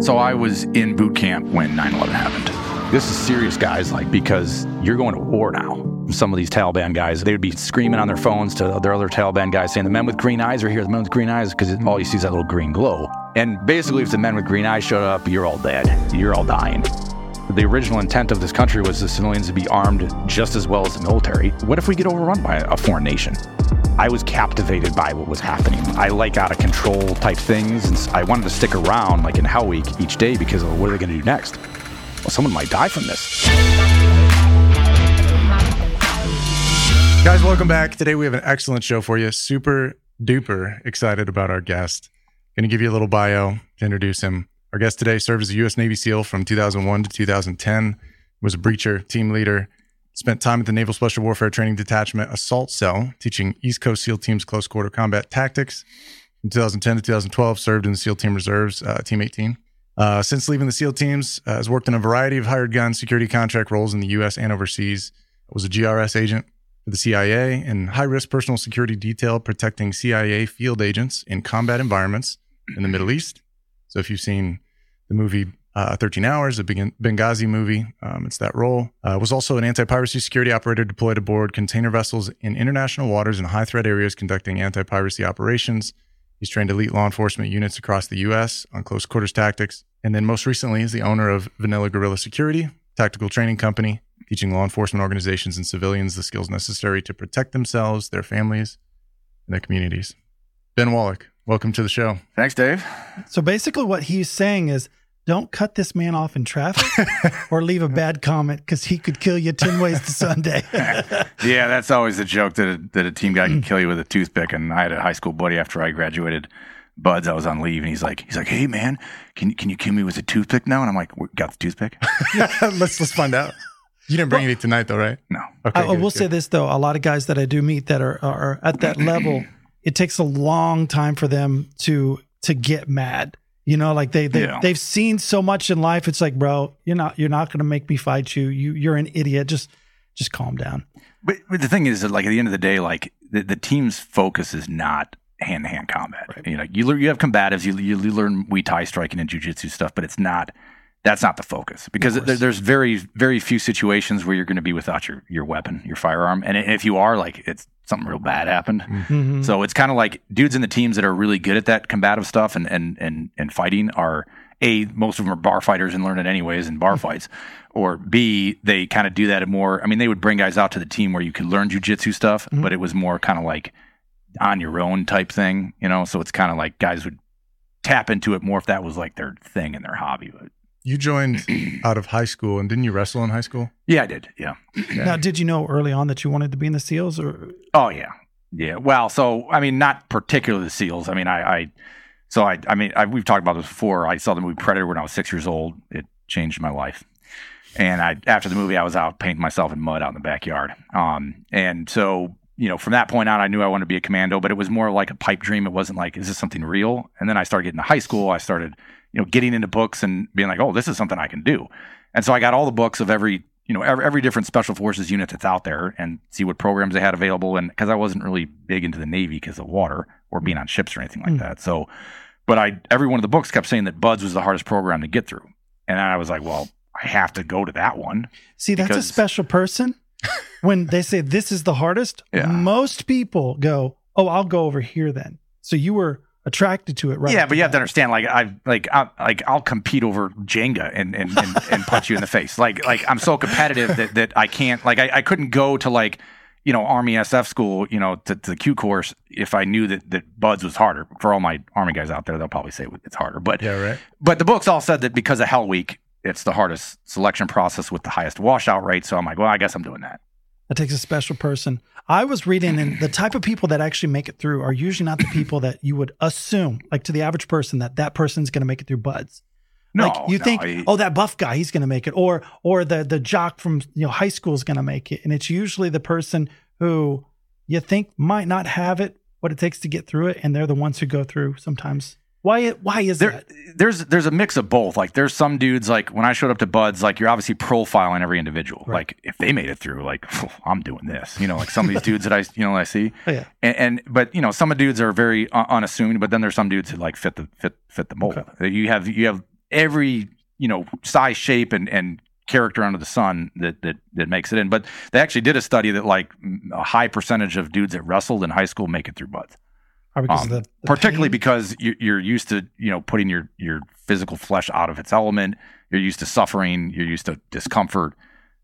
So I was in boot camp when 9 11 happened. This is serious, guys, like, because you're going to war now. Some of these Taliban guys, they would be screaming on their phones to their other Taliban guys saying, The men with green eyes are here, the men with green eyes, because all you see is that little green glow. And basically, if the men with green eyes showed up, you're all dead. You're all dying. The original intent of this country was the civilians to be armed just as well as the military. What if we get overrun by a foreign nation? I was captivated by what was happening. I like out of control type things, and I wanted to stick around like in Hell Week each day because of what are they going to do next? Well, someone might die from this. Guys, welcome back. Today we have an excellent show for you. Super duper excited about our guest. Going to give you a little bio to introduce him. Our guest today served as a U.S. Navy SEAL from 2001 to 2010, was a breacher, team leader, spent time at the Naval Special Warfare Training Detachment Assault Cell, teaching East Coast SEAL teams close quarter combat tactics. From 2010 to 2012, served in the SEAL Team Reserves, uh, Team 18. Uh, since leaving the SEAL teams, uh, has worked in a variety of hired gun security contract roles in the U.S. and overseas. Was a GRS agent for the CIA and high risk personal security detail protecting CIA field agents in combat environments in the Middle East. So if you've seen the movie uh, 13 Hours, a Benghazi movie, um, it's that role. Uh, was also an anti-piracy security operator deployed aboard container vessels in international waters and high threat areas conducting anti-piracy operations. He's trained elite law enforcement units across the U.S. on close quarters tactics. And then most recently is the owner of Vanilla Gorilla Security, tactical training company, teaching law enforcement organizations and civilians the skills necessary to protect themselves, their families, and their communities. Ben Wallick, welcome to the show. Thanks, Dave. So basically, what he's saying is don't cut this man off in traffic or leave a bad comment because he could kill you 10 ways to Sunday. yeah, that's always the joke that a, that a team guy can kill you with a toothpick. And I had a high school buddy after I graduated. Buds, I was on leave, and he's like, he's like, "Hey man, can can you kill me with a toothpick now?" And I'm like, "Got the toothpick?" let's let's find out. You didn't bring well, any tonight, though, right? No. Okay. I, I will good. say this though: a lot of guys that I do meet that are are at that level, it takes a long time for them to to get mad you know, like they they yeah. they've seen so much in life. It's like, bro, you're not you're not going to make me fight you. You you're an idiot. Just just calm down. But, but the thing is that like at the end of the day, like the, the team's focus is not hand to hand combat. Right. You know, you learn you have combatives, you you learn Muay Thai striking and jujitsu stuff, but it's not that's not the focus because there, there's very very few situations where you're going to be without your your weapon, your firearm, and if you are, like it's something real bad happened. Mm-hmm. So it's kind of like dudes in the teams that are really good at that combative stuff and and and and fighting are a most of them are bar fighters and learn it anyways in bar mm-hmm. fights, or b they kind of do that more. I mean, they would bring guys out to the team where you could learn jujitsu stuff, mm-hmm. but it was more kind of like on your own type thing, you know. So it's kind of like guys would tap into it more if that was like their thing and their hobby. But you joined out of high school, and didn't you wrestle in high school? Yeah, I did. Yeah. yeah. Now, did you know early on that you wanted to be in the SEALs, or? Oh yeah, yeah. Well, so I mean, not particularly the SEALs. I mean, I, I so I, I mean, I, we've talked about this before. I saw the movie Predator when I was six years old. It changed my life. And I, after the movie, I was out painting myself in mud out in the backyard. Um, and so you know, from that point on, I knew I wanted to be a commando, but it was more like a pipe dream. It wasn't like, is this something real? And then I started getting to high school. I started you know, getting into books and being like, oh, this is something I can do. And so I got all the books of every, you know, every, every different special forces unit that's out there and see what programs they had available. And because I wasn't really big into the Navy because of water or being on ships or anything like mm. that. So, but I, every one of the books kept saying that BUDS was the hardest program to get through. And I was like, well, I have to go to that one. See, that's a special person. when they say this is the hardest, yeah. most people go, oh, I'll go over here then. So you were attracted to it right yeah but you have to understand like i like i like i'll compete over jenga and and, and, and punch you in the face. Like like i'm so competitive that that i can't like i, I couldn't go to like you know army sf school you know to, to the q course if i knew that that buds was harder. For all my army guys out there they'll probably say it's harder. But yeah right. but the books all said that because of hell week it's the hardest selection process with the highest washout rate. So i'm like well i guess i'm doing that that takes a special person. I was reading, and the type of people that actually make it through are usually not the people that you would assume, like to the average person, that that person's going to make it through buds. No, like you no, think, I, oh, that buff guy, he's going to make it, or or the the jock from you know high school is going to make it, and it's usually the person who you think might not have it, what it takes to get through it, and they're the ones who go through sometimes why? Why is there, that? There's there's a mix of both. Like there's some dudes like when I showed up to Buds, like you're obviously profiling every individual. Right. Like if they made it through, like I'm doing this. You know, like some of these dudes that I you know I see. Oh, yeah. And, and, but you know some of dudes are very uh, unassuming, but then there's some dudes who like fit the fit fit the mold. Okay. You have you have every you know size, shape, and and character under the sun that that that makes it in. But they actually did a study that like a high percentage of dudes that wrestled in high school make it through BUD/S. Because um, the, the particularly pain? because you're, you're used to you know putting your your physical flesh out of its element. You're used to suffering. You're used to discomfort.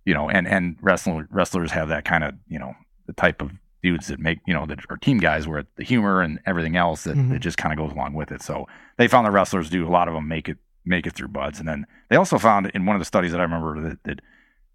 You know, and and wrestler, wrestlers have that kind of you know the type of dudes that make you know that are team guys where the humor and everything else that, Mhm. that just kind of goes along with it. So they found the wrestlers do a lot of them make it make it through buds, and then they also found in one of the studies that I remember that that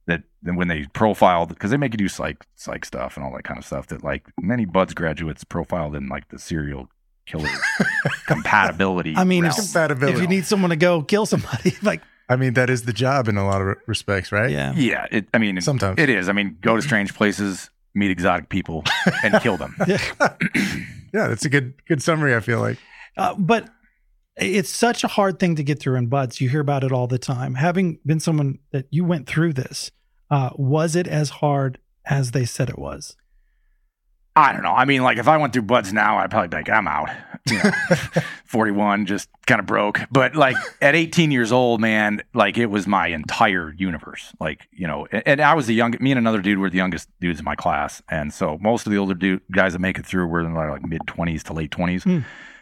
that, that when they profiled because they make you do psych psych stuff and all that kind of stuff that like many buds graduates profiled in like the serial killer compatibility. I mean, if- Compatibility. if you need someone to go kill somebody, like I mean, that is the job in a lot of respects, right? yeah, yeah, it, I mean, Sometimes. it is. I mean, go to strange places, meet exotic people, and kill them. yeah, that's a good good summary. I feel like. Uh, but it's such a hard thing to get through in buds. You hear about it all the time. Having been someone that you went through this, uh, was it as hard as they said it was? I don't know. I mean, like if I went through buds now, I'd probably be like, I'm out. You know, 41, just kind of broke. But like at 18 years old, man, like it was my entire universe. Like, you know, and, and I was the young, me and another dude were the youngest dudes in my class. And so most of the older dude, guys that make it through were in like mid 20s to late 20s. Hmm.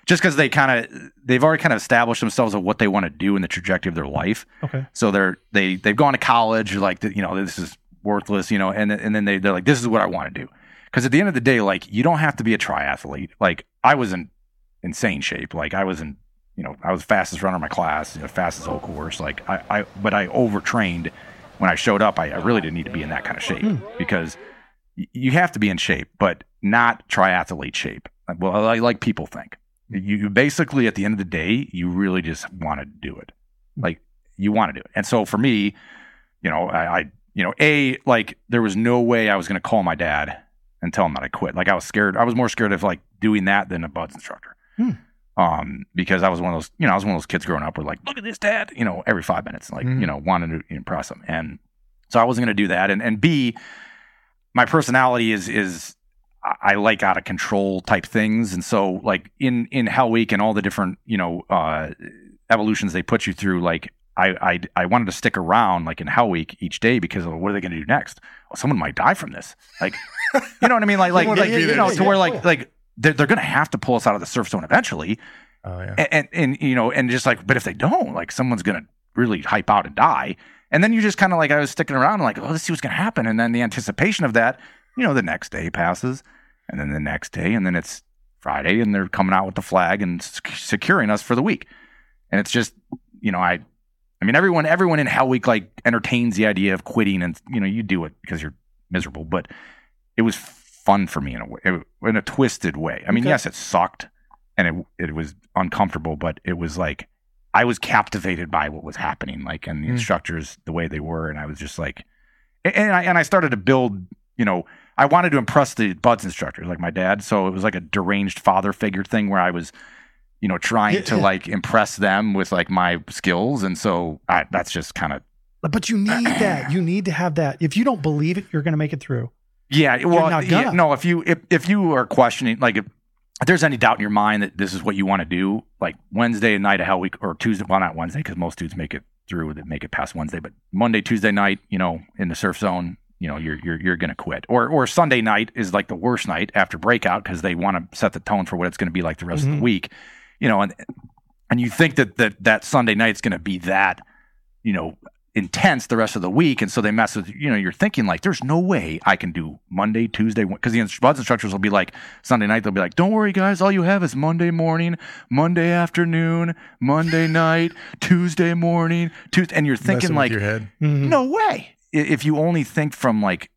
Just because they kind of, they've already kind of established themselves of what they want to do in the trajectory of their life. Okay. So they're they they've gone to college, like you know this is worthless, you know, and and then they they're like this is what I want to do. Because at the end of the day, like you don't have to be a triathlete. Like I was in insane shape. Like I was in you know I was fastest runner in my class, you know, fastest whole course. Like I, I but I overtrained when I showed up. I, I really didn't need to be in that kind of shape hmm. because you have to be in shape, but not triathlete shape. Well, I like people think. You basically at the end of the day, you really just want to do it. Like you want to do it. And so for me, you know, I, I you know, a like there was no way I was going to call my dad and tell him that I quit. Like I was scared. I was more scared of like doing that than a buds instructor. Hmm. Um, because I was one of those, you know, I was one of those kids growing up where like, look at this dad, you know, every five minutes, like, Mhm. you know, wanted to impress him. And so I wasn't going to do that. And, and B, my personality is, is I like out of control type things. And so like in, in Hell Week and all the different, you know, uh, evolutions they put you through, like I, I, I wanted to stick around like in Hell Week each day because of what are they going to do next? Well, someone might die from this. Like, you know what I mean? Like, like, wanna you know, to where like, like they're, they're going to have to pull us out of the surf zone eventually. Oh yeah. And, and, and, you know, and just like, but if they don't, like someone's going to really hype out and die. And then you just kind of like, I was sticking around like, oh, let's see what's going to happen. And then the anticipation of that, you know, the next day passes and then the next day, and then it's Friday and they're coming out with the flag and securing us for the week. And it's just, you know, I, I mean, everyone, everyone in Hell Week like entertains the idea of quitting, and you know, you do it because you're miserable. But it was fun for me in a way, in a twisted way. I mean, Okay. yes, it sucked and it it was uncomfortable, but it was like I was captivated by what was happening, like and the Mm. instructors the way they were, and I was just like, and- and I and I started to build, you know. I wanted to impress the buds instructors, like my dad. So it was like a deranged father figure thing where I was, you know, trying Yeah, to yeah. like impress them with like my skills, and so I, that's just kind of But you need that. You need to have that. If you don't believe it, you're going to make it through. yeah. Well, not yeah, no. If you if if you are questioning, like if, if there's any doubt in your mind that this is what you want to do, like Wednesday night of Hell Week or Tuesday, well, not Wednesday because most dudes make it through that make it past Wednesday, but Monday, Tuesday night, you know, in the surf zone. You know, you're you're you're gonna quit, or or Sunday night is like the worst night after breakout because they want to set the tone for what it's going to be like the rest of Mhm. the week, you know, and and you think that that that Sunday night's going to be that, you know, intense the rest of the week, and so they mess with you know you're thinking like there's no way I can do Monday, Tuesday because the buds instructors will be like Sunday night they'll be like don't worry guys all you have is Monday morning, Monday afternoon, Monday night, Tuesday morning, Tuesday, and you're thinking Messing like your head. Mhm. no way. If you only think from like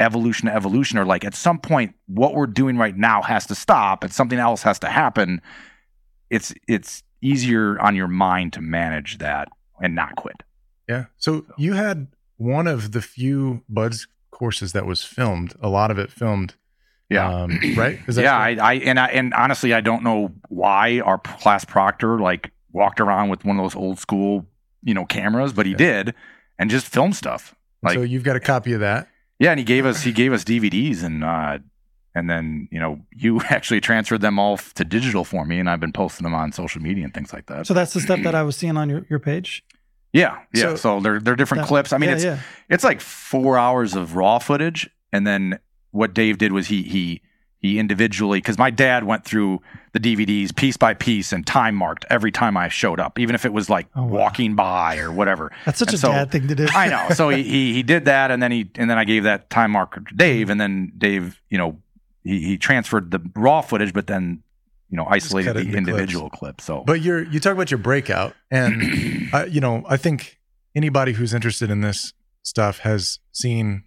evolution to evolution, or like at some point, what we're doing right now has to stop and something else has to happen, it's it's easier on your mind to manage that and not quit. Yeah. So you had one of the few buds courses that was filmed. A lot of it filmed. Um, right? Is yeah. I, I and I and honestly, I don't know why our class proctor like walked around with one of those old school, you know, cameras, but he Yeah. did and just filmed stuff. Like so you've got a copy of that. Yeah, and he gave us he gave us DVDs and uh and then you know you actually transferred them all to digital for me, and I've been posting them on social media and things like that. So that's the stuff that I was seeing on your, your page. Yeah, yeah. So, so they're they're different that, clips. I mean, yeah, it's yeah. it's like four hours of raw footage, and then what Dave did was he he he individually because my dad went through the DVDs piece by piece and time marked every time I showed up, even if it was like oh, wow. walking by or whatever. That's such and a so, dad thing to do. I know. So he, he he did that, and then he and then I gave that time marker to Dave, and then Dave, you know, he he transferred the raw footage, but then you know isolated the individual clips. clip. So, but you're you talk about your breakout, and uh, you know I think anybody who's interested in this stuff has seen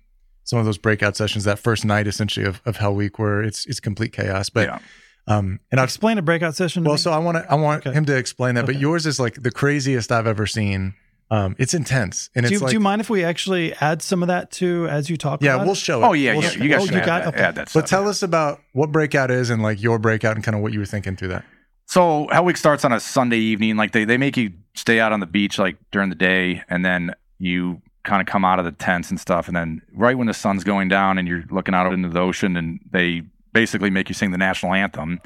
some of those breakout sessions that first night essentially of, of Hell Week where it's it's complete chaos. But yeah. um and I'll explain a breakout session. well, so I want to I want okay. him to explain that, okay. but yours is like the craziest I've ever seen. Um, it's intense, and do you, like, do you mind if we actually add some of that to as you talk? Yeah, we'll it? show it. Oh yeah, we'll yeah. You guys oh, you got, that, okay. add that. Stuff, but tell yeah. us about what breakout is and like your breakout and kind of what you were thinking through that. So Hell Week starts on a Sunday evening. Like they they make you stay out on the beach like during the day, and then you kind of come out of the tents and stuff, and then right when the sun's going down and you're looking out into the ocean, and they basically make you sing the national anthem.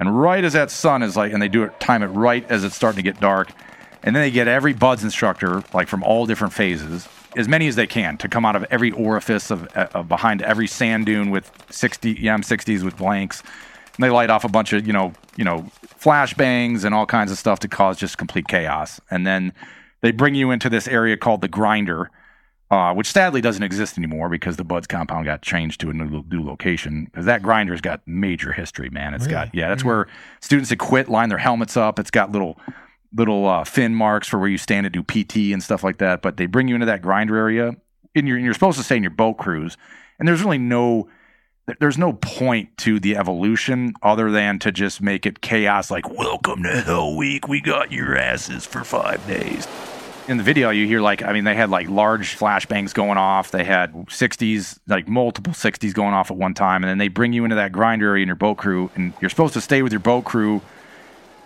And right as that sun is like, and they do it time it right as it's starting to get dark and then they get every BUD/S instructor, like from all different phases, as many as they can, to come out of every orifice of, uh, of behind every sand dune with 60 M60s with blanks. And they light off a bunch of, you know, you know, flashbangs and all kinds of stuff to cause just complete chaos. And then they bring you into this area called the grinder, uh, which sadly doesn't exist anymore because the BUD/S compound got changed to a new, new location. Because that grinder's got major history, man. It's really? got yeah, that's where students that quit line their helmets up. It's got little little uh, fin marks for where you stand to do PT and stuff like that. But they bring you into that grinder area, and you're, and you're supposed to stay in your boat crews. And there's really no there's no point to the evolution other than to just make it chaos. Like, welcome to Hell Week. We got your asses for five days. In the video, you hear like, I mean, they had like large flashbangs going off. They had 60s, like multiple 60s going off at one time. And then they bring you into that grinder area in your boat crew, and you're supposed to stay with your boat crew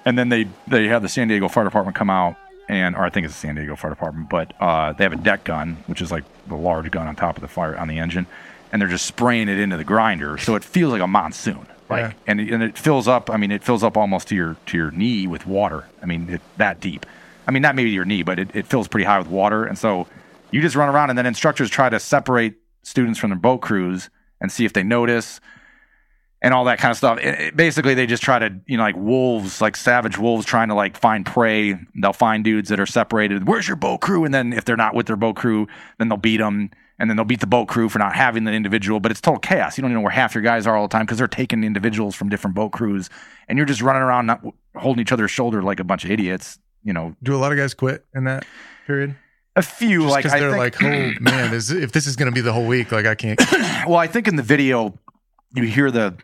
and then they they have the San Diego Fire Department come out and or I think it's the San Diego Fire Department, but uh, they have a deck gun, which is like the large gun on top of the fire on the engine, and they're just spraying it into the grinder, so it feels like a monsoon. Like, yeah. and it, and it fills up. I mean, it fills up almost to your to your knee with water. I mean, it, that deep. I mean, not maybe your knee, but it, it fills pretty high with water, and so you just run around, and then instructors try to separate students from their boat crews and see if they notice and all that kind of stuff. It, it, basically, they just try to, you know, like wolves, like savage wolves trying to like find prey. They'll find dudes that are separated. Where's your boat crew? And then if they're not with their boat crew, then they'll beat them. And then they'll beat the boat crew for not having the individual. But it's total chaos. You don't even know where half your guys are all the time because they're taking individuals from different boat crews. And you're just running around not holding each other's shoulder like a bunch of idiots, you know. Do a lot of guys quit in that period? A few, just like they're think, like, "Oh man, is, if this is going to be the whole week, like I can't." well, I think in the video, you hear the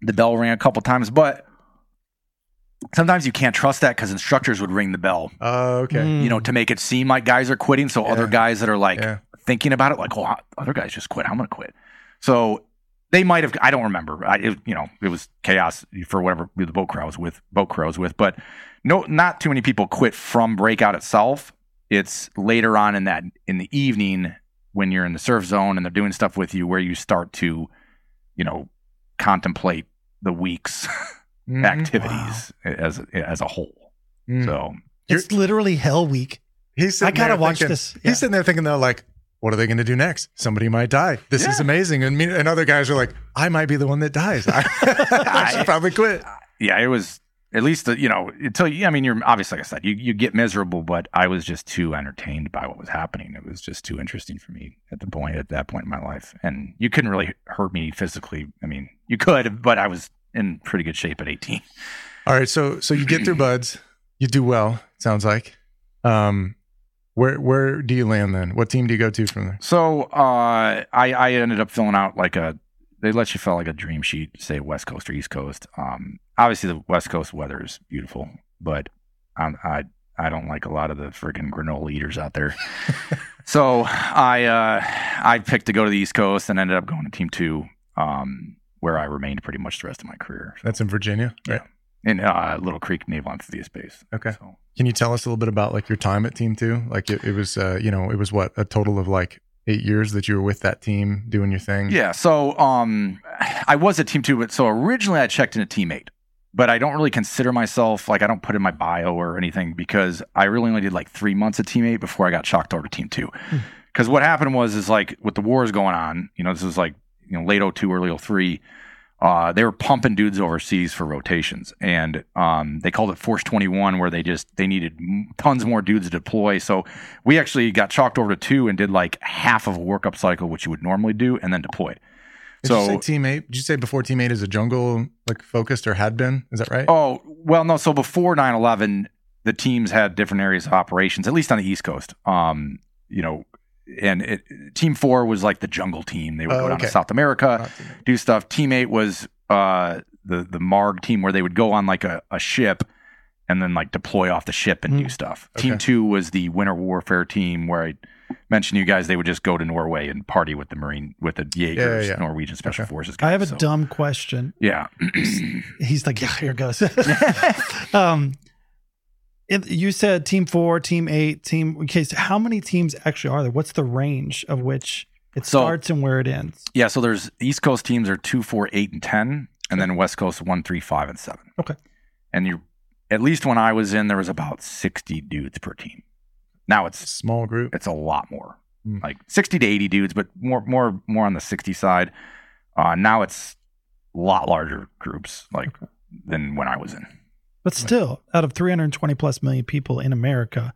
the bell ring a couple times, but sometimes you can't trust that because instructors would ring the bell. Oh, uh, okay. You know, to make it seem like guys are quitting. So yeah. other guys that are like yeah. thinking about it, like, oh, other guys just quit. I'm going to quit. So they might have. I don't remember. I, it, you know, it was chaos for whatever the boat crew I was with. Boat crew I was with, but no, not too many people quit from breakout itself. It's later on in that in the evening when you're in the surf zone and they're doing stuff with you where you start to, you know, contemplate the week's mm-hmm. activities wow. as as a whole. Mm. So it's literally hell week. He's I gotta watch thinking, this. Yeah. He's sitting there thinking though, like, what are they going to do next? Somebody might die. This yeah. is amazing. And me, and other guys are like, I might be the one that dies. I, I should probably quit. Yeah, it was at least the, you know until you, I mean you're obviously like I said you you get miserable, but I was just too entertained by what was happening. It was just too interesting for me at the point at that point in my life, and you couldn't really hurt me physically. I mean, you could, but I was in pretty good shape at 18. All right, so so you get through BUD/S, you do well. Sounds like. Um, where where do you land then? What team do you go to from there? So uh, I I ended up filling out like a they let you fill like a dream sheet, say West Coast or East Coast. Um, obviously the West Coast weather is beautiful, but I'm, I I don't like a lot of the freaking granola eaters out there. so I uh, I picked to go to the East Coast and ended up going to Team Two, um, where I remained pretty much the rest of my career. So, That's in Virginia, right? Yeah, in uh, Little Creek Naval Amphibious Base. Okay. So, Can you tell us a little bit about like your time at Team Two? Like it, it was, uh, you know, it was what a total of like eight years that you were with that team doing your thing? Yeah. So um, I was a team two, but so originally I checked in a team eight, but I don't really consider myself like I don't put in my bio or anything because I really only did like three months of team eight before I got chalked over to team two. Because what happened was is like with the wars going on, you know, this is like you know late 02, early 03 uh, they were pumping dudes overseas for rotations, and um, they called it Force 21, where they just they needed tons more dudes to deploy. So we actually got chalked over to two and did like half of a workup cycle, which you would normally do, and then deployed. Did so, you say team eight? Did you say before teammate is a jungle like focused or had been? Is that right? Oh well, no. So before 9/11, the teams had different areas of operations, at least on the East Coast. Um, you know, and it, team four was like the jungle team. They would oh, go down okay. to South America, do stuff. Team eight was uh, the the Marg team where they would go on like a, a ship and then like deploy off the ship and mm. do stuff. Okay. Team two was the winter warfare team where I mentioned you guys they would just go to Norway and party with the Marine with the Jaegers, yeah, yeah. Norwegian Special okay. Forces. Guys, I have a so. dumb question. Yeah, he's like, yeah, here goes. um, it, you said team four, team eight, team. Okay, so how many teams actually are there? What's the range of which it so, starts and where it ends? Yeah, so there's East Coast teams are two, four, eight, and ten, and then West Coast one, three, five, and seven. Okay, and you, at least when I was in, there was about sixty dudes per team. Now it's small group. It's a lot more, mm. like sixty to eighty dudes, but more, more, more on the sixty side. Uh, now it's a lot larger groups, like okay. than when I was in. But still, out of 320 plus million people in America,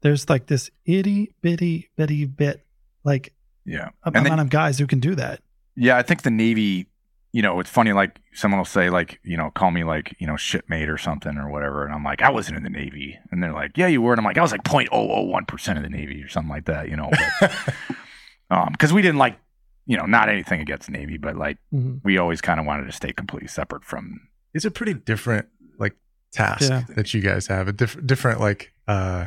there's like this itty bitty bitty bit like yeah amount then, of guys who can do that. Yeah, I think the Navy. You know, it's funny. Like someone will say, like you know, call me like you know shipmate or something or whatever, and I'm like, I wasn't in the Navy, and they're like, Yeah, you were, and I'm like, I was like 0.001 percent of the Navy or something like that. You know, because um, we didn't like you know not anything against Navy, but like mm-hmm. we always kind of wanted to stay completely separate from. It's a pretty different like task yeah. that you guys have a diff- different like uh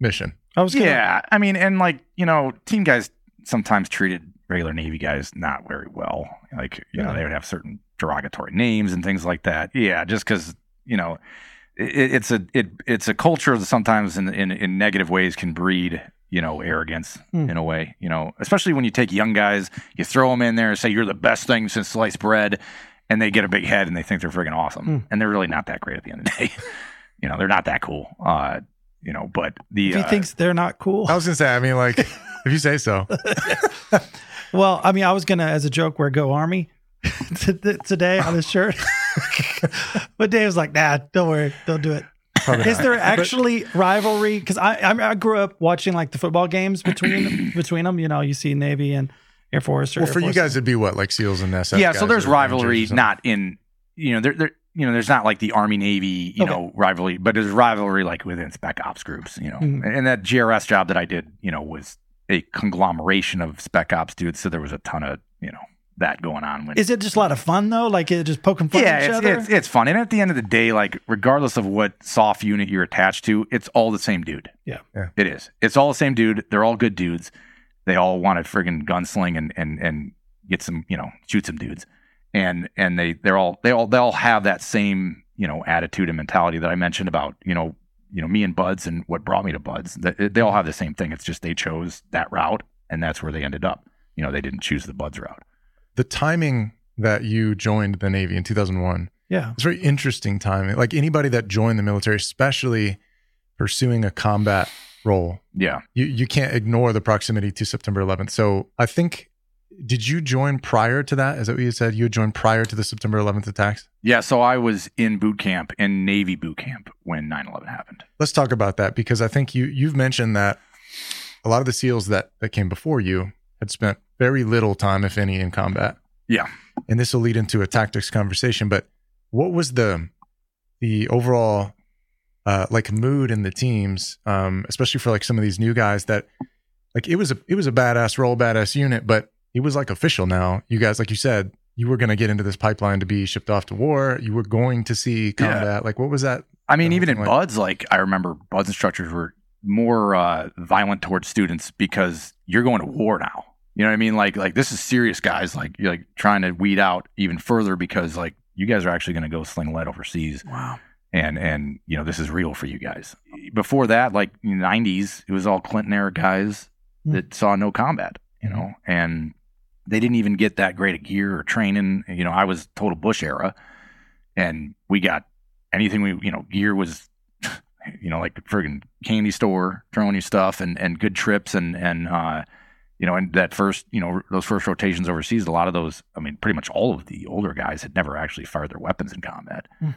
mission i was gonna- yeah i mean and like you know team guys sometimes treated regular navy guys not very well like you yeah. know they would have certain derogatory names and things like that yeah just because you know it, it's a it it's a culture that sometimes in, in in negative ways can breed you know arrogance mm. in a way you know especially when you take young guys you throw them in there and say you're the best thing since sliced bread and they get a big head and they think they're freaking awesome, mm. and they're really not that great at the end of the day. you know, they're not that cool. Uh, you know, but the he uh, thinks they're not cool. I was gonna say, I mean, like if you say so. well, I mean, I was gonna, as a joke, wear "Go Army" today on his shirt, but Dave was like, "Nah, don't worry, don't do it." Probably Is there actually rivalry? Because I, I grew up watching like the football games between between them. You know, you see Navy and Air Force. well, Air for Force. you guys, it'd be what like SEALs and SF. Yeah, so there's rivalry, not in you know there there you know there's not like the Army Navy you okay. know rivalry, but there's rivalry like within Spec Ops groups. You know, mm-hmm. and that GRS job that I did, you know, was a conglomeration of Spec Ops dudes. So there was a ton of you know that going on. When, Is it just a lot of fun though? Like it just poking fun yeah, at each it's, other? It's, it's fun. And at the end of the day, like regardless of what SOF unit you're attached to, it's all the same dude. Yeah. yeah. It is. It's all the same dude. They're all good dudes. They all want to friggin' gunsling and, and, and get some, you know, shoot some dudes. And and they they're all they all they all have that same, you know, attitude and mentality that I mentioned about, you know, you know, me and Buds and what brought me to Buds. They, they all have the same thing. It's just they chose that route and that's where they ended up. You know, they didn't choose the Buds route. The timing that you joined the Navy in 2001. Yeah. It's very interesting timing. Like anybody that joined the military, especially pursuing a combat role. Yeah. You you can't ignore the proximity to September 11th. So I think did you join prior to that? Is that what you said? You had joined prior to the September 11th attacks? Yeah, so I was in boot camp, in Navy boot camp when 9/11 happened. Let's talk about that because I think you you've mentioned that a lot of the SEALs that that came before you had spent very little time, if any, in combat. Yeah, and this will lead into a tactics conversation. But what was the the overall uh, like mood in the teams, um, especially for like some of these new guys that like it was a it was a badass role, badass unit, but it was like official now. You guys, like you said, you were going to get into this pipeline to be shipped off to war. You were going to see combat. Yeah. Like, what was that? I mean, even in like? Buds, like I remember Buds instructors were more uh, violent towards students because you're going to war now. You know what I mean? Like, like this is serious, guys. Like, you're like trying to weed out even further because like you guys are actually going to go sling lead overseas. Wow. And and you know this is real for you guys. Before that, like 90s, it was all Clinton era guys mm. that saw no combat, you know, and they didn't even get that great of gear or training. You know, I was total Bush era, and we got anything we, you know, gear was, you know, like a friggin' candy store throwing you stuff and and good trips and and uh, you know, and that first, you know, those first rotations overseas, a lot of those, I mean, pretty much all of the older guys had never actually fired their weapons in combat. Mm.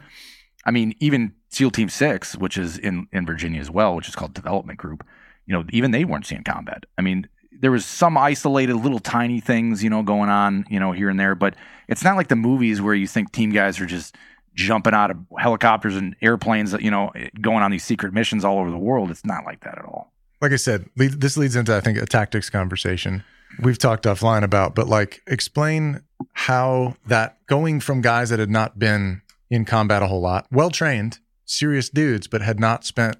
I mean, even SEAL Team Six, which is in in Virginia as well, which is called Development Group, you know, even they weren't seeing combat. I mean, there was some isolated little tiny things, you know, going on, you know, here and there, but it's not like the movies where you think team guys are just jumping out of helicopters and airplanes, you know, going on these secret missions all over the world. It's not like that at all. Like I said, this leads into I think a tactics conversation we've talked offline about, but like explain how that going from guys that had not been in combat a whole lot, well trained, serious dudes, but had not spent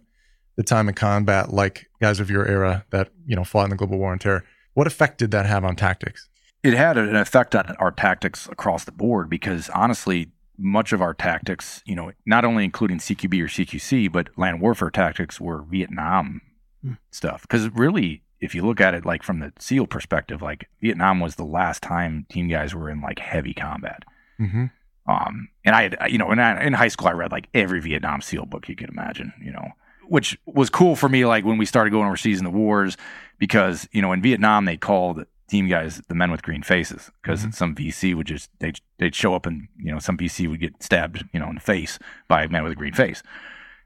the time in combat like guys of your era that you know fought in the global war on terror. What effect did that have on tactics? It had an effect on our tactics across the board because honestly, much of our tactics, you know, not only including CQB or CQC, but land warfare tactics were Vietnam mm. stuff. Because really, if you look at it like from the SEAL perspective, like Vietnam was the last time team guys were in like heavy combat. Mm-hmm. Um, and I had, you know, in, in high school, I read like every Vietnam SEAL book you could imagine, you know, which was cool for me. Like when we started going overseas in the wars, because you know in Vietnam they called team guys the men with green faces because mm-hmm. some VC would just they they'd show up and you know some VC would get stabbed you know in the face by a man with a green face,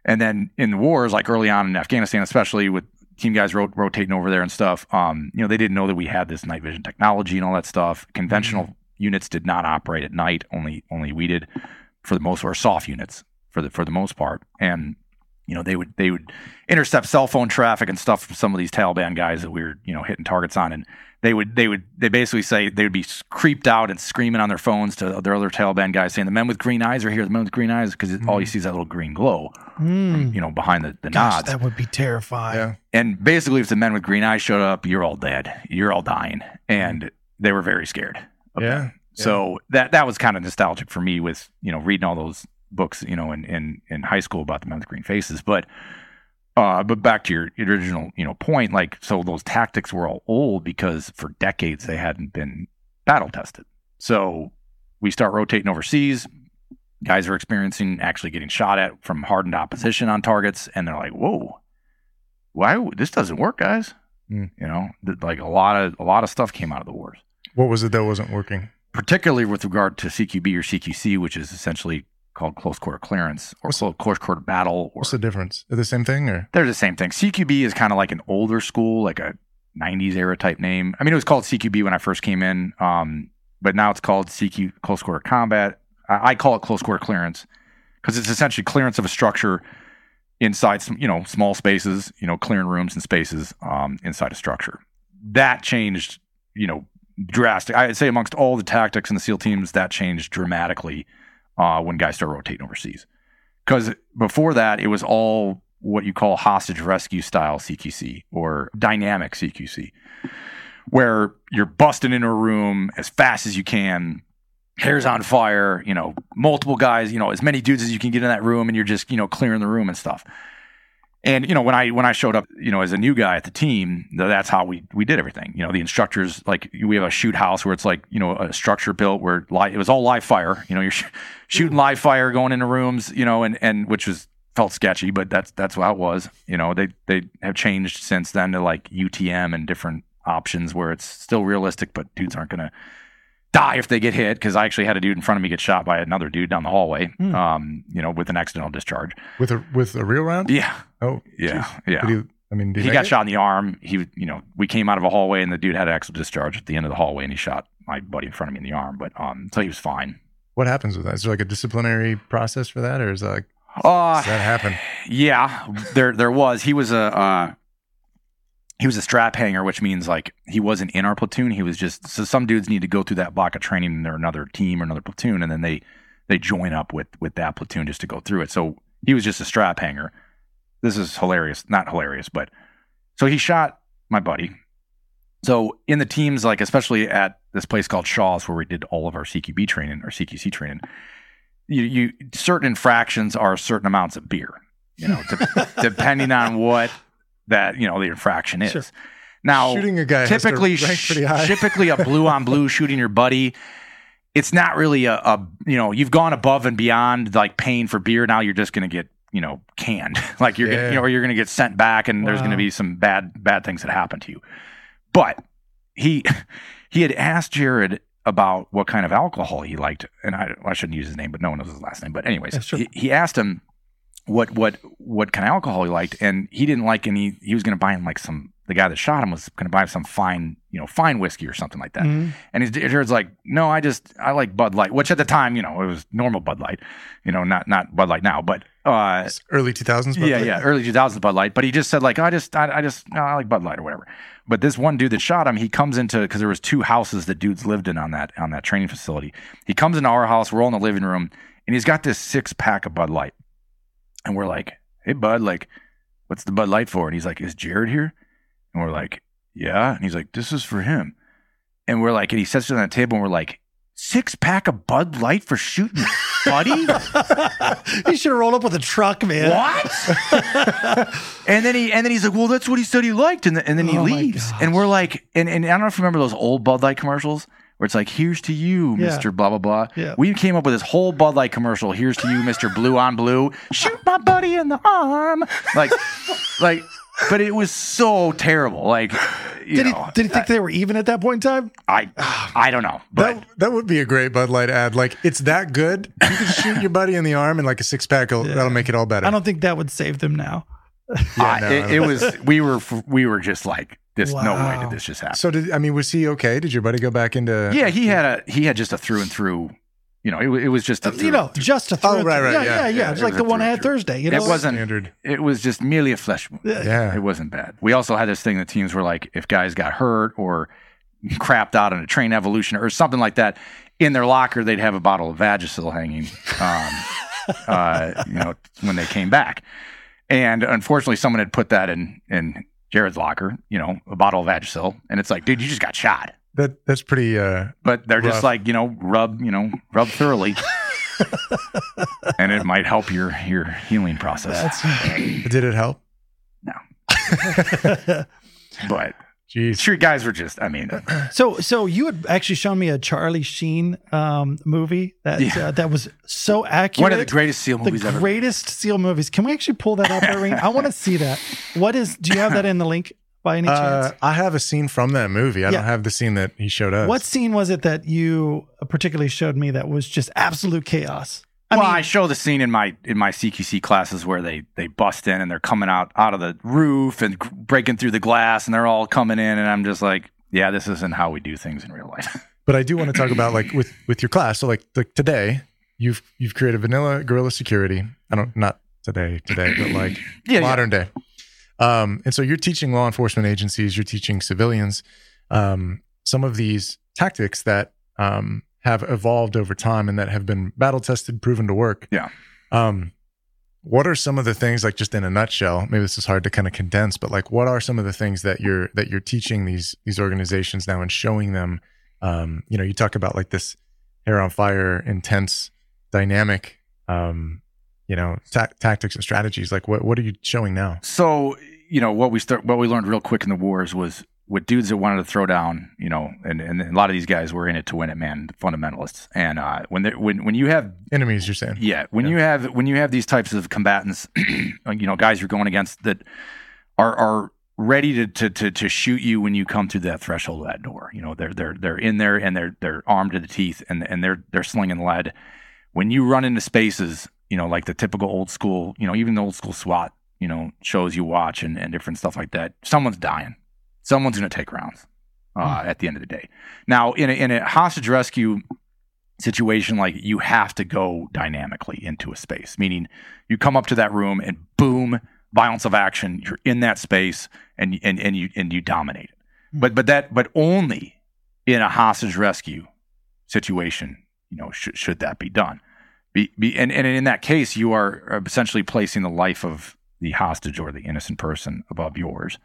and then in the wars like early on in Afghanistan, especially with team guys ro- rotating over there and stuff, um, you know they didn't know that we had this night vision technology and all that stuff. Conventional mm-hmm. Units did not operate at night; only only we did for the most, or SOF units for the for the most part, and you know they would they would intercept cell phone traffic and stuff from some of these Taliban guys that we were you know hitting targets on, and they would they would they basically say they would be creeped out and screaming on their phones to their other Taliban guys saying the men with green eyes are here, the men with green eyes because mm. all you see is that little green glow, mm. you know, behind the, the Gosh, nods. That would be terrifying. Yeah. And basically, if the men with green eyes showed up, you're all dead, you're all dying, and they were very scared. Yeah. So that that was kind of nostalgic for me with you know reading all those books, you know, in in, in high school about the men with green faces. But uh, but back to your original, you know, point, like so those tactics were all old because for decades they hadn't been battle tested. So we start rotating overseas. Guys are experiencing actually getting shot at from hardened opposition on targets, and they're like, "Whoa, why this doesn't work, guys?" Mm. You know, like a lot of a lot of stuff came out of the wars. What was it that wasn't working? Particularly with regard to CQB or CQC, which is essentially called close quarter clearance or what's, close quarter battle. Or, what's the difference? Are the same thing or? They're the same thing. CQB is kind of like an older school, like a 90s era type name. I mean, it was called CQB when I first came in, um, but now it's called CQ close quarter combat. I, I call it close quarter clearance because it's essentially clearance of a structure inside some, you know, small spaces, you know, clearing rooms and spaces um, inside a structure. That changed, you know, drastic. I'd say amongst all the tactics in the SEAL teams, that changed dramatically uh, when guys start rotating overseas. Because before that, it was all what you call hostage rescue style CQC or dynamic CQC, where you're busting into a room as fast as you can, hair's on fire, you know, multiple guys, you know, as many dudes as you can get in that room, and you're just, you know, clearing the room and stuff. And you know, when I when I showed up, you know, as a new guy at the team, that's how we we did everything. You know, the instructors like we have a shoot house where it's like you know a structure built where li- it was all live fire. You know, you're sh- shooting live fire going into rooms. You know, and and which was felt sketchy, but that's that's how it was. You know, they they have changed since then to like UTM and different options where it's still realistic, but dudes aren't gonna die if they get hit because I actually had a dude in front of me get shot by another dude down the hallway. Mm. Um, you know, with an accidental discharge. With a with a real round? Yeah. Oh, yeah, geez. yeah. He, I mean, he got it? shot in the arm. He, you know, we came out of a hallway and the dude had an accidental discharge at the end of the hallway and he shot my buddy in front of me in the arm. But um, so he was fine. What happens with that? Is there like a disciplinary process for that, or is that like uh, does that happen? Yeah, there there was. He was a uh, he was a strap hanger, which means like he wasn't in our platoon. He was just so some dudes need to go through that block of training and they're another team or another platoon, and then they they join up with with that platoon just to go through it. So he was just a strap hanger. This is hilarious, not hilarious, but so he shot my buddy. So in the teams, like especially at this place called Shaw's, where we did all of our CQB training or CQC training, you, you certain infractions are certain amounts of beer. You know, de- depending on what that you know the infraction is. Sure. Now, Shooting a guy typically, rank pretty high. typically a blue on blue shooting your buddy. It's not really a, a, you know, you've gone above and beyond like paying for beer. Now you're just going to get, you know, canned. like you're, Yeah. gonna, you know, or you're going to get sent back, and there's going to be some bad, bad things that happen to you. But he, he had asked Jared about what kind of alcohol he liked, and I, I shouldn't use his name, but no one knows his last name. But anyways, Yeah, sure. he, he asked him what what what kind of alcohol he liked, and he didn't like any. He was going to buy him like some. The guy that shot him was going to buy him some fine, you know, fine whiskey or something like that. Mhm. And his Jared's like, no, I just I like Bud Light, which at the time, you know, it was normal Bud Light, you know, not not Bud Light now, but uh, early 2000s. yeah, like- yeah, early 2000s Bud Light. But he just said like, I just, I, I just, no, I like Bud Light or whatever. But this one dude that shot him, he comes into because there was two houses that dudes lived in on that on that training facility. He comes into our house. We're all in the living room, and he's got this six pack of Bud Light, and we're like, Hey, Bud, like, what's the Bud Light for? And he's like, Is Jared here? And we're like, Yeah. And he's like, This is for him. And we're like, and he sets it on the table, and we're like, Six pack of Bud Light for shooting, buddy. you should have rolled up with a truck, man. what? and then he and then he's like, well, that's what he said he liked, and, then- and then he Oh leaves, and we're like, and, and I don't know if you remember those old Bud Light commercials where it's like, here's to you, Yeah. Mister Blah blah blah. Yeah. We came up with this whole Bud Light commercial. Here's to you, Mister Blue on Blue. Shoot my buddy in the arm, like, like. But it was so terrible. Like, you Did he, know, did he think they were even at that point in time? I, I don't know, but That, that would be a great Bud Light ad. Like, it's that good. You can shoot your buddy in the arm and like a six pack, will that'll make it all better. I don't think that would save them now. Yeah, I- no, it, I it don't- was. We were, we were just like, this. No way did this just happen. So did I mean was he okay? Did your buddy go back into? Yeah, he had a he had just a through and through. You know, it, it was just a you know, just a Oh, right, right, yeah, yeah, yeah, yeah. yeah, It's it like was the one I had. Thursday. You It wasn't- standard. it was just merely a flesh wound. Yeah. It wasn't bad. We also had this thing that teams were like, if guys got hurt or crapped out on a train evolution or something like that, in their locker they'd have a bottle of Vagisil hanging. Um, uh, you know, when they came back, and unfortunately, someone had put that in in Jared's locker. You know, a bottle of Vagisil, and it's like, dude, you just got shot. That that's pretty. uh but they're Rough. just like you know rub you know rub thoroughly and it might help your your healing process That's, Did it help? No. but Jeez. street guys were just i mean So, so you had actually shown me a Charlie Sheen um, movie that Yeah. uh, that was so accurate. one of the greatest seal movies the ever greatest seal movies. Can we actually pull that up, Irene? I want to see that. What is? Do you have that in the link by any Uh, chance? I have a scene from that movie. I Yeah. don't have the scene that he showed us. What scene was it that you particularly showed me that was just absolute chaos? I well, mean, I show the scene in my in my CQC classes where they they bust in and they're coming out out of the roof and breaking through the glass and they're all coming in and I'm just like, yeah, this isn't how we do things in real life. But I do want to talk about like with with your class. So like like today, you've you've created vanilla gorilla security. I don't not today today, but like Yeah, yeah. modern day. Um, and so you're teaching law enforcement agencies, you're teaching civilians um, some of these tactics that um, have evolved over time and that have been battle tested, proven to work. Yeah. Um, what are some of the things, like just in a nutshell? Maybe this is hard to kind of condense, but like, what are some of the things that you're that you're teaching these these organizations now and showing them? Um, you know, you talk about like this hair on fire, intense, dynamic. Um, you know, ta- tactics and strategies. Like, what what are you showing now? So, you know, what we start, what we learned real quick in the wars was what dudes that wanted to throw down, you know, and, and a lot of these guys were in it to win it, man, fundamentalists. And uh, when they when when you have Enemies, you're saying? yeah, when you have when you have these types of combatants, you know, guys you're going against that are are ready to, to to to shoot you when you come through that threshold of that door. You know, they're they're they're in there and they're they're armed to the teeth and and they're they're slinging lead. When you run into spaces, you know, like the typical old school, you know, even the old school SWAT, you know, shows you watch and, and different stuff like that, someone's dying. Someone's going to take rounds uh, hmm. at the end of the day. Now, in a, in a hostage rescue situation, like you have to go dynamically into a space, meaning you come up to that room and boom, violence of action. You're in that space and and and you and you dominate it. Hmm. But but that but only in a hostage rescue situation, you know, should should that be done? Be, be and, and in that case, you are uh, essentially placing the life of the hostage or the innocent person above yours,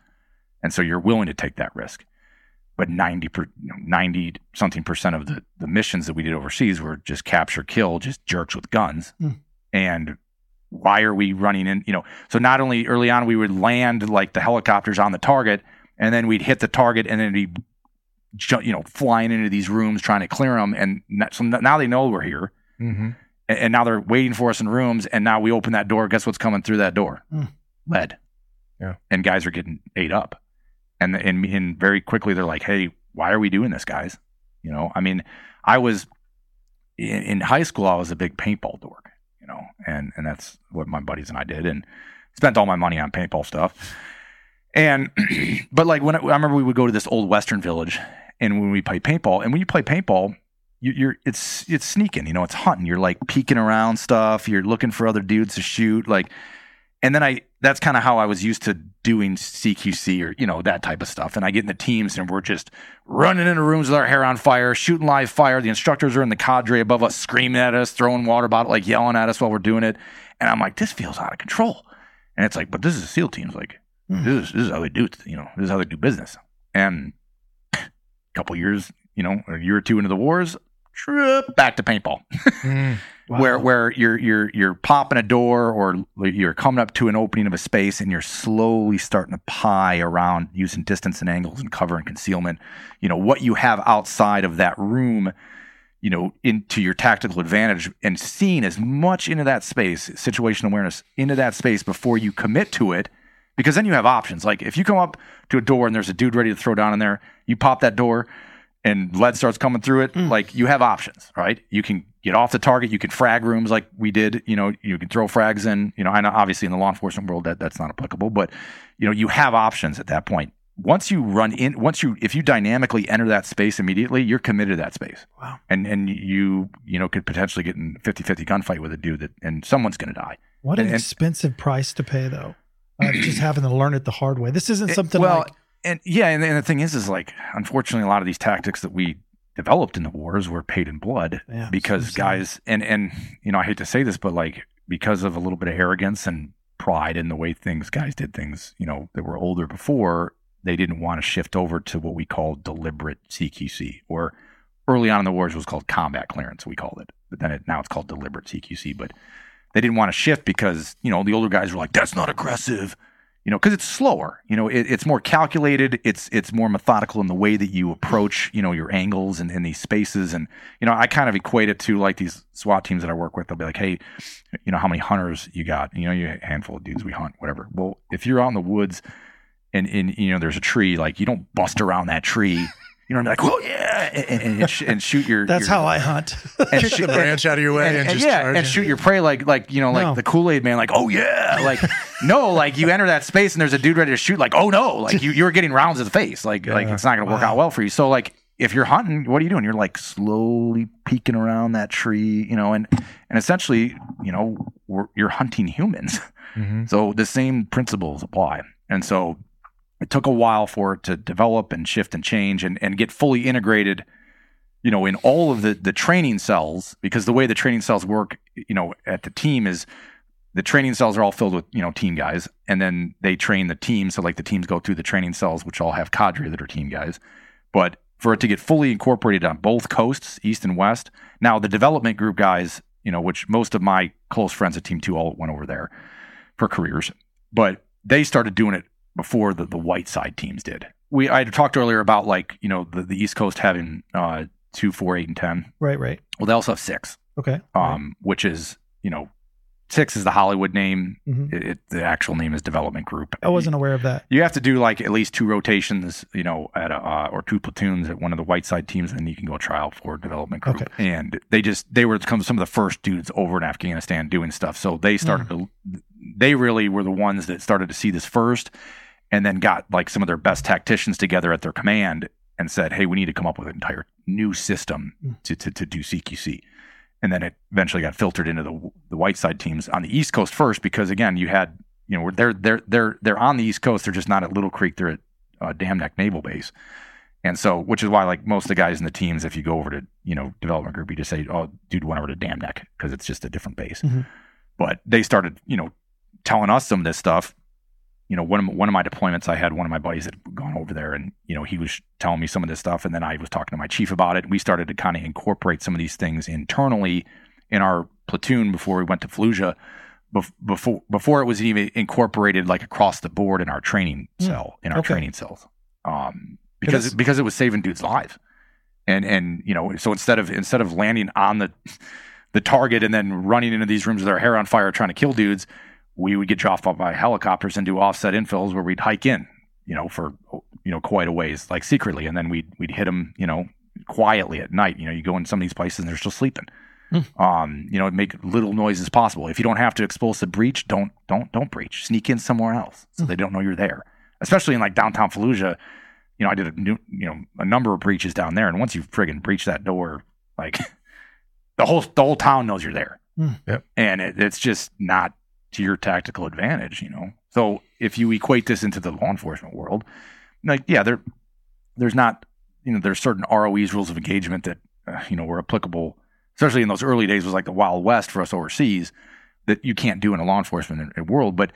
and so you're willing to take that risk. But ninety per, you know, ninety something percent of the the missions that we did overseas were just capture kill, just jerks with guns, Mm. and why are we running in? You know, so not only early on we would land like the helicopters on the target, and then we'd hit the target, and then we'd you know flying into these rooms trying to clear them, and so now they know we're here, mm-hmm. and, and, now they're waiting for us in rooms, and now we open that door. Guess what's coming through that door? Mm. Lead. Yeah, and guys are getting ate up, and, and and very quickly they're like, hey, why are we doing this, guys? You know, I mean, I was in, in high school, I was a big paintball dork, you know, and and that's what my buddies and I did, and spent all my money on paintball stuff. And but like when I, remember we would go to this old Western village, and when we play paintball, and when you play paintball, you, are it's it's sneaking, you know, it's hunting. You're like peeking around stuff. You're looking for other dudes to shoot, like. And then I that's kind of how I was used to doing CQC or you know that type of stuff. And I get in the teams and we're just running into rooms with our hair on fire, shooting live fire. The instructors are in the cadre above us, screaming at us, throwing water bottle, like yelling at us while we're doing it. And I'm like, this feels out of control. And it's like, but this is a SEAL team. It's like mm. this is this is how they do it. You know, this is how they do business. And a couple years, you know, a year or two into the wars, trip back to paintball. mm. Wow. Where where you're you're you're popping a door or you're coming up to an opening of a space and you're slowly starting to pie around using distance and angles and cover and concealment. You know what you have outside of that room, you know, into your tactical advantage and seeing as much into that space, situational awareness into that space before you commit to it. Because then you have options. Like if you come up to a door and there's a dude ready to throw down in there, you pop that door and lead starts coming through it, mm. like you have options, right? You can get off the target, you can frag rooms like we did, you know, you can throw frags in, you know, I know obviously in the law enforcement world that that's not applicable, but you know, you have options at that point. Once you run in, once you, if you dynamically enter that space immediately, you're committed to that space. Wow. And, and you, you know, could potentially get in 50 50 gunfight with a dude that, and someone's going to die. What an and, expensive price to pay though. Uh, just having to learn it the hard way. This isn't something well, like, and yeah, and, and, the thing is, is like, unfortunately, a lot of these tactics that we developed in the wars were paid in blood yeah, because guys, and and you know, I hate to say this, but like because of a little bit of arrogance and pride in the way things guys did things, you know, that were older before, they didn't want to shift over to what we call deliberate CQC, or early on in the wars was called combat clearance. We called it, but then it, now it's called deliberate CQC. But they didn't want to shift because you know the older guys were like, "That's not aggressive." You know, because it's slower. You know, it, it's more calculated. It's it's more methodical in the way that you approach, you know, your angles and in these spaces. And you know, I kind of equate it to like these SWAT teams that I work with. They'll be like, hey, you know, how many hunters you got? You know, you a handful of dudes we hunt, whatever. Well, if you're out in the woods and and you know there's a tree, like you don't bust around that tree you know, like, well, yeah, and, and, and, sh- and shoot your. That's your, how I hunt. And Kick the branch out of your way and, and, just yeah, and shoot your prey like like you know like no. the Kool Aid man, like oh yeah, like no, like you enter that space and there's a dude ready to shoot, like oh no, like you you're getting rounds to the face, like yeah. like it's not going to work wow. out well for you. So like if you're hunting, what are you doing? You're like slowly peeking around that tree, you know, and and essentially, you know, you're hunting humans. Mm-hmm. So the same principles apply, and so it took a while for it to develop and shift and change and, and get fully integrated you know in all of the the training cells because the way the training cells work you know at the team is the training cells are all filled with you know team guys and then they train the team. So like the teams go through the training cells which all have cadre that are team guys. But for it to get fully incorporated on both coasts east and west now the development group guys you know which most of my close friends at team 2 all went over there for careers but they started doing it before the, the white side teams did. We I talked earlier about like you know the, the East Coast having uh, two, four, eight, and ten. Right, right. Well, they also have six. Okay. Um, right. which is you know six is the Hollywood name. Mm-hmm. It, it, the actual name is Development Group. I wasn't aware of that. You have to do like at least two rotations, you know, at a, uh, or two platoons at one of the white side teams, and then you can go trial for Development Group. Okay. And they just they were some of the first dudes over in Afghanistan doing stuff. So they started mm. to. They really were the ones that started to see this first and then got like some of their best tacticians together at their command and said, "Hey, we need to come up with an entire new system hmm. to to, to do CQC." And then it eventually got filtered into the the white side teams on the East Coast first because again, you had you know they're they're they're they're on the East Coast. They're just not at Little Creek. They're at uh, Dam Neck Naval Base. And so, which is why, like most of the guys in the teams, if you go over to you know development group, you just say, "Oh, dude, went over to Dam Neck" because it's just a different base. Mm-hmm. But they started, you know, telling us some of this stuff, you know, one of one of my deployments, I had one of my buddies that had gone over there, and you know, he was telling me some of this stuff, and then I was talking to my chief about it. We started to kind of incorporate some of these things internally in our platoon before we went to Fallujah. Before before it was even incorporated like across the board in our training mm. cell in our okay. training cells. because because it was saving dudes' lives. And and you know, so instead of instead of landing on the the target and then running into these rooms with our hair on fire trying to kill dudes, we would get dropped off by helicopters and do offset infills where we'd hike in, you know, for you know quite a ways, like secretly, and then we'd we'd hit them, you know, quietly at night. You know, you go in some of these places and they're still sleeping. Hmm. Um, you know, make little noise as possible. If you don't have to expose the breach, don't don't don't breach. Sneak in somewhere else so hmm. they don't know you're there. Especially in like downtown Fallujah, you know, I did a new, you know, a number of breaches down there, and once you friggin' breach that door, like the whole the whole town knows you're there. Mm. Yep. And it, it's just not to your tactical advantage, you know. So if you equate this into the law enforcement world, like yeah, there there's not you know there's certain ROEs rules of engagement that uh, you know were applicable, especially in those early days was like the Wild West for us overseas that you can't do in a law enforcement world, but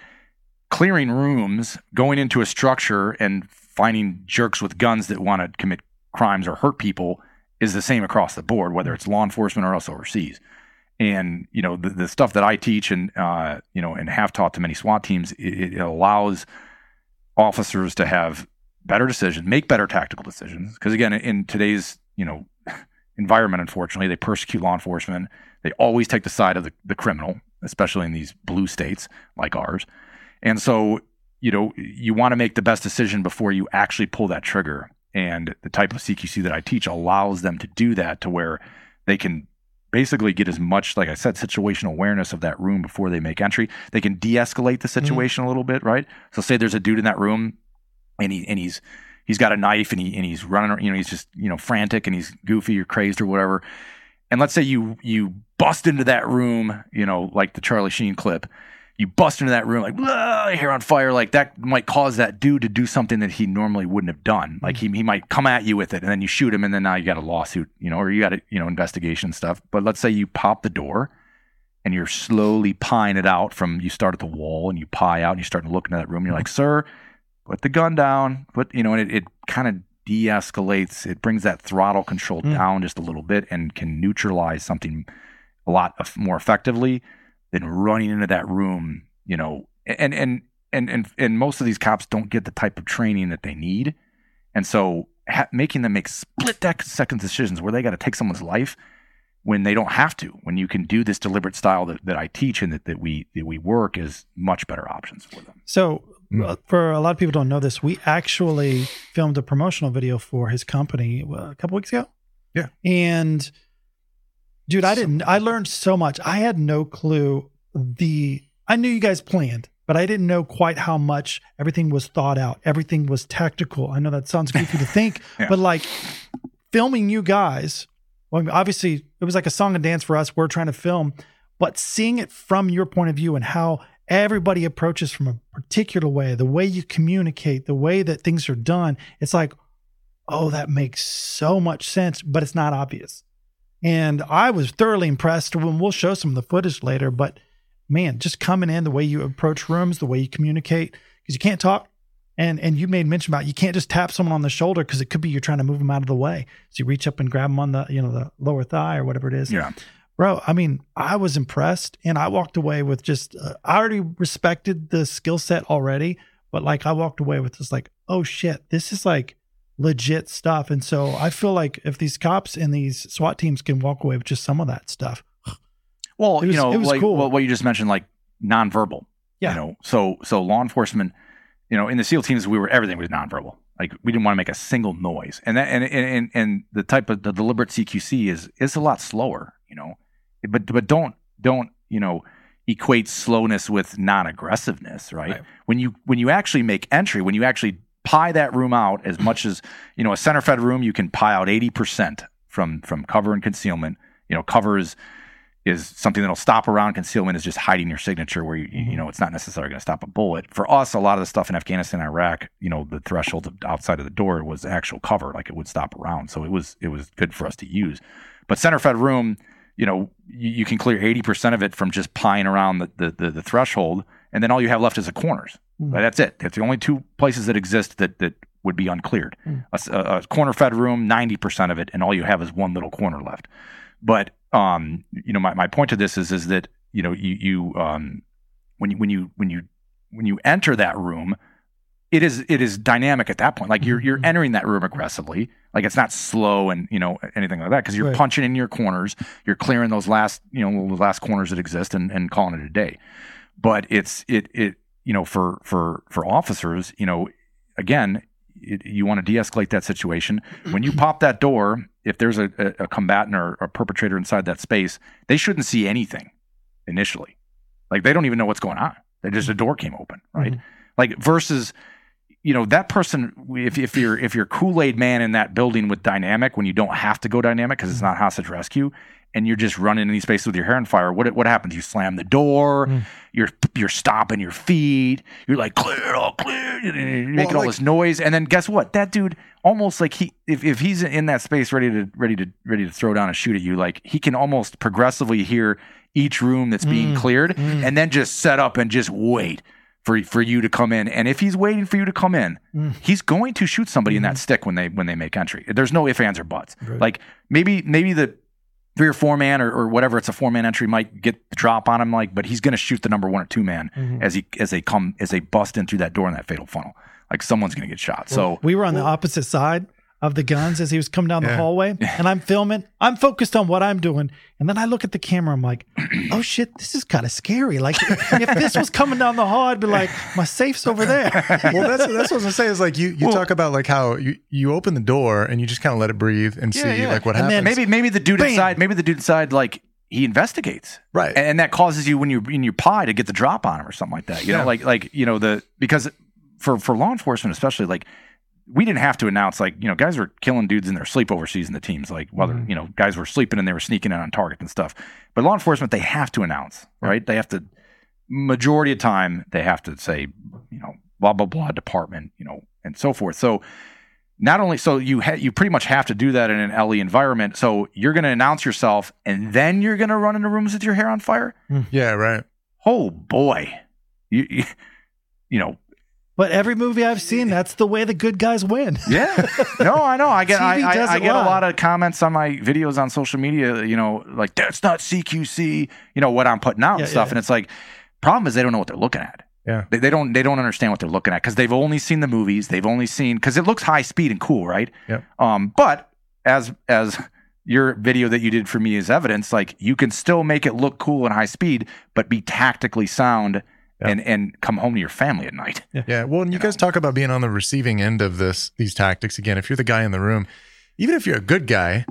clearing rooms, going into a structure and finding jerks with guns that want to commit crimes or hurt people is the same across the board, whether it's law enforcement or else overseas. And you know the, the stuff that I teach and uh, you know and have taught to many SWAT teams, it, it allows officers to have better decisions, make better tactical decisions. Because again, in today's you know environment, unfortunately, they persecute law enforcement. They always take the side of the, the criminal, especially in these blue states like ours. And so, you know, you want to make the best decision before you actually pull that trigger. And the type of CQC that I teach allows them to do that to where they can basically get as much, like I said, situational awareness of that room before they make entry. They can de-escalate the mm-hmm. situation mm-hmm. a little bit, right? So say there's a dude in that room and he and he's he's got a knife and he and he's running, you know, he's just, you know, frantic and he's goofy or crazed or whatever. And let's say you you bust into that room, you know, like the Charlie Sheen clip, you bust into that room like hair on fire like that might cause that dude to do something that he normally wouldn't have done. Like he, he might come at you with it and then you shoot him and then now you got a lawsuit you know or you got a you know investigation stuff. But let's say you pop the door and you're slowly pieing it out from you start at the wall and you pie out and you start to look into that room and you're like sir put the gun down put you know and it, it kind of de-escalates it brings that throttle control mm. down just a little bit and can neutralize something a lot more effectively than running into that room, you know, and and and and and most of these cops don't get the type of training that they need, and so ha- making them make split second decisions where they got to take someone's life when they don't have to, when you can do this deliberate style that, that I teach and that, that we that we work is much better options for them. So mm. for a lot of people don't know this, we actually filmed a promotional video for his company uh, a couple weeks ago. Yeah. And Dude, I didn't. I learned so much. I had no clue. The I knew you guys planned, but I didn't know quite how much everything was thought out. Everything was tactical. I know that sounds goofy to think, yeah. but like filming you guys. Well, obviously, it was like a song and dance for us. We're trying to film, but seeing it from your point of view and how everybody approaches from a particular way, the way you communicate, the way that things are done, it's like, oh, that makes so much sense, but it's not obvious. And I was thoroughly impressed when we'll show some of the footage later. But man, just coming in, the way you approach rooms, the way you communicate, because you can't talk. And and you made mention about you can't just tap someone on the shoulder because it could be you're trying to move them out of the way. So you reach up and grab them on the you know the lower thigh or whatever it is. Yeah, bro. I mean, I was impressed, and I walked away with just uh, I already respected the skill set already, but like I walked away with just like, oh shit, this is like legit stuff. And so I feel like if these cops and these SWAT teams can walk away with just some of that stuff. Well, was, you know, like cool. what you just mentioned, like nonverbal. Yeah. You know, so so law enforcement, you know, in the SEAL teams, we were everything was nonverbal. Like we didn't want to make a single noise, and that and and and the type of the deliberate CQC is is a lot slower. You know, but but don't don't you know equate slowness with non-aggressiveness, right? right? When you when you actually make entry, when you actually pie that room out as much as you know a center fed room you can pie out 80% from from cover and concealment. You know cover is is something that'll stop around. Concealment is just hiding your signature where you you mm-hmm. know it's not necessarily going to stop a bullet. For us a lot of the stuff in afghanistan iraq you know the threshold outside of the door was actual cover like it would stop around. So it was it was good for us to use. But center fed room you know you, you can clear 80% of it from just pieing around the, the, the, the threshold and then all you have left is the corners Mm. That's it. That's the only two places that exist that that would be uncleared. Mm. A, a, corner fed room, ninety percent of it, and all you have is one little corner left. But um, you know, my, my point to this is is that you know you you um, when you when you when you when you enter that room, it is it is dynamic at that point. Like you're you're Mhm. entering that room aggressively. Like it's not slow and you know anything like that because you're Right. punching in your corners. You're clearing those last you know the last corners that exist and, and calling it a day. But it's it it you know for for for officers you know again it, you want to de-escalate that situation when you pop that door. If there's a, a, a combatant or a perpetrator inside that space, they shouldn't see anything initially. Like they don't even know what's going on. They just a door came open, right? Mhm. Like versus, you know, that person. If if you're if you're Kool Aid Man in that building with dynamic when you don't have to go dynamic because it's not hostage rescue, and you're just running in these spaces with your hair on fire. What what happens? You slam the door. Mm. You're you're stomping your feet. You're like clear, all clear. You're making all like- this noise, and then guess what? That dude almost like he if, if he's in that space ready to ready to ready to throw down and shoot at you, like he can almost progressively hear each room that's being Mm, cleared, mm. and then just set up and just wait for for you to come in. And if he's waiting for you to come in, Mm. he's going to shoot somebody in that stick when they when they make entry. There's no ifs, ands, or buts. Right. Like maybe maybe the three or four man or, or whatever it's a four man entry might get the drop on him like but he's going to shoot the number one or two man Mhm. as he as they come as they bust in through that door in that fatal funnel. Like someone's going to get shot. So we were on the opposite side of the guns as he was coming down the Yeah. hallway and I'm filming. I'm focused on what I'm doing. And then I look at the camera. I'm like, oh shit, this is kind of scary. Like if this was coming down the hall, I'd be like, my safe's over there. well, that's that's what I was gonna say. Is like you you Well- talk about like how you you open the door and you just kind of let it breathe and see yeah. like what And happens. then maybe maybe the dude Bam. inside maybe the dude inside like he investigates right. and, and that causes you when you're in your pie to get the drop on him or something like that you Yeah. know like like you know the because for for law enforcement especially like we didn't have to announce like you know guys were killing dudes in their sleep overseas in the teams like whether Mhm. you know guys were sleeping and they were sneaking in on target and stuff. But law enforcement they have to announce right? They have to majority of time they have to say you know blah blah blah department you know and so forth. So not only so you ha- you pretty much have to do that in an LE environment. So you're going to announce yourself and then you're going to run into rooms with your hair on fire? Yeah, right. oh boy. You, you you know But every movie I've seen, that's the way the good guys win. yeah no i know i get I, TV I, I doesn't get a lot of comments on my videos on social media you know like that's not cqc you know what i'm putting out Yeah, and stuff yeah. and it's like problem is they don't know what they're looking at Yeah. they, they don't they don't understand what they're looking at because they've only seen the movies they've only seen because it looks high speed and cool right Yep. um but as as your video that you did for me is evidence like you can still make it look cool and high speed but be tactically sound Yeah. and and come home to your family at night Yeah. Well, and you guys talk about being on the receiving end of this these tactics again. If you're the guy in the room, even if you're a good guy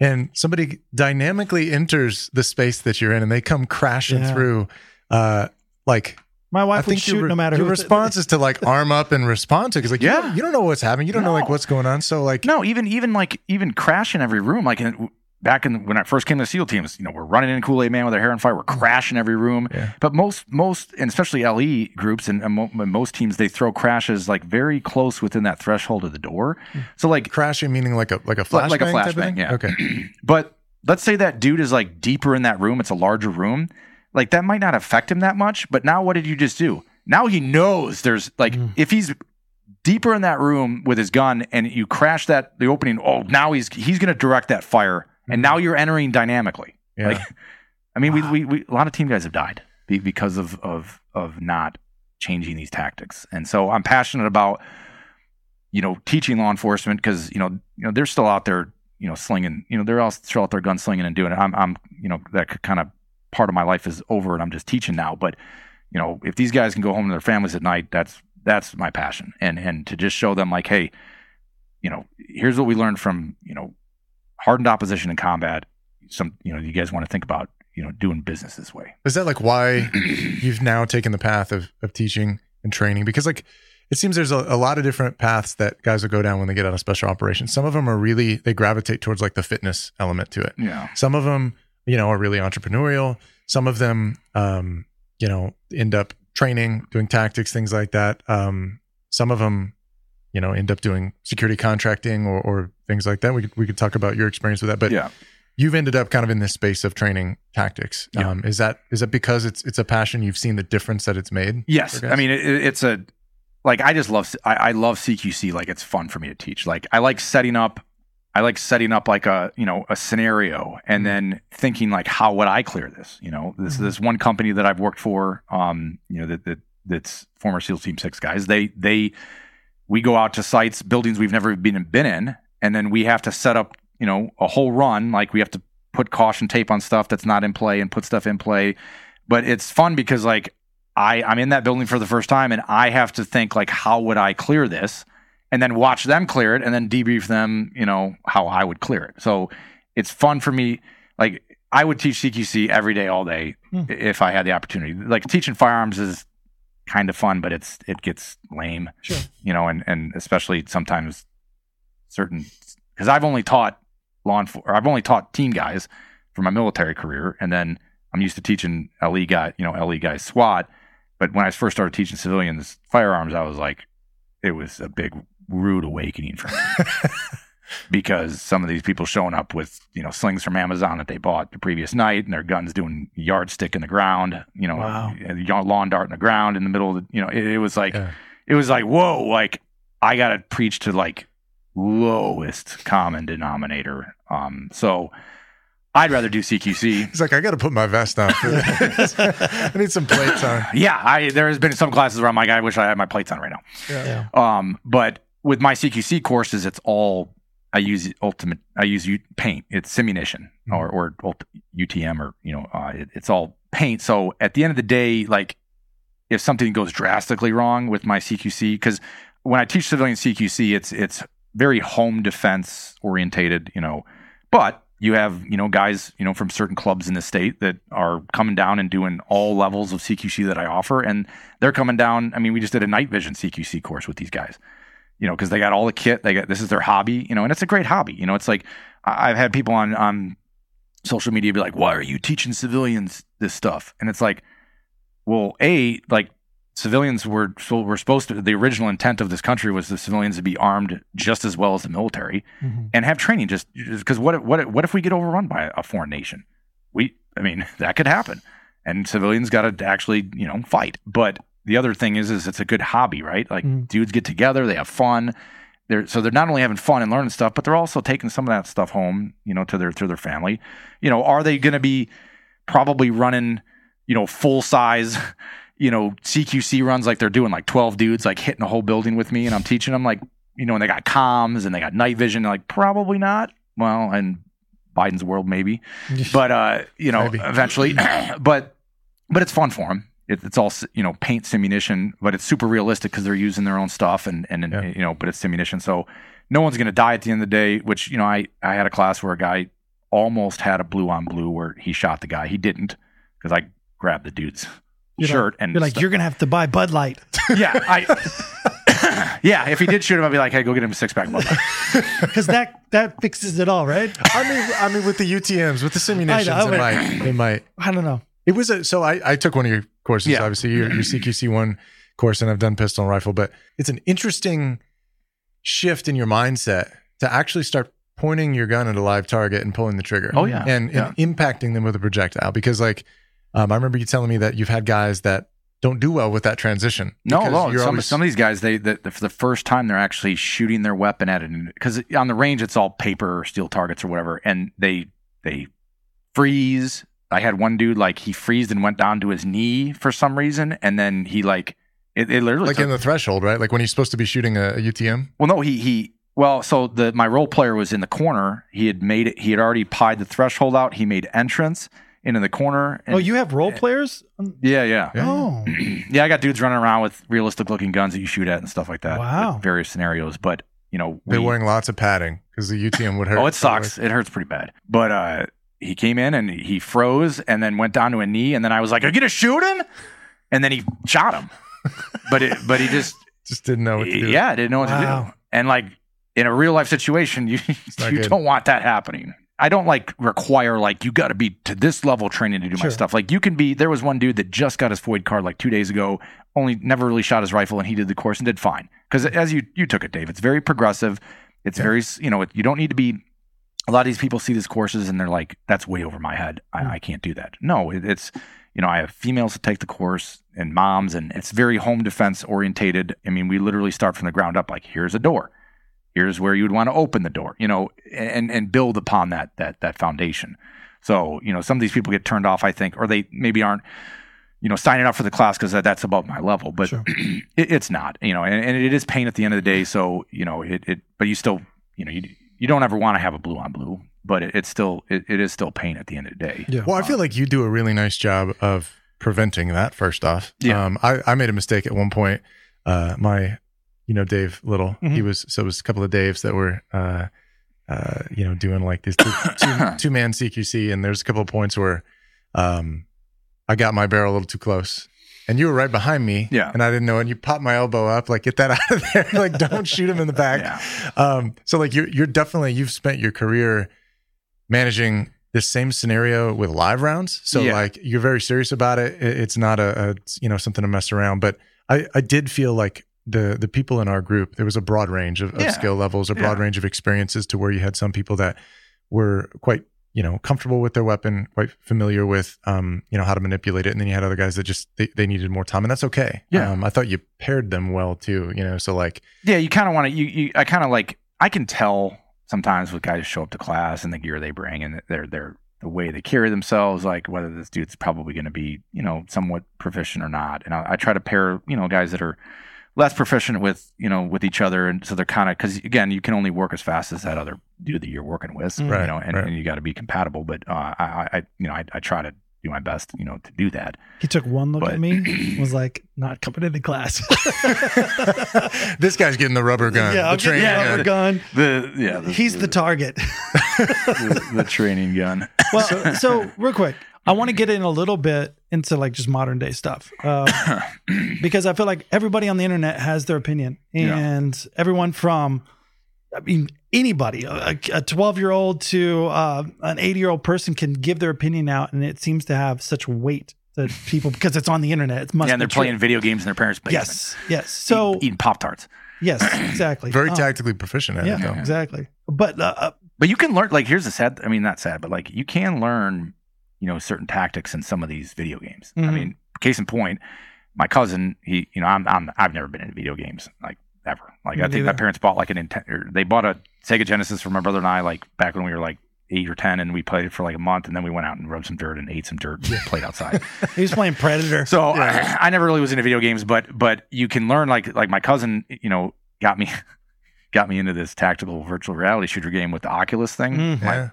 and somebody dynamically enters the space that you're in and they come crashing Yeah. through, uh, like My I wife would think shoot your, no matter your who. response is to like arm up and respond to because like you Yeah. don't- you, don't know what's happening. You don't know like what's going on. So like No, even even like even crash in every room. Like in, back in when I first came to SEAL teams, you know, we're running in Kool Aid Man with our hair on fire. We're crashing every room. Yeah. But most most and especially LE groups and, and most teams they throw crashes like very close within that threshold of the door. So like crashing meaning like a like a flashbang Like- a flashbang, yeah. Okay. But let's say that dude is like deeper in that room. It's a larger room. Like that might not affect him that much. But now what did you just do? Now he knows there's like Mm. if he's deeper in that room with his gun and you crash that the opening. Oh, now he's he's going to direct that fire, and now you're entering dynamically. Yeah. Like, I mean, we, we we a lot of team guys have died because of of of not changing these tactics, and so I'm passionate about you know teaching law enforcement because you know you know they're still out there you know slinging you know they're all still out there gunslinging and doing it. I'm I'm you know that kind of part of my life is over and I'm just teaching now, but you know if these guys can go home to their families at night, that's that's my passion, and and to just show them like, hey, you know, here's what we learned from you know hardened opposition in combat. Some you know you guys want to think about you know doing business this way. Is that like why you've now taken the path of, of teaching and training? Because like it seems there's a, a lot of different paths that guys will go down when they get out of special operations. Some of them are really they gravitate towards like the fitness element to it. Yeah, Some of them, you know, are really entrepreneurial. Some of them, um, you know, end up training, doing tactics, things like that. Um, some of them, you know, end up doing security contracting or, or things like that. We could we could talk about your experience with that, but yeah. you've ended up kind of in this space of training tactics. Yeah. Um, is that is that because it's it's a passion? You've seen the difference that it's made. Yes. I mean it, it- it's a like I just love I, I love CQC. Like it's fun for me to teach. Like I like setting up. I like setting up like a you know a scenario and then thinking like how would I clear this? You know this Mhm. this one company that I've worked for. Um, you know that that that's former SEAL Team Six guys. They they we go out to sites, buildings we've never been been in, and then we have to set up you know a whole run. Like we have to put caution tape on stuff that's not in play and put stuff in play. But it's fun because like I I'm in that building for the first time and I have to think like how would I clear this and then watch them clear it and then debrief them, you know, how I would clear it. So it's fun for me like I would teach CQC every day all day hmm. if I had the opportunity. Like teaching firearms is kind of fun, but it's it gets lame. Sure. You know, and and especially sometimes certain because I've only taught law enforcement, I've only taught team guys for my military career, and then I'm used to teaching LE guy, you know, LE guys SWAT. But when I first started teaching civilians firearms, I was like, it was a big rude awakening for me. because some of these people showing up with you know slings from Amazon that they bought the previous night, and their guns doing yardstick in the ground, you know, wow. lawn dart in the ground in the middle of the, you know, it, it was like, yeah. it was like, whoa, like I got to preach to like lowest common denominator. Um, so I'd rather do CQC. He's like, I got to put my vest on. For this. I need some plates on. Yeah, I there has been some classes where I'm like, I wish I had my plates on right now. Yeah. Um, but with my CQC courses, it's all I use ultimate. I use paint. It's simunition mm-hmm. or or UTM or you know, uh, it, it's all paint. So at the end of the day, like if something goes drastically wrong with my CQC, because when I teach civilian CQC, it's it's very home defense orientated, you know, but you have you know guys you know from certain clubs in the state that are coming down and doing all levels of CQC that I offer, and they're coming down. I mean, we just did a night vision CQC course with these guys, you know, because they got all the kit. They got this is their hobby, you know, and it's a great hobby. You know, it's like I've had people on on social media be like, "Why are you teaching civilians this stuff?" And it's like, well, a like civilians were so were supposed to the original intent of this country was the civilians to be armed just as well as the military mm-hmm. and have training just because what what what if we get overrun by a foreign nation we i mean that could happen and civilians got to actually you know fight but the other thing is is it's a good hobby right like mm-hmm. dudes get together they have fun they're so they're not only having fun and learning stuff but they're also taking some of that stuff home you know to their to their family you know are they going to be probably running you know full size you know, CQC runs like they're doing like 12 dudes like hitting a whole building with me and I'm teaching them like, you know, and they got comms and they got night vision. Like, probably not. Well, and Biden's world, maybe, but, uh, you know, maybe. eventually, but, but it's fun for them. It, it's all, you know, paint simunition, but it's super realistic because they're using their own stuff and, and, yeah. you know, but it's simunition. So no one's going to die at the end of the day, which, you know, I, I had a class where a guy almost had a blue on blue where he shot the guy. He didn't because I grabbed the dude's you're shirt like, and you're like, you're gonna have to buy Bud Light. yeah, I. yeah, if he did shoot him, I'd be like, hey, go get him a six pack Bud Light because that that fixes it all, right? I mean, I mean, with the UTM's, with the simunitions, I know, it might, it might. I don't know. It was a, so I, I took one of your courses, yeah. obviously your, your CQC one course, and I've done pistol and rifle, but it's an interesting shift in your mindset to actually start pointing your gun at a live target and pulling the trigger. Oh yeah, and, yeah. and impacting them with a projectile because like um, I remember you telling me that you've had guys that don't do well with that transition. No, no. Some, always... some of these guys, they, they, for the first time, they're actually shooting their weapon at it because on the range it's all paper or steel targets or whatever, and they they freeze. I had one dude like he freezed and went down to his knee for some reason, and then he like it, it literally like took, in the threshold, right? Like when he's supposed to be shooting a, a UTM. Well, no, he he well, so the my role player was in the corner. He had made it. He had already pied the threshold out. He made entrance into the corner. And, oh, you have role players? Yeah, yeah. Oh, yeah. I got dudes running around with realistic looking guns that you shoot at and stuff like that. Wow. Various scenarios, but you know, they're wearing lots of padding because the UTM would hurt. oh, it sucks. It hurts pretty bad. But uh, he came in and he froze and then went down to a knee, and then I was like, "Are you gonna shoot him?" And then he shot him. but it, but he just just didn't know what to do. Yeah, didn't know what wow. to do. And like in a real life situation, you you good. don't want that happening. I don't like require like you got to be to this level training to do sure. my stuff. Like you can be. There was one dude that just got his FOID card like two days ago. Only never really shot his rifle, and he did the course and did fine. Because as you you took it, Dave, it's very progressive. It's yeah. very you know you don't need to be. A lot of these people see these courses and they're like, "That's way over my head. I. I can't do that." No, it, it's you know I have females that take the course and moms, and it's very home defense orientated. I mean, we literally start from the ground up. Like here's a door here's where you'd want to open the door, you know, and and build upon that that that foundation. So, you know, some of these people get turned off, I think, or they maybe aren't you know, signing up for the class because that, that's above my level. But sure. it, it's not, you know, and, and, it is pain at the end of the day. So you know, it, it but you still, you know, you you don't ever want to have a blue on blue, but it, it's still it, it is still pain at the end of the day. Yeah. Well, I feel like you do a really nice job of preventing that. First off, yeah. Um, I I made a mistake at one point. Uh, my, you know, Dave Little. Mm-hmm. He was so it was a couple of Daves that were. Uh, uh, you know, doing like this two, two, two man CQC, and there's a couple of points where, um, I got my barrel a little too close. And you were right behind me. Yeah. And I didn't know. And you popped my elbow up, like, get that out of there. like, don't shoot him in the back. Yeah. Um, so like you're you're definitely you've spent your career managing this same scenario with live rounds. So yeah. like you're very serious about it. It's not a, a, you know something to mess around. But I I did feel like the the people in our group there was a broad range of, of yeah. skill levels, a broad range of experiences to where you had some people that were quite you know comfortable with their weapon quite familiar with um you know how to manipulate it. And then you had other guys that just they, they needed more time and that's okay. Yeah. Um, i thought you paired them well too you know so like yeah you kind of want to you, you i kind of like i can tell sometimes with guys show up to class and the gear they bring and their their the way they carry themselves like whether this dude's probably going to be you know somewhat proficient or not. And I, I try to pair you know guys that are less proficient with you know with each other, and so they're kind of because again, you can only work as fast as that other dude that you're working with, right, you know, and, right. and you got to be compatible. But uh, I, I, you know, I, I try to do my best, you know, to do that. He took one look but, at me, was like, "Not coming into class." this guy's getting the rubber gun. Yeah, the training yeah, rubber gun. The yeah, the, he's the, the target. the, the, training gun. Well, so, so real quick, I want to get in a little bit into like just modern day stuff uh, because I feel like everybody on the internet has their opinion, and yeah. everyone from, I mean, anybody, a 12 year old to uh, an 80 year old person can give their opinion out, and it seems to have such weight to people because it's on the internet. It must yeah, and they're playing video games in their parents' basement. Yes, yes. So eating, eating Pop Tarts. Yes, exactly. Very um, tactically proficient at yeah, it. Though. exactly. But uh, uh, but you can learn. Like here's the sad. I mean, not sad, but like you can learn you know certain tactics in some of these video games. Mm-hmm. I mean, case in point, my cousin, he, you know, I'm, I'm I've never been into video games like ever. Like I think my parents bought like an Nintendo. They bought a Sega Genesis for my brother and I like back when we were like eight or ten, and we played it for like a month, and then we went out and rubbed some dirt and ate some dirt and played outside. he was playing Predator. So yeah. I, I, never really was into video games, but but you can learn like like my cousin, you know, got me got me into this tactical virtual reality shooter game with the Oculus thing. Mm, yeah.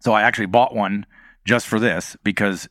so I actually bought one just for this because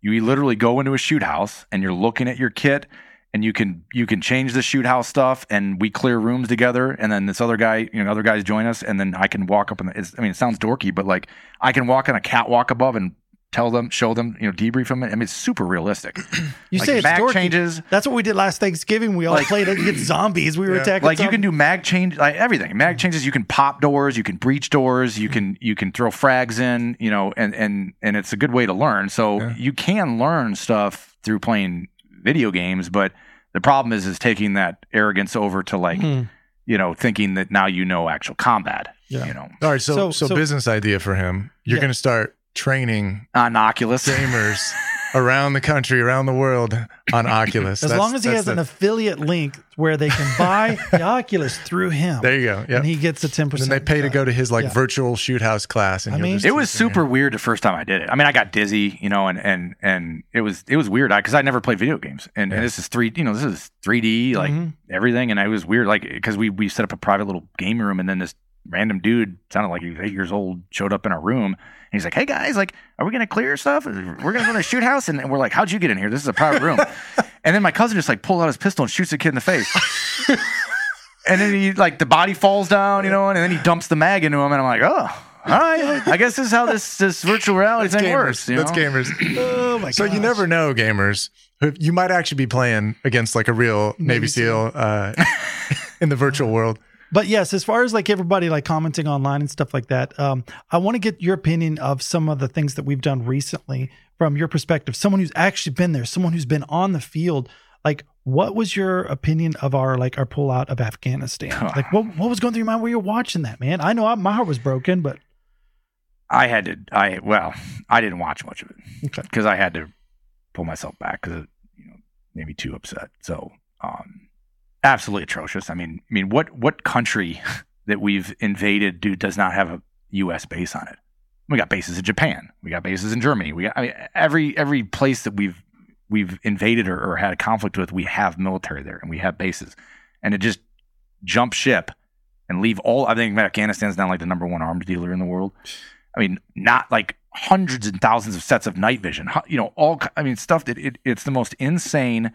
you literally go into a shoot house and you're looking at your kit and you can you can change the shoot house stuff and we clear rooms together and then this other guy you know other guys join us and then I can walk up and I mean it sounds dorky but like I can walk on a catwalk above and tell them, show them, you know, debrief them. I mean, it's super realistic. you like say it's mag dorky. changes. That's what we did last Thanksgiving. We all like, played against zombies. We were yeah. attacking. Like zombies. you can do mag change, like everything. Mag changes. You can pop doors. You can breach doors. You can you can throw frags in. You know, and and and it's a good way to learn. So yeah. you can learn stuff through playing video games, but the problem is is taking that arrogance over to like. Mm. You know, thinking that now you know actual combat. Yeah. You know. All right. So, so, so, so business idea for him. You're yeah. going to start training on Oculus gamers around the country, around the world on Oculus. As that's, long as he has the, an affiliate link where they can buy the Oculus through him. There you go. Yep. And he gets a 10%. And they pay to go to his like yeah. virtual shoot house class. And I mean, it was super weird the first time I did it. I mean, I got dizzy, you know, and, and, and it was, it was weird I, because I, I, never played video games and, yeah. and, this is three, you know, this is 3D, like mm-hmm. everything. And I was weird, like, cause we, we set up a private little game room and then this random dude sounded like he was eight years old showed up in our room he's like, "Hey guys, like, are we gonna clear stuff? We're gonna go to the shoot house." And, and we're like, "How'd you get in here? This is a private room." and then my cousin just like pulls out his pistol and shoots the kid in the face. and then he like the body falls down, you know, and then he dumps the mag into him, and I'm like, "Oh." All right, I guess this is how this this virtual reality That's thing gamers. works. You know? That's gamers. oh my god. So you never know, gamers. You might actually be playing against like a real Navy, Navy SEAL uh, in the virtual world. But yes, as far as like everybody like commenting online and stuff like that, um, I want to get your opinion of some of the things that we've done recently from your perspective. Someone who's actually been there, someone who's been on the field. Like, what was your opinion of our like our pullout of Afghanistan? like, what what was going through your mind while you're watching that, man? I know I, my heart was broken, but I had to. I well, I didn't watch much of it because okay. I had to pull myself back because it you know made me too upset. So um, absolutely atrocious. I mean, I mean, what what country that we've invaded do does not have a U.S. base on it? We got bases in Japan. We got bases in Germany. We got I mean, every every place that we've we've invaded or, or had a conflict with, we have military there and we have bases, and to just jump ship and leave all. I think Afghanistan's now like the number one arms dealer in the world. I mean, not like hundreds and thousands of sets of night vision. You know, all I mean, stuff that it, it's the most insane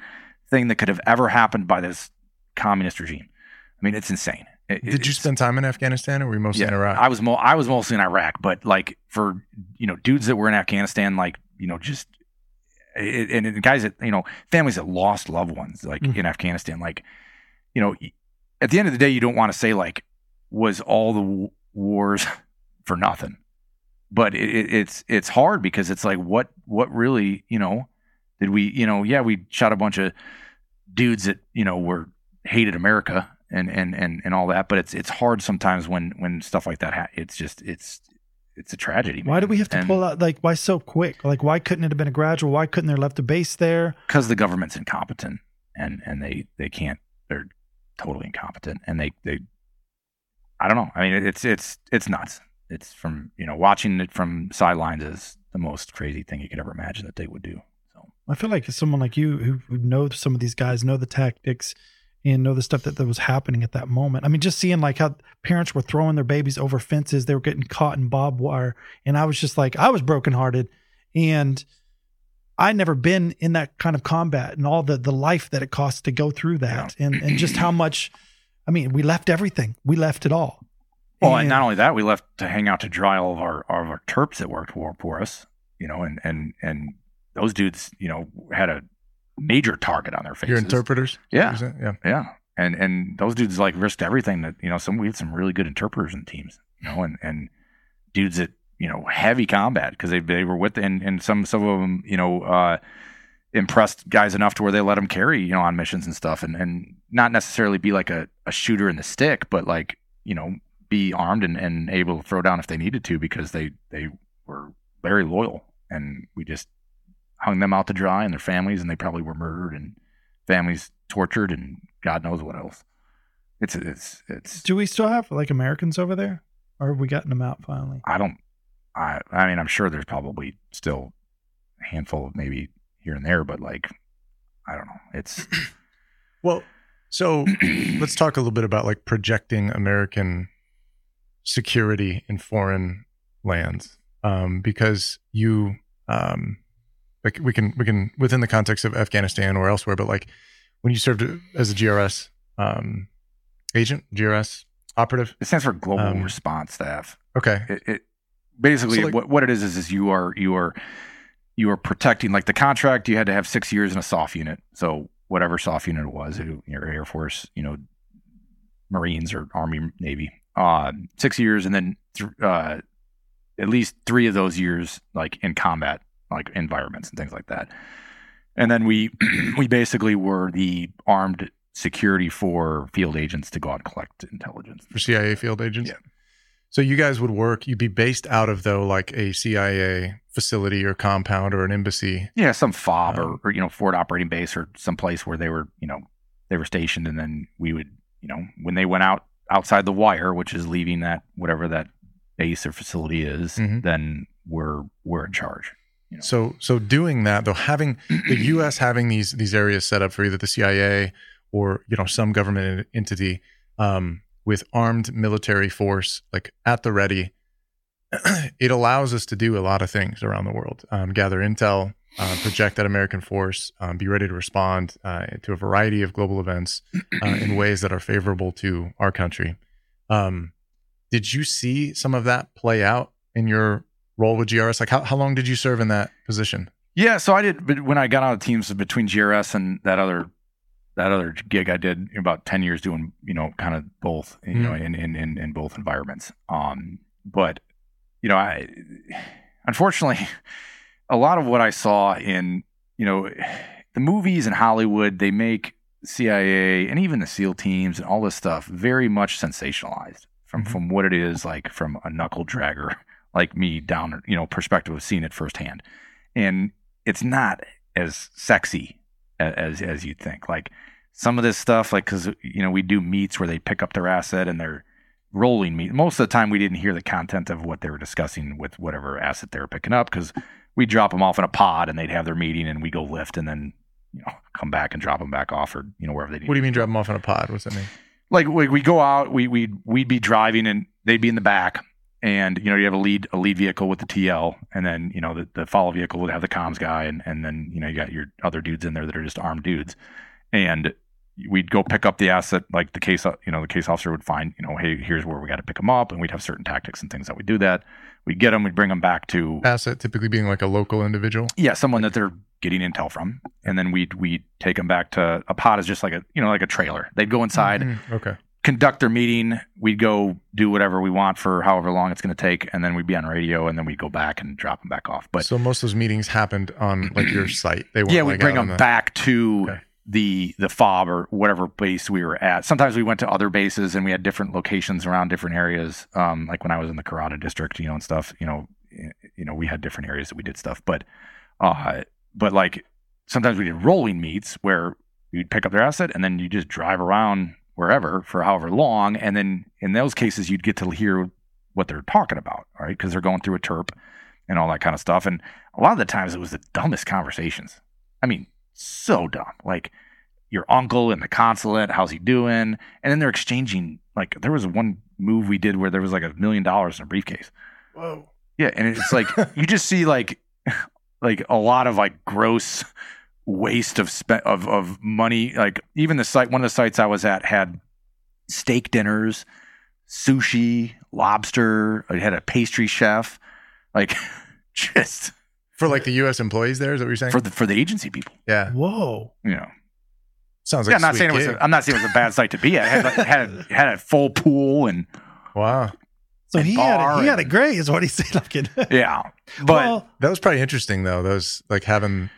thing that could have ever happened by this communist regime. I mean, it's insane. It, Did you spend time in Afghanistan, or were you mostly yeah, in Iraq? I was mo- I was mostly in Iraq, but like for you know dudes that were in Afghanistan, like you know just it, and, and guys that you know families that lost loved ones, like mm-hmm. in Afghanistan, like you know at the end of the day, you don't want to say like was all the w- wars for nothing, but it, it's it's hard because it's like what what really you know did we you know yeah we shot a bunch of dudes that you know were hated America and and and and all that. But it's it's hard sometimes when when stuff like that. Ha- it's just it's it's a tragedy. Man. Why do we have to and pull out? Like, why so quick? Like, why couldn't it have been a gradual? Why couldn't they have left a base there? Because the government's incompetent and and they they can't. They're totally incompetent and they they. I don't know. I mean, it's it's it's nuts. It's from you know watching it from sidelines is the most crazy thing you could ever imagine that they would do. So I feel like someone like you who, who know some of these guys, know the tactics, and know the stuff that, that was happening at that moment. I mean, just seeing like how parents were throwing their babies over fences, they were getting caught in barbed wire. And I was just like, I was brokenhearted. And I never been in that kind of combat and all the the life that it costs to go through that yeah. and, and just how much I mean, we left everything. We left it all. Well, and, and not only that, we left to hang out to dry all of our, all of our terps that worked for, for us, you know, and, and, and those dudes, you know, had a major target on their faces. Your interpreters? Yeah. Yeah. Yeah. And and those dudes like risked everything that, you know, some we had some really good interpreters in teams, you know, and, and dudes that, you know, heavy combat because they they were with and, and some some of them, you know, uh, impressed guys enough to where they let them carry, you know, on missions and stuff and, and not necessarily be like a, a shooter in the stick, but like, you know, be armed and, and able to throw down if they needed to because they, they were very loyal. And we just hung them out to dry and their families, and they probably were murdered and families tortured and God knows what else. It's it's it's. Do we still have like Americans over there, or have we gotten them out finally? I don't. I I mean, I'm sure there's probably still a handful of maybe here and there, but like, I don't know. It's well. So let's talk a little bit about like projecting American security in foreign lands, um, because you um, like we can we can within the context of Afghanistan or elsewhere, but like when you served as a GRS um, agent, GRS operative, it stands for Global um, Response Staff. Okay, it, it basically so like, what what it is is is you are you are you are protecting like the contract. You had to have six years in a SOF unit, so whatever SOF unit it was, your Air Force, you know, Marines or Army, Navy, uh, six years, and then th- uh, at least three of those years like in combat like environments and things like that. And then we we basically were the armed security for field agents to go out and collect intelligence for CIA field agents. Yeah. So you guys would work. You'd be based out of though, like a CIA facility or compound or an embassy. Yeah, some FOB um, or, or you know forward operating base or some place where they were you know they were stationed, and then we would you know when they went out outside the wire, which is leaving that whatever that base or facility is, mm-hmm. then we're we're in charge. You know. So so doing that though, having the U.S. having these these areas set up for either the CIA or you know some government entity um, with armed military force like at the ready, it allows us to do a lot of things around the world. Um, gather intel, uh, project that American force, um, be ready to respond uh, to a variety of global events uh, in ways that are favorable to our country. Um, did you see some of that play out in your role with GRS? Like, how, how long did you serve in that position? Yeah, so I did. But when I got out of teams between GRS and that other that other gig, I did about ten years doing you know kind of both you mm-hmm. know in, in in in both environments. Um, but you know, I unfortunately a lot of what I saw in you know the movies in Hollywood, they make CIA and even the SEAL teams and all this stuff very much sensationalized from mm-hmm. from what it is like from a knuckle dragger like me down, you know, perspective of seeing it firsthand. And it's not as sexy as as you'd think. Like some of this stuff, like because you know we do meets where they pick up their asset and they're rolling meet. Most of the time, we didn't hear the content of what they were discussing with whatever asset they were picking up because we drop them off in a pod and they'd have their meeting and we go lift and then you know come back and drop them back off or you know wherever they need. What do you mean drop them off in a pod? What's that mean? Like we we go out, we we we'd be driving and they'd be in the back and you know you have a lead a lead vehicle with the TL and then you know the, the follow vehicle would have the comms guy and and then you know you got your other dudes in there that are just armed dudes. And we'd go pick up the asset like the case you know the case officer would find you know hey here's where we got to pick them up and we'd have certain tactics and things that we do that. We'd get them we'd bring them back to asset typically being like a local individual? Yeah someone that they're getting intel from. And then we'd we'd take them back to a pod is just like a you know like a trailer. They'd go inside mm-hmm. okay conduct their meeting we'd go do whatever we want for however long it's going to take and then we'd be on radio and then we'd go back and drop them back off but so most of those meetings happened on like your site they yeah we bring them the... back to okay the the fob or whatever base we were at. Sometimes we went to other bases and we had different locations around different areas. Um, like when I was in the Karada district, you know, and stuff. You know, you know, we had different areas that we did stuff. But, uh, but like sometimes we did rolling meets where you'd pick up their asset and then you just drive around wherever for however long, and then in those cases you'd get to hear what they're talking about, right? Because they're going through a terp and all that kind of stuff. And a lot of the times it was the dumbest conversations. I mean, so dumb. Like your uncle in the consulate, how's he doing? And then they're exchanging. Like there was one move we did where there was like a million dollars in a briefcase. Whoa. Yeah, and it's like you just see like like a lot of like gross waste of spe- of of money. Like even the site, one of the sites I was at had steak dinners, sushi, lobster. It had a pastry chef. Like just for like the U.S. employees there, is that what you're saying? For the for the agency people. Yeah. Whoa. Yeah. Sounds like yeah, I'm not saying gig. it was. A, I'm not saying it was a bad site to be at. It had had a, had a full pool and wow. So he had a, he had a great is what he said. I'm. Yeah, but well, that was probably interesting though. Those like having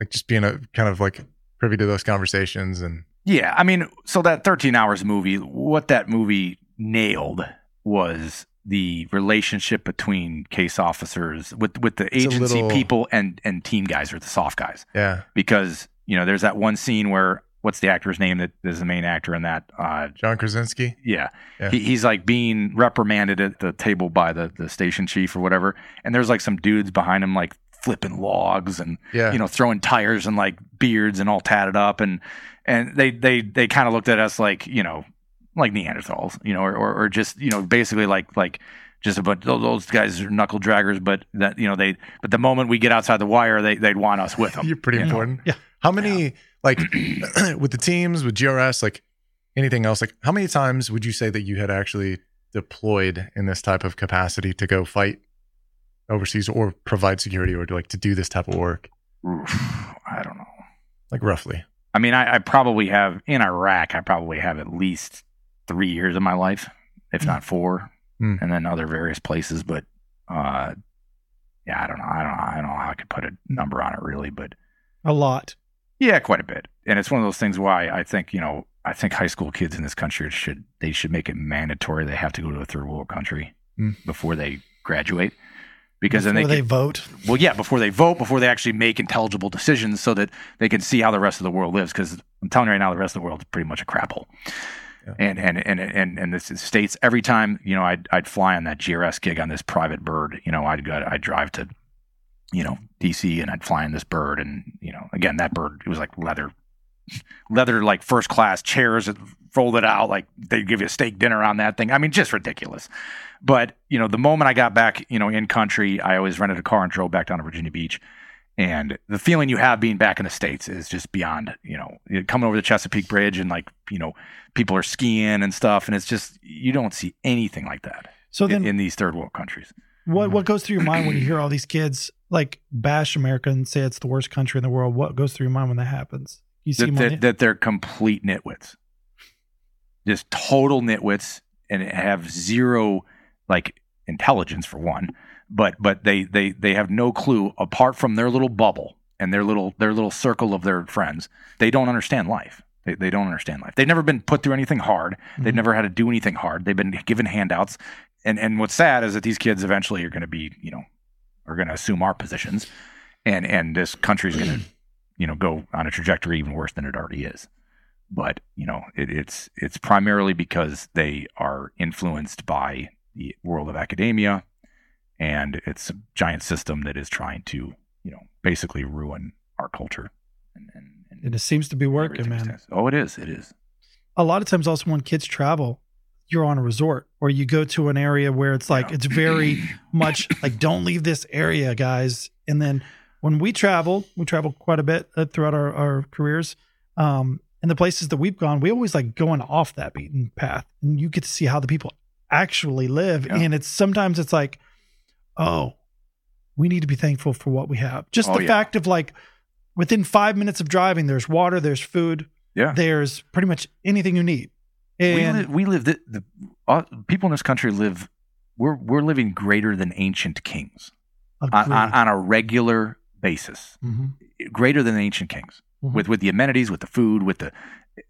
like just being a kind of like privy to those conversations and yeah. I mean, so that 13 hours movie, what that movie nailed was the relationship between case officers with with the agency little, people and and team guys or the SOF guys. Yeah. Because, you know, there's that one scene where what's the actor's name that is the main actor in that uh, John Krasinski? Yeah. yeah. He, he's like being reprimanded at the table by the the station chief or whatever and there's like some dudes behind him like flipping logs and yeah. you know throwing tires and like beards and all tatted up and and they they they kind of looked at us like, you know, like Neanderthals, you know, or, or, or just, you know, basically like, like just a bunch, of those guys are knuckle draggers, but that, you know, they, but the moment we get outside the wire, they, they'd want us with them. You're pretty you important. Know? Yeah. How many, yeah. like with the teams, with GRS, like anything else, like how many times would you say that you had actually deployed in this type of capacity to go fight overseas or provide security or to like to do this type of work? Oof, I don't know. Like roughly. I mean, I, I, probably have in Iraq. I probably have at least three years of my life, if mm. not four, mm. and then other various places. But uh, yeah, I don't know. I don't know. I don't know how I could put a number on it really, but a lot. Yeah, quite a bit. And it's one of those things why I think you know I think high school kids in this country should they should make it mandatory they have to go to a third world country mm. before they graduate because before then they, they can, vote. Well, yeah, before they vote, before they actually make intelligible decisions, so that they can see how the rest of the world lives. Because I'm telling you right now, the rest of the world is pretty much a crapple. Yeah. And, and and and and this states every time you know I'd I'd fly on that GRS gig on this private bird you know I'd go I'd drive to you know DC and I'd fly in this bird and you know again that bird it was like leather leather like first class chairs folded out like they'd give you a steak dinner on that thing. I mean just ridiculous. But you know the moment I got back you know in country I always rented a car and drove back down to Virginia Beach. And the feeling you have being back in the states is just beyond you know coming over the chesapeake bridge and like you know people are skiing and stuff and it's just you don't see anything like that so then in, in these third world countries. What mm-hmm. what goes through your mind when you hear all these kids like bash america and say it's the worst country in the world? What goes through your mind when that happens you see that, that, that they're complete nitwits just total nitwits and have zero like intelligence for one but but they they they have no clue apart from their little bubble and their little their little circle of their friends. They don't understand life. They, they don't understand life. They've never been put through anything hard. Mm-hmm. They've never had to do anything hard. They've been given handouts. And and what's sad is that these kids eventually are going to be you know are going to assume our positions, and and this country is going to you know go on a trajectory even worse than it already is. But you know it, it's it's primarily because they are influenced by the world of academia and it's a giant system that is trying to, you know, basically ruin our culture. And, and, and it seems to be working, man. Oh, it is. It is. A lot of times, also when kids travel, you're on a resort or you go to an area where it's like yeah. it's very much like don't leave this area, guys. And then when we travel, we travel quite a bit uh, throughout our, our careers. Um, and the places that we've gone, we always like going off that beaten path, and you get to see how the people actually live. Yeah. And it's sometimes it's like, oh, we need to be thankful for what we have. Just oh, the yeah. fact of like within five minutes of driving, there's water, there's food, yeah, there's pretty much anything you need. And we live, we live the, the uh, people in this country live. We're we're living greater than ancient kings on, on, on, a regular basis, mm-hmm. greater than the ancient kings mm-hmm. with with the amenities, with the food, with the.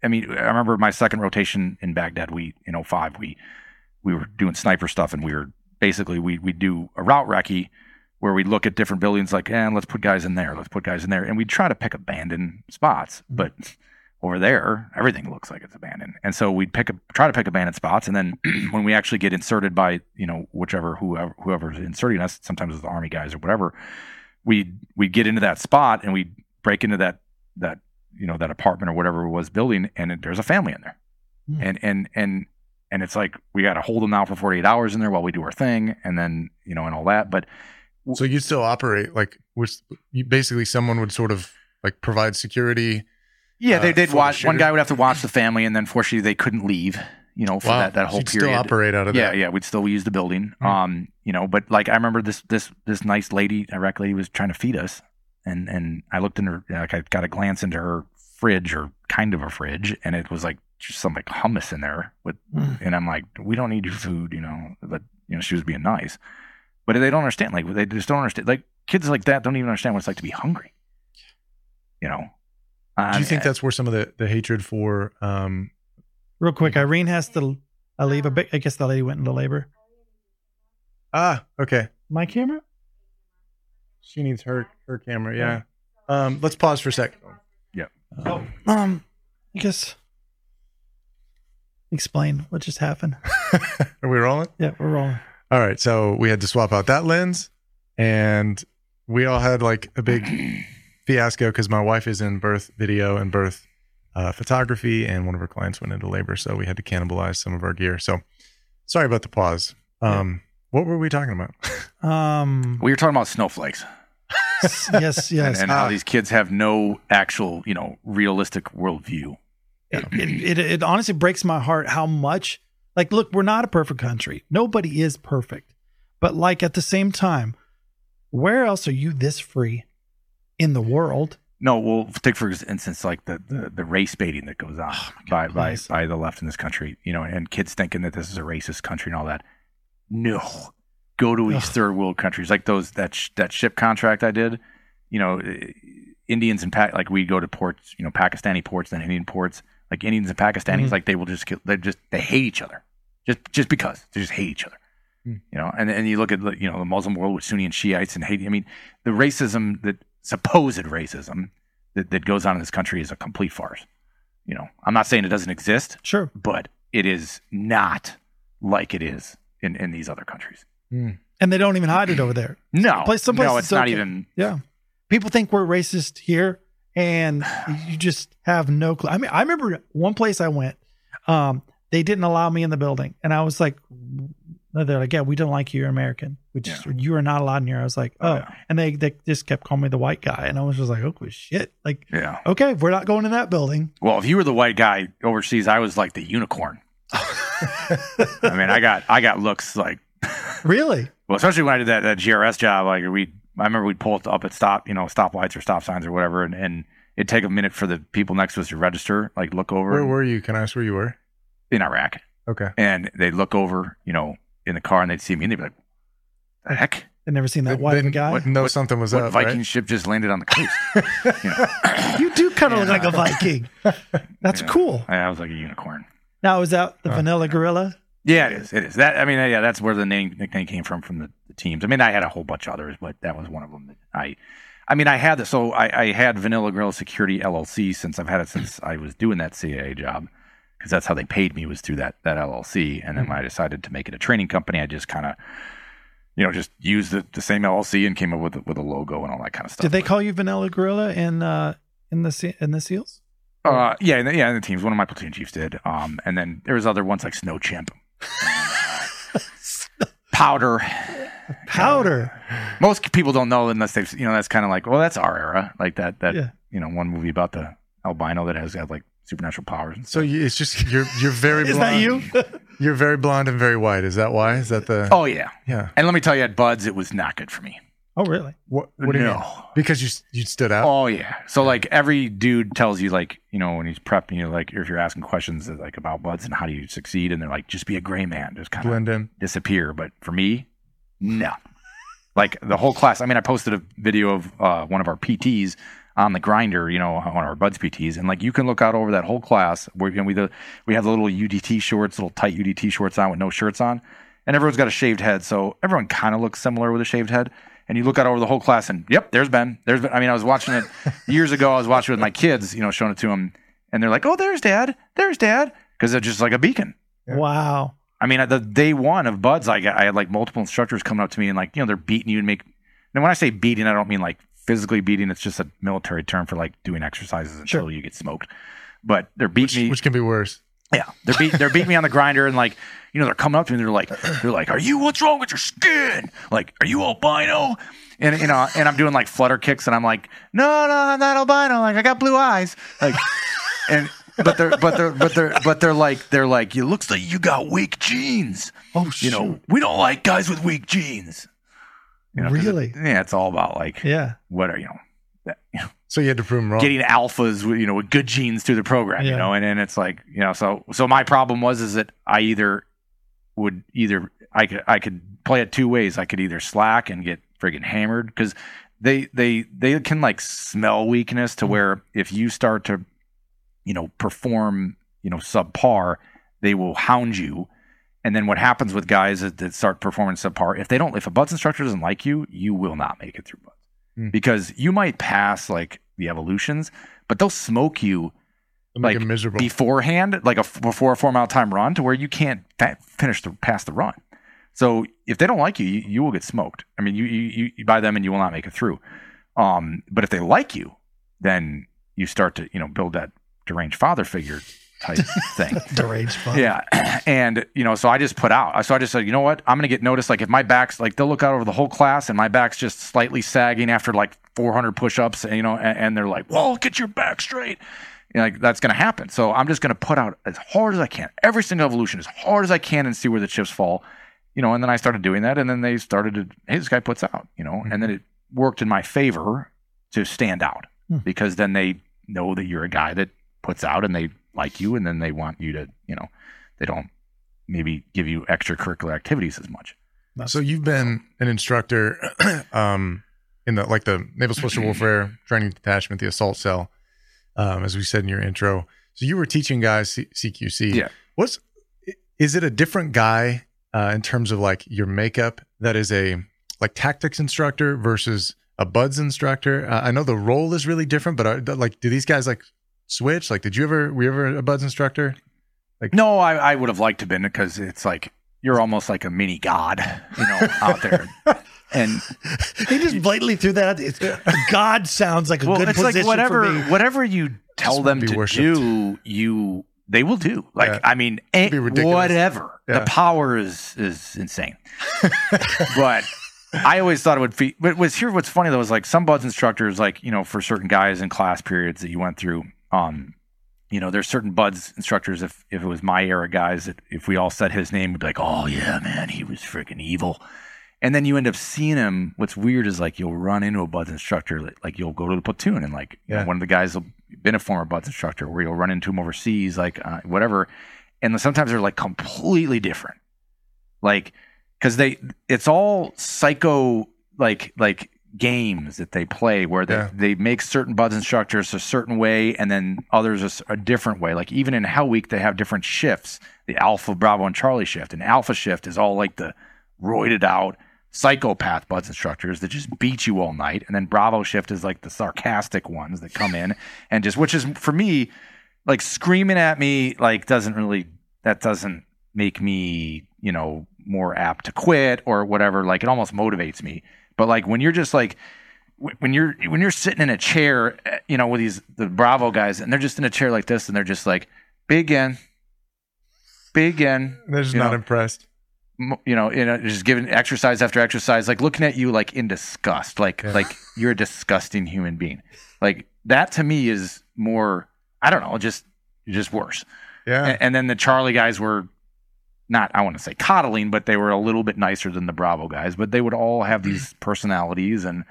I mean, I remember my second rotation in Baghdad. We in 05, we we were doing sniper stuff, and we were basically we we do a route recce where we look at different buildings, like, and eh, let's put guys in there, let's put guys in there, and we try to pick abandoned spots, mm-hmm. but over there, everything looks like it's abandoned. And so we'd pick a, try to pick abandoned spots. And then when we actually get inserted by, you know, whichever, whoever, whoever's inserting us, sometimes it's the army guys or whatever, we we get into that spot and we break into that that you know that apartment or whatever it was building, and there's a family in there, mm. and and and and it's like we got to hold them now for 48 hours in there while we do our thing, and then you know and all that. But so you still operate like basically someone would sort of like provide security. Yeah, they uh, did watch. One guy would have to watch the family, and then fortunately they couldn't leave you know, for wow. that, that whole so period. Still operate out of yeah, that. Yeah, we'd still use the building. Mm-hmm. Um, you know, but like I remember this this this nice lady, Iraq lady, was trying to feed us, and and I looked in her, like I got a glance into her fridge or kind of a fridge, and it was like just some like hummus in there with, mm. and I'm like, we don't need your food, you know, but you know, she was being nice, but they don't understand, like they just don't understand, like kids like that don't even understand what it's like to be hungry, you know. Do you think that's where some of the the hatred for um Real quick, Irene has to I leave a bit. I guess the lady went into labor. Ah, okay. My camera? She needs her her camera. Yeah. Um, let's pause for a sec. Yeah. Oh, um, I guess explain what just happened. Are we rolling? Yeah, we're rolling. All right. So we had to swap out that lens, and we all had like a big fiasco because my wife is in birth video and birth uh, photography, and one of her clients went into labor, so we had to cannibalize some of our gear. So sorry about the pause. Um, what were we talking about? Um, we were talking about snowflakes. yes, yes, and, and how these kids have no actual, you know, realistic worldview. It, it, it, it honestly breaks my heart how much. Like, look, we're not a perfect country. Nobody is perfect, but like at the same time, where else are you this free in the world? No, well, take for instance like the the, the race baiting that goes on oh by, by by the left in this country, you know, and kids thinking that this is a racist country and all that. No, go to these Ugh. third world countries like those that sh- that ship contract I did. You know, Indians and pa- like we go to ports, you know, Pakistani ports, then Indian ports. Like Indians and Pakistanis, mm-hmm. like they will just kill, they just they hate each other, just just because they just hate each other. Mm. You know, and and you look at you know the Muslim world with Sunni and Shiites and hate. I mean, the racism that supposed racism that, that goes on in this country is a complete farce. You know, I'm not saying it doesn't exist, sure, but it is not like it is in, in these other countries. Mm. And they don't even hide it over there. No, place, some no, it's, it's not okay. even. Yeah, people think we're racist here, and you just have no clue. I mean, I remember one place I went. Um, they didn't allow me in the building, and I was like, they're like, yeah, we don't like you. You're American. Which yeah. you are not allowed in here. I was like, oh, oh yeah. and they they just kept calling me the white guy, and I was just like, oh shit, like, yeah, okay, we're not going in that building. Well, if you were the white guy overseas, I was like the unicorn. I mean, I got I got looks like really. Well, especially when I did that, that GRS job, like we, I remember we'd pull up at stop, you know, stoplights or stop signs or whatever, and, and it'd take a minute for the people next to us to register, like look over. Where were you? Can I ask where you were? In Iraq. Okay. And they'd look over, you know, in the car and they'd see me and they'd be like, the heck? I'd never seen that they, white guy. What, know something was what up. Viking right? ship just landed on the coast. you, know? you do kind of look like a Viking. That's yeah. cool. I, I was like a unicorn. Now is that the vanilla gorilla? Yeah, it is. It is. That I mean, yeah, that's where the name nickname came from from the, the, teams. I mean, I had a whole bunch of others, but that was one of them. That I, I mean, I had the so I, I had Vanilla Gorilla Security LLC since I've had it since I was doing that CIA job because that's how they paid me was through that that LLC. And then mm-hmm. when I decided to make it a training company, I just kind of you know, just used the, the same LLC and came up with with a logo and all that kind of stuff. Did they call you Vanilla Gorilla in uh, in the in the SEALs? Uh, yeah, the, yeah, in the teams. One of my platoon chiefs did. Um, and then there was other ones like Snow Chimp, Powder, Powder. Most people don't know unless they've, you know, that's kind of like, well, that's our era, like that, that, Yeah. you know, one movie about the albino that has, like supernatural powers. And So you, it's just you're you're very Is blonde. that you? You're very blonde and very white. Is that why? Is that the? oh yeah, yeah. and let me tell you, at Buds, it was not good for me. Oh, really? What, what do you No. mean? Because you you stood out. Oh yeah. So like every dude tells you like you know when he's prepping you like if you're asking questions like about buds and how do you succeed and they're like just be a gray man just kind of Blend in. disappear. But for me, no. Like the whole class. I mean, I posted a video of uh, one of our PTs on the grinder, you know, on our buds PTs, and like you can look out over that whole class. Where you know, we the we have the little UDT shorts, little tight UDT shorts on with no shirts on, and everyone's got a shaved head, so everyone kind of looks similar with a shaved head. And you look out over the whole class, and yep, there's Ben. There's Ben. I mean, I was watching it years ago. I was watching it with my kids, you know, showing it to them, and they're like, "Oh, there's Dad. There's Dad," because they're just like a beacon. Yeah. Wow. I mean, at the day one of Buds, I, got- I had like multiple instructors coming up to me and like, you know, they're beating you and make. And when I say beating, I don't mean like physically beating. It's just a military term for like doing exercises until Sure. you get smoked. But they're beating me. Which can be worse. Yeah, they're beat, they're beating me on the grinder and like, you know, they're coming up to me and they're like, they're like, are you? What's wrong with your skin? Like, are you albino? And you know, and I'm doing like flutter kicks and I'm like, no, no, I'm not albino. Like, I got blue eyes. Like, and. But they're but they're but they're but they're like they're like it looks like you got weak genes. Oh, You know, we don't like guys with weak genes. You know, 'cause it- Really? yeah, it's all about like Yeah. what are you you know So you had to prove them wrong. getting alphas with you know with good genes through the program. You know, and then it's like you know, so so my problem was is that I either would either I could I could play it two ways. I could either slack and get friggin' hammered because they they they can like smell weakness to mm. where if you start to you know perform you know subpar, they will hound you. And then what happens with guys that, that start performing subpar, if they don't, if a buds instructor doesn't like you, you will not make it through buds Hmm. because you might pass like the evolutions, but they'll smoke you They'll like, miserable. beforehand, like a before a four mile time run, to where you can't fa- finish the pass the run. So if they don't like you, you, you will get smoked. I mean, you, you you buy them and you will not make it through. Um, but if they like you, then you start to you know build that deranged father figure type thing. Deranged fun. Yeah. And, you know, so I just put out. So I just said, you know what? I'm going to get noticed. Like if my back's like, they'll look out over the whole class and my back's just slightly sagging after like 400 push ups, you know, and, and they're like, well, get your back straight. You know, like that's going to happen. So I'm just going to put out as hard as I can, every single evolution as hard as I can and see where the chips fall, you know, and then I started doing that. And then they started to, hey, this guy puts out, you know, and then it worked in my favor to stand out Hmm. because then they know that you're a guy that puts out and they like you and then they want you to, you know, they don't maybe give you extracurricular activities as much. So you've been an instructor um, in the like the Naval Special Warfare Training Detachment, the Assault Cell, um, as we said in your intro. So you were teaching guys C- CQC. Yeah. What's is it a different guy uh, in terms of like your makeup that is a like tactics instructor versus a buds instructor? Uh, I know the role is really different, but are, like, do these guys like switch? Like, did you ever were you ever a buds instructor? Like, no, I, I would have liked to have been because it's like you're almost like a mini god, you know, out there. And He just blatantly threw that out. It's, God sounds like a well, good it's position like whatever for me. whatever you tell them to worshipped. do, you they will do. Like Yeah. I mean, eh, be ridiculous. whatever. Yeah. The power is is insane. but I always thought it would be. But was here. What's funny though is like some buds instructors, like you know, for certain guys in class periods that you went through, um, you know, there's certain buds instructors. If if it was my era guys, that if we all said his name, we'd be like, oh yeah, man, he was freaking evil. And then you end up seeing him. What's weird is like you'll run into a buds instructor, like- you'll go to the platoon and like you know, Yeah. one of the guys will been a former buds instructor, where you'll run into him overseas, like uh, whatever. And sometimes they're like completely different, like because they it's all psycho like like games that they play where they, Yeah. they make certain buds instructors a certain way and then others a different way like even in hell week they have different shifts the alpha bravo and charlie shift and alpha shift is all like the roided out psychopath buds instructors that just beat you all night and then bravo shift is like the sarcastic ones that come in and just which is for me like screaming at me like doesn't really that doesn't make me you know more apt to quit or whatever. Like it almost motivates me. But like when you're just like when you're when you're sitting in a chair, eh, you know, with these the Bravo guys, and they're just in a chair like this, and they're just like big in, big in. They're just not know, impressed. You know, you know, just giving exercise after exercise, like looking at you like in disgust, like yeah. like you're a disgusting human being. Like that to me is more. I don't know, just just worse. Yeah. And, and then the Charlie guys were not I want to say coddling, but they were a little bit nicer than the Bravo guys. But they would all have these personalities and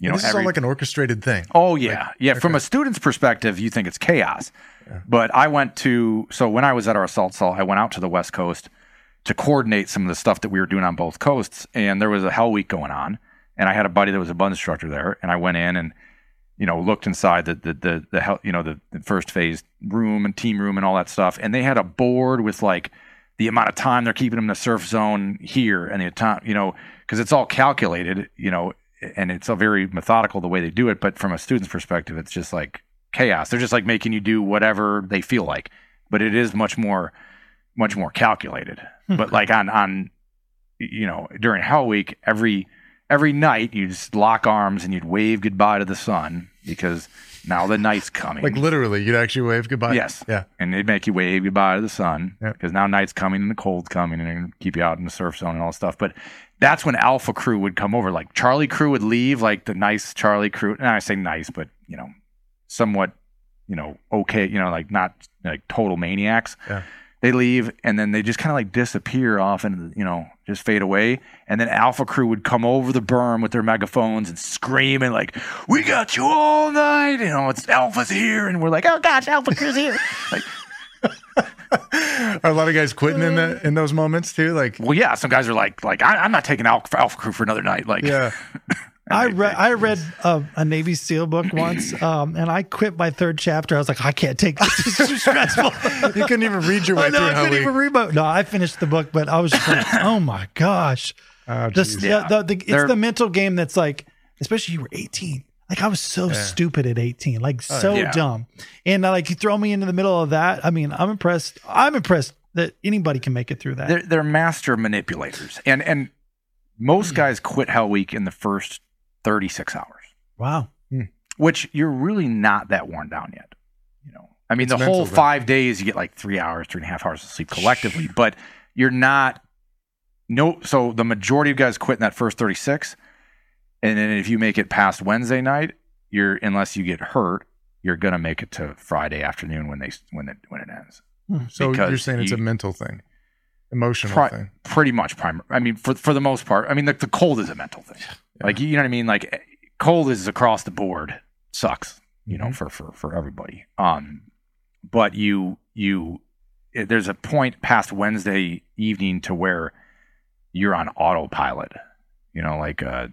you know, this is all like an orchestrated thing. Oh yeah, like, yeah. Okay. From a student's perspective, you think it's chaos, yeah. but I went to so when I was at our assault cell, I went out to the West Coast to coordinate some of the stuff that we were doing on both coasts, and there was a Hell Week going on, and I had a buddy that was a bun instructor there, and I went in and you know looked inside the the the, the hell, you know the, the first phase room and team room and all that stuff, and they had a board with like the amount of time they're keeping them in the surf zone here and the time you know because it's all calculated you know and it's a very methodical the way they do it. But from a student's perspective, it's just like chaos. They're just like making you do whatever they feel like, but it is much more, much more calculated. Hmm. but like on on, you know, during Hell Week, every every night you just lock arms and you'd wave goodbye to the sun because now the night's coming. Like literally, you'd actually wave goodbye. Yes. Yeah. And they'd make you wave goodbye to the sun because now night's coming and the cold's coming and keep you out in the surf zone and all stuff. But that's when Alpha Crew would come over. Like Charlie Crew would leave, like the nice Charlie Crew. And I say nice, but you know, somewhat, you know, okay, you know, like not like total maniacs. Yeah. They leave and then they just kind of like disappear off and you know just fade away. And then Alpha Crew would come over the berm with their megaphones and screaming like, "We got you all night!" You know, it's Alpha's here, and we're like, "Oh gosh, Alpha Crew's here!" Like are a lot of guys quitting in that in those moments too? Like, well, yeah, some guys are like, like I, am not taking Alpha, Alpha Crew for another night. Like, yeah. I read I read a, a, Navy SEAL book once, um, and I quit my third chapter. I was like, I can't take this; it's too stressful. you couldn't even read your way I know, through. I couldn't even read. My, no, I finished the book, but I was just like, oh my gosh, oh, just yeah, the, the, it's They're, the mental game that's like, especially you were 18. Like I was so yeah. stupid at 18, like oh, so yeah. dumb. And uh, like you throw me into the middle of that. I mean, I'm impressed. I'm impressed that anybody can make it through that. They're, they're master manipulators. And and most hmm. guys quit Hell Week in the first 36 hours. Wow. Hmm. Which you're really not that worn down yet. You know, I mean, it's the whole five days you get like three hours, three and a half hours of sleep collectively, but you're not. No, so the majority of guys quit in that first 36 and then if you make it past Wednesday night, you're unless you get hurt, you're gonna make it to Friday afternoon when they when it when it ends. Hmm. So because you're saying it's you, a mental thing, emotional pri- thing. Pretty much, primary. I mean, for for the most part, I mean, the, the cold is a mental thing. Yeah. Like you know what I mean. Like cold is across the board sucks. You mm-hmm. know, for for for everybody. Um, but you you there's a point past Wednesday evening to where you're on autopilot. You know, like uh,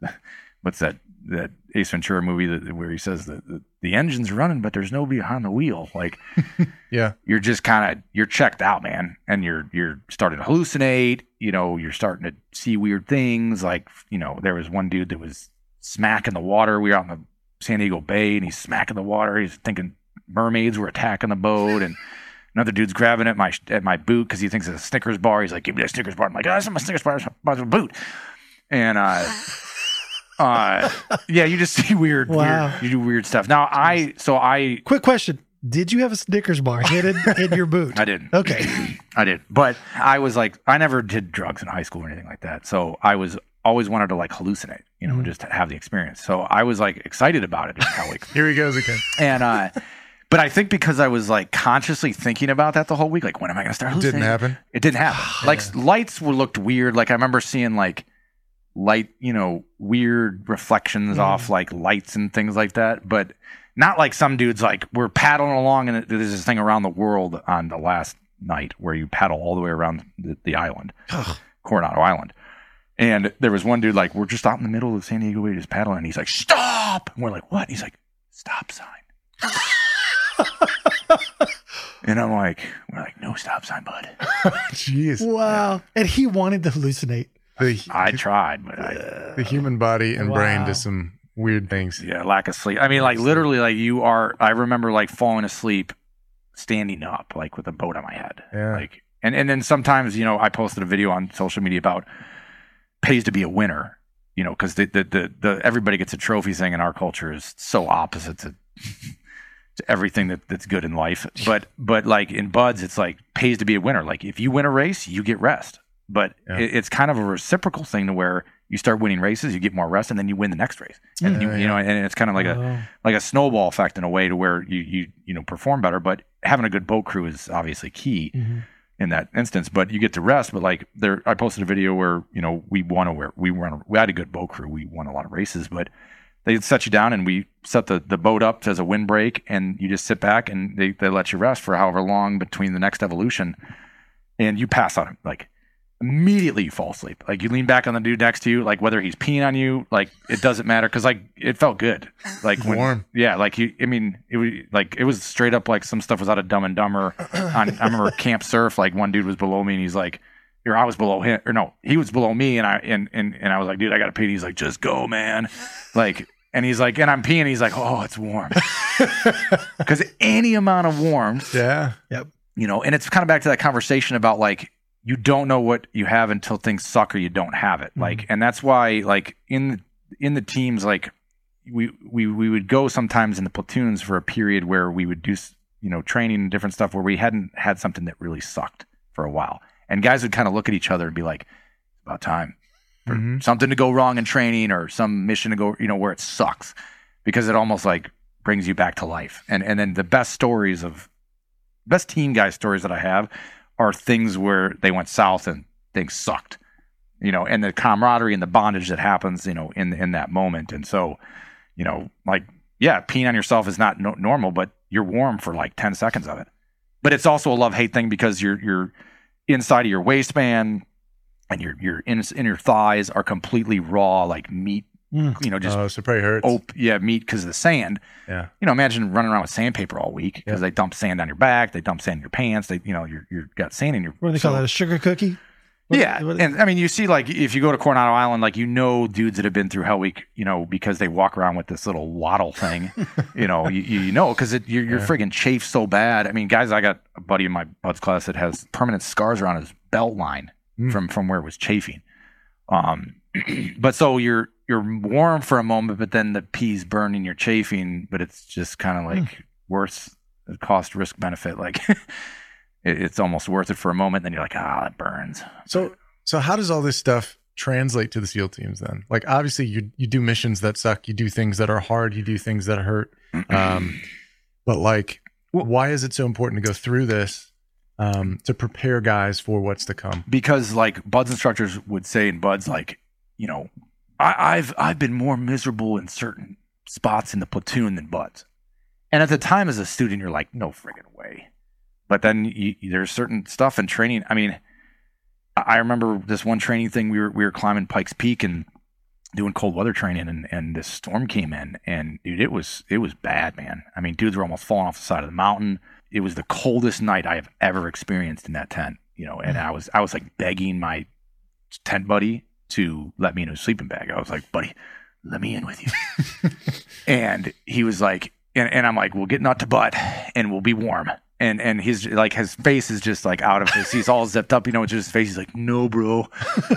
what's that that Ace Ventura movie that where he says that the, the engine's running, but there's nobody behind the wheel. Like, yeah, you're just kind of you're checked out, man, and you're you're starting to hallucinate. You know, you're starting to see weird things. Like, you know, there was one dude that was smacking the water. We were out in the San Diego Bay, and he's smacking the water. He's thinking mermaids were attacking the boat, and another dude's grabbing at my at my boot because he thinks it's a Snickers bar. He's like, "Give me that Snickers bar." I'm like, "Oh, that's not my Snickers bar. It's my boot." And uh, uh, yeah, you just see weird, wow. weird, you do weird stuff. Now, I so I quick question: Did you have a Snickers bar hidden in your boot? I did. Okay, I did. But I was like, I never did drugs in high school or anything like that. So I was always wanted to like hallucinate, you know, mm-hmm. just have the experience. So I was like excited about it. Like, Here he goes again. And uh, but I think because I was like consciously thinking about that the whole week, like when am I going to start? It didn't happen. It didn't happen. like lights were looked weird. Like I remember seeing like light, you know, weird reflections mm. off like lights and things like that. But not like some dudes like we're paddling along and there's this thing around the world on the last night where you paddle all the way around the, the island, Coronado Island. And there was one dude like we're just out in the middle of San Diego Bay just paddling, and he's like, "Stop!" And we're like, "What?" And he's like, "Stop sign." and I'm like, "We're like, no stop sign, bud." Jeez. Wow. And he wanted to hallucinate. The, I tried, but I, the human body and wow. brain does some weird things. Yeah, lack of sleep. I mean, like literally, like you are. I remember like falling asleep, standing up, like with a boat on my head. Yeah. Like And and then sometimes, you know, I posted a video on social media about pays to be a winner, you know, because the, the the the everybody gets a trophy thing in our culture is so opposite to to everything that, that's good in life. But but like in buds, it's like pays to be a winner. Like if you win a race, you get rest. But yeah. it, it's kind of a reciprocal thing to where you start winning races, you get more rest, and then you win the next race. And you, you know, and it's kind of like a oh. like a snowball effect in a way to where you you you know perform better. But having a good boat crew is obviously key. Mm-hmm. In that instance, but you get to rest. But like there, I posted a video where you know we won a we won we had a good boat crew. We won a lot of races, but they set you down and we set the, the boat up as a windbreak and you just sit back and they, they let you rest for however long between the next evolution and you pass on it like immediately you fall asleep like you lean back on the dude next to you like whether he's peeing on you like it doesn't matter because like it felt good like when, warm yeah like you i mean it was like it was straight up like some stuff was out of dumb and dumber on i remember camp surf like one dude was below me and he's like or I was below him, or no, he was below me, and I and and, and I was like, dude, I got to pee. He's like, just go, man. Like, and he's like, and I'm peeing. He's like, oh, it's warm. Because any amount of warmth, yeah, yep, you know, and it's kind of back to that conversation about like you don't know what you have until things suck or you don't have it. Mm-hmm. Like, and that's why like in in the teams, like we we we would go sometimes in the platoons for a period where we would do you know training and different stuff where we hadn't had something that really sucked for a while and guys would kind of look at each other and be like, about time for mm-hmm. something to go wrong in training or some mission to go, you know, where it sucks," because it almost like brings you back to life. And and then the best stories of best team guy stories that I have are things where they went south and things sucked, you know, and the camaraderie and the bondage that happens, you know, in in that moment. And so, you know, like yeah, peeing on yourself is not no- normal, but you're warm for like ten seconds of it. But it's also a love hate thing because you're you're inside of your waistband and your your in, in your thighs are completely raw, like meat. Mm. You know, just oh, so probably hurts. Op- yeah, meat because of the sand. Yeah. You know, imagine running around with sandpaper all week because yeah. they dump sand on your back, they dump sand in your pants. They, you know, you're you got sand in your. What do they so, call that? A sugar cookie? What, yeah, what, and I mean, you see, like if you go to Coronado Island, like you know, dudes that have been through Hell Week, you know, because they walk around with this little waddle thing, you know, you, you know, because you're, you're yeah. friggin' chafed so bad. I mean, guys, I got a buddy in my buds class that has permanent scars around his belt line mm. from from where it was chafing. Um, but so you're you're warm for a moment, but then the pee's burning, you're chafing, but it's just kind of like mm. worth the cost risk benefit, like. it's almost worth it for a moment. Then you're like, ah, it burns. So, so how does all this stuff translate to the SEAL teams then? Like, obviously, you you do missions that suck, you do things that are hard, you do things that hurt. Um, but like, why is it so important to go through this um, to prepare guys for what's to come? Because like Buds instructors would say in Buds, like, you know, I, I've I've been more miserable in certain spots in the platoon than Buds. And at the time, as a student, you're like, no friggin' way. But then you, there's certain stuff in training. I mean, I remember this one training thing. We were we were climbing Pikes Peak and doing cold weather training, and and this storm came in, and dude, it was it was bad, man. I mean, dudes were almost falling off the side of the mountain. It was the coldest night I have ever experienced in that tent, you know. And mm. I was I was like begging my tent buddy to let me in his sleeping bag. I was like, buddy, let me in with you. and he was like, and, and I'm like, we'll get nut to butt and we'll be warm. And and he's like his face is just like out of his he's all zipped up you know it's just his face. He's like no bro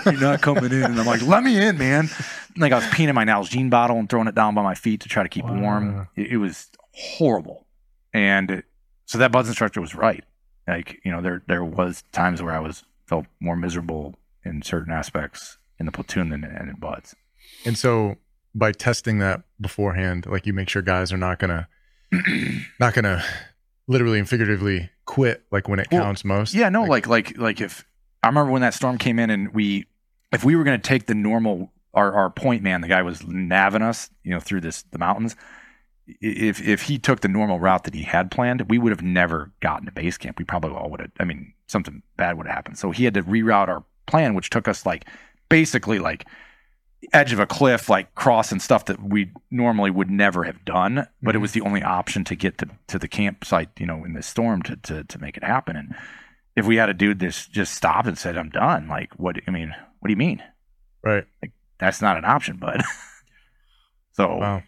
you're not coming in. And i'm like let me in man. Like i was peeing in my nalgene bottle and throwing it down by my feet to try to keep wow. it warm. It, it, was horrible. And so that buds instructor was right. Like you know there there was times where i was felt more miserable in certain aspects in the platoon than in, in buds and so by testing that beforehand like you make sure guys are not gonna not gonna literally and figuratively quit like when it well, counts most. Yeah, no, like, like like like if I remember when that storm came in and we if we were to take the normal our our point man, the guy was naving us, you know, through this the mountains. If if he took the normal route that he had planned, we would have never gotten to base camp. We probably all would have. I mean, something bad would have happened. So he had to reroute our plan, which took us like basically like edge of a cliff, like crossing stuff that we normally would never have done, but mm-hmm. it was the only option to get to, to the campsite, you know, in the storm to, to, to make it happen. And if we had a dude that just stopped and said, I'm done, like, what, I mean, what do you mean? Right. Like, that's not an option, bud. so, wow.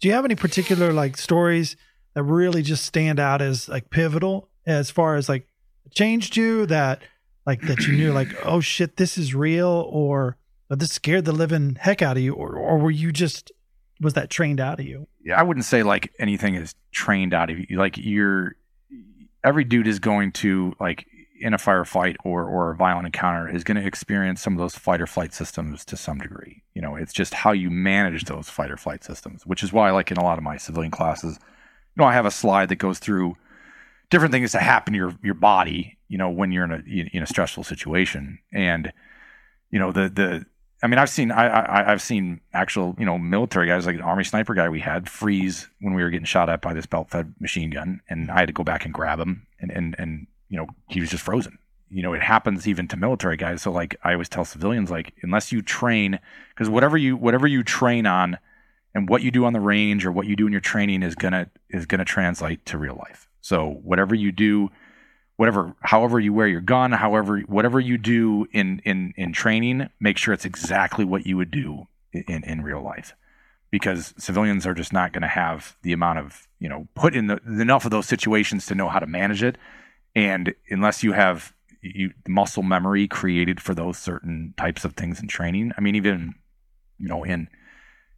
do you have any particular like stories that really just stand out as like pivotal as far as like changed you that like that you knew like oh shit this is real or oh, this scared the living heck out of you or or were you just was that trained out of you? Yeah, I wouldn't say like anything is trained out of you. Like you're every dude is going to like in a firefight or or a violent encounter is going to experience some of those fight or flight systems to some degree. You know, it's just how you manage those fight or flight systems, which is why like in a lot of my civilian classes, you know, I have a slide that goes through different things that happen to your your body, you know, when you're in a in a stressful situation and you know the the I mean, I've seen I, I have seen actual you know military guys like an army sniper guy we had freeze when we were getting shot at by this belt fed machine gun, and I had to go back and grab him, and and and you know he was just frozen. You know, it happens even to military guys. So like I always tell civilians, like unless you train, because whatever you whatever you train on, and what you do on the range or what you do in your training is gonna is gonna translate to real life. So whatever you do whatever however you wear your gun however whatever you do in in in training make sure it's exactly what you would do in in real life. Because civilians are just not going to have the amount of you know put in the, enough of those situations to know how to manage it. And unless you have you muscle memory created for those certain types of things in training i mean even you know in